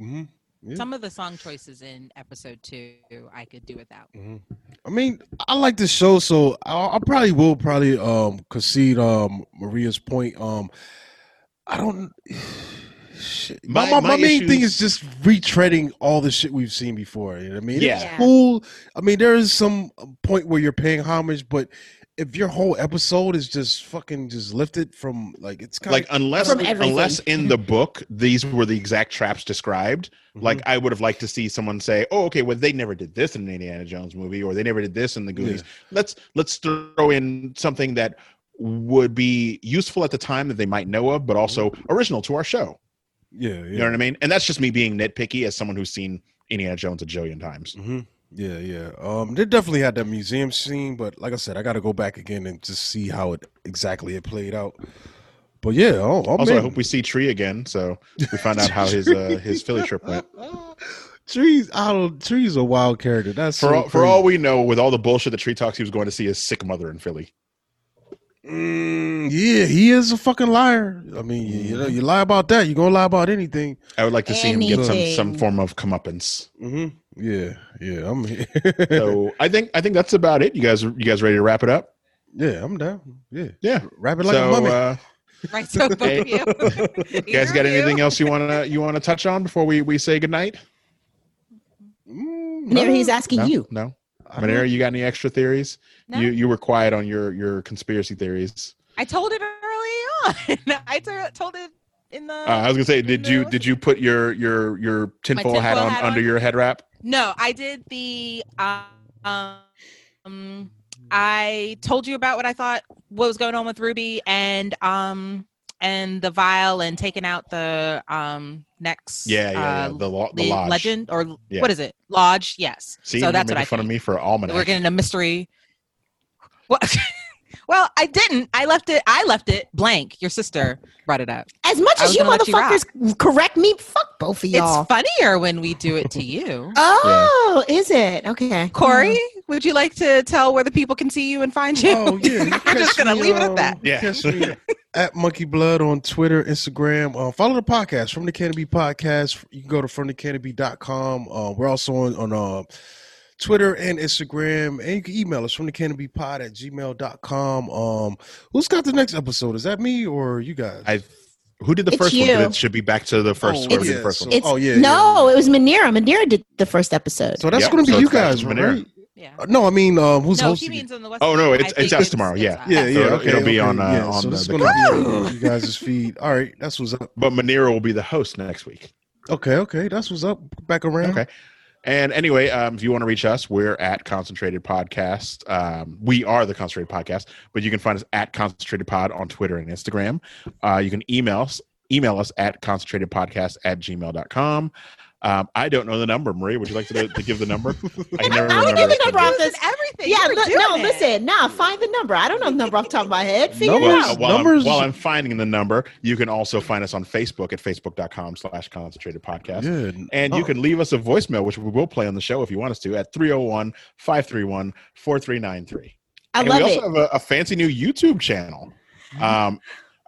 [SPEAKER 3] Mhm. Yeah.
[SPEAKER 4] Some of the song choices in episode two, I could do without.
[SPEAKER 3] Mhm. I mean, I like this show, so I, I probably will probably um concede um Maria's point. Um, I don't. Shit. My,
[SPEAKER 1] My-
[SPEAKER 3] my, my,
[SPEAKER 1] my
[SPEAKER 3] main thing is just retreading all the shit we've seen before. You know what I mean?
[SPEAKER 1] Yeah.
[SPEAKER 3] It's cool. I mean, there is some point where you're paying homage, but if your whole episode is just fucking just lifted from like it's kind of
[SPEAKER 1] like unless
[SPEAKER 2] From everything.
[SPEAKER 1] unless in the book these were the exact traps described
[SPEAKER 3] of
[SPEAKER 1] like i would have liked to see someone say oh okay well they never did this in an indiana jones movie or they never did this in the goonies. Let's let's throw in something that would be useful at the time that they might know of but also original to our show.
[SPEAKER 3] Yeah, yeah.
[SPEAKER 1] you know what i mean? And that's just me being nitpicky as someone who's seen indiana jones a jillion times.
[SPEAKER 3] Hmm Yeah, yeah. Um, they definitely had that museum scene, but like I said, I got to go back again and just see how it exactly it played out. But yeah, oh, oh
[SPEAKER 1] also i hope we see tree again so we find out how his uh his philly trip went
[SPEAKER 3] trees, I don't. Trees a wild character. That's
[SPEAKER 1] for
[SPEAKER 3] so
[SPEAKER 1] all, for all we know with all the bullshit that tree talks he was going to see his sick mother in philly
[SPEAKER 3] Mm, yeah, he is a fucking liar. I mean, you, you know, you lie about that, you're gonna lie about anything.
[SPEAKER 1] I would like to see him get some some form of comeuppance.
[SPEAKER 3] hmm Yeah, yeah. I'm.
[SPEAKER 1] So I think I think that's about it. You guys you guys ready to wrap it up?
[SPEAKER 3] yeah, I'm down. Yeah,
[SPEAKER 1] Yeah.
[SPEAKER 3] wrap it like
[SPEAKER 1] so
[SPEAKER 3] a mummy.
[SPEAKER 1] uh,
[SPEAKER 4] Right. So both of you.
[SPEAKER 1] you guys got anything else you wanna you wanna touch on before we we say goodnight?
[SPEAKER 3] Mm, no,
[SPEAKER 2] he's asking
[SPEAKER 1] No,
[SPEAKER 2] you.
[SPEAKER 1] no.
[SPEAKER 3] I
[SPEAKER 1] Manera, you got any extra theories?
[SPEAKER 4] No.
[SPEAKER 1] You you were quiet on your your conspiracy theories.
[SPEAKER 4] I told it early on. I t- told it in the.
[SPEAKER 1] Uh, I was gonna say, did you did you put your your your tinfoil hat
[SPEAKER 4] tinfoil
[SPEAKER 1] on
[SPEAKER 4] hat
[SPEAKER 1] under
[SPEAKER 4] on?
[SPEAKER 1] your head wrap?
[SPEAKER 4] No, I did the. Um, um, I told you about what I thought what was going on with Ruby and um and the vial and taking out the um next.
[SPEAKER 1] Yeah, yeah, yeah.
[SPEAKER 4] uh,
[SPEAKER 1] The lo- the lodge.
[SPEAKER 4] legend or
[SPEAKER 1] Yeah.
[SPEAKER 4] what is it? Lodge. Yes.
[SPEAKER 1] See,
[SPEAKER 4] so that's what I
[SPEAKER 1] fun
[SPEAKER 4] think.
[SPEAKER 1] of me for almanac.
[SPEAKER 4] We're getting a mystery. What? Well, I didn't. I left it. I left it blank. Your sister brought it up.
[SPEAKER 2] As much
[SPEAKER 4] I
[SPEAKER 2] as you
[SPEAKER 4] gonna you
[SPEAKER 2] motherfuckers correct me, fuck both of y'all.
[SPEAKER 4] It's funnier when we do it to you.
[SPEAKER 2] oh, is it? Okay.
[SPEAKER 4] Corey, would you like to tell where the people can see you and find you?
[SPEAKER 3] Oh yeah, you
[SPEAKER 4] I'm just gonna
[SPEAKER 3] me,
[SPEAKER 4] leave it at
[SPEAKER 3] um,
[SPEAKER 4] that.
[SPEAKER 1] Yeah.
[SPEAKER 3] at Monkey Blood on Twitter, Instagram. Uh, follow the podcast from the Canopy Podcast. You can go to from fromthecanopy.com. Uh, we're also on on uh, Twitter and Instagram, and you can email us from the Canopy Pod at gmail.com. Um, who's got the next episode? Is that me or you guys?
[SPEAKER 1] I who did the
[SPEAKER 2] It's
[SPEAKER 1] first one? It should be back to the first.
[SPEAKER 3] Oh,
[SPEAKER 1] whoever
[SPEAKER 3] yeah,
[SPEAKER 1] the first
[SPEAKER 3] so-
[SPEAKER 1] one.
[SPEAKER 2] It's
[SPEAKER 3] Oh, yeah,
[SPEAKER 2] no, it was Manira. Manira did the first episode.
[SPEAKER 3] so that's
[SPEAKER 1] Yep,
[SPEAKER 3] going to be
[SPEAKER 1] so
[SPEAKER 3] you guys,
[SPEAKER 1] to Manera.
[SPEAKER 3] right?
[SPEAKER 4] Yeah.
[SPEAKER 3] Uh, No, I mean, um, who's
[SPEAKER 4] no, he
[SPEAKER 3] hosting? it?
[SPEAKER 4] means on the West.
[SPEAKER 1] Oh, no,
[SPEAKER 4] Coast.
[SPEAKER 1] it's- it's
[SPEAKER 4] think
[SPEAKER 1] us tomorrow, yeah.
[SPEAKER 3] Yeah, yeah,
[SPEAKER 1] it'll-
[SPEAKER 3] okay,
[SPEAKER 1] it'll be
[SPEAKER 3] okay,
[SPEAKER 1] on, uh,
[SPEAKER 3] yeah.
[SPEAKER 1] on
[SPEAKER 3] so
[SPEAKER 1] the-
[SPEAKER 3] this is
[SPEAKER 1] the
[SPEAKER 3] gonna be
[SPEAKER 2] Woo!
[SPEAKER 3] on you guys' feed. All right, that's what's up.
[SPEAKER 1] But Manira will be the host next week.
[SPEAKER 3] Okay, okay, that's what's up. Back around.
[SPEAKER 1] Okay. And anyway, um, if you want to reach us, we're at Concentrated Podcast. Um, we are the Concentrated Podcast, but you can find us at Concentrated Pod on Twitter and Instagram. Uh, you can email us, email us at concentratedpodcast at gmail.com. Um, I don't know the number. Marie. would you like to, to give the number? I can never
[SPEAKER 2] How would
[SPEAKER 1] remember
[SPEAKER 2] you the number
[SPEAKER 1] number.
[SPEAKER 2] off this?
[SPEAKER 4] everything.
[SPEAKER 2] Yeah, look, no,
[SPEAKER 4] it.
[SPEAKER 2] listen. Now find the number. I don't know the number off the top of my head. Figure
[SPEAKER 3] Numbers-
[SPEAKER 2] it out.
[SPEAKER 1] while,
[SPEAKER 3] Numbers-
[SPEAKER 1] I'm, while I'm finding the number, you can also find us on Facebook at facebook.com slash concentrated podcast.
[SPEAKER 3] Yeah.
[SPEAKER 1] And you
[SPEAKER 3] Oh.
[SPEAKER 1] can leave us a voicemail, which we will play on the show if you want us to, at 301 531 4393.
[SPEAKER 2] I
[SPEAKER 1] and
[SPEAKER 2] love
[SPEAKER 1] we also
[SPEAKER 2] it.
[SPEAKER 1] have a, a fancy new YouTube channel. Um,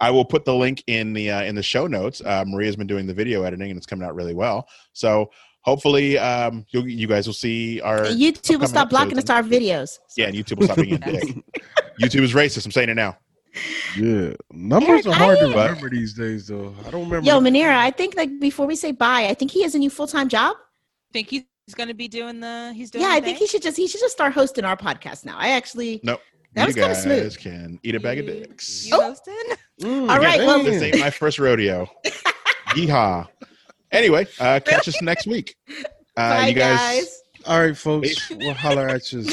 [SPEAKER 1] I will put the link in the uh, in the show notes. Uh, Maria's been doing the video editing, and it's coming out really well. So hopefully, um, you you guys will see our
[SPEAKER 2] YouTube will stop blocking us
[SPEAKER 1] episodes.
[SPEAKER 2] our videos.
[SPEAKER 1] yeah. And YouTube will stop being a dick. YouTube is racist. I'm saying it now.
[SPEAKER 3] Yeah, numbers
[SPEAKER 2] Eric,
[SPEAKER 3] are hard
[SPEAKER 2] I-
[SPEAKER 3] to remember these days, though. I don't remember.
[SPEAKER 2] Yo, Manira, I think like before we say bye, I think he has a new full time job.
[SPEAKER 4] think he's going to be doing the. He's doing.
[SPEAKER 2] Yeah,
[SPEAKER 4] the
[SPEAKER 2] I think he should just he should just start hosting our podcast now. I actually
[SPEAKER 1] Nope.
[SPEAKER 2] That
[SPEAKER 1] you
[SPEAKER 2] was kinda
[SPEAKER 1] guys
[SPEAKER 2] smooth.
[SPEAKER 1] can eat a bag of dicks.
[SPEAKER 4] You
[SPEAKER 2] Oh.
[SPEAKER 4] hosting?
[SPEAKER 3] Mm,
[SPEAKER 2] All right, well-
[SPEAKER 1] This ain't my first rodeo. Yeehaw. Anyway, uh, catch us next week. Uh,
[SPEAKER 2] bye
[SPEAKER 1] you guys,
[SPEAKER 2] guys.
[SPEAKER 3] all right, folks. We'll holler at you.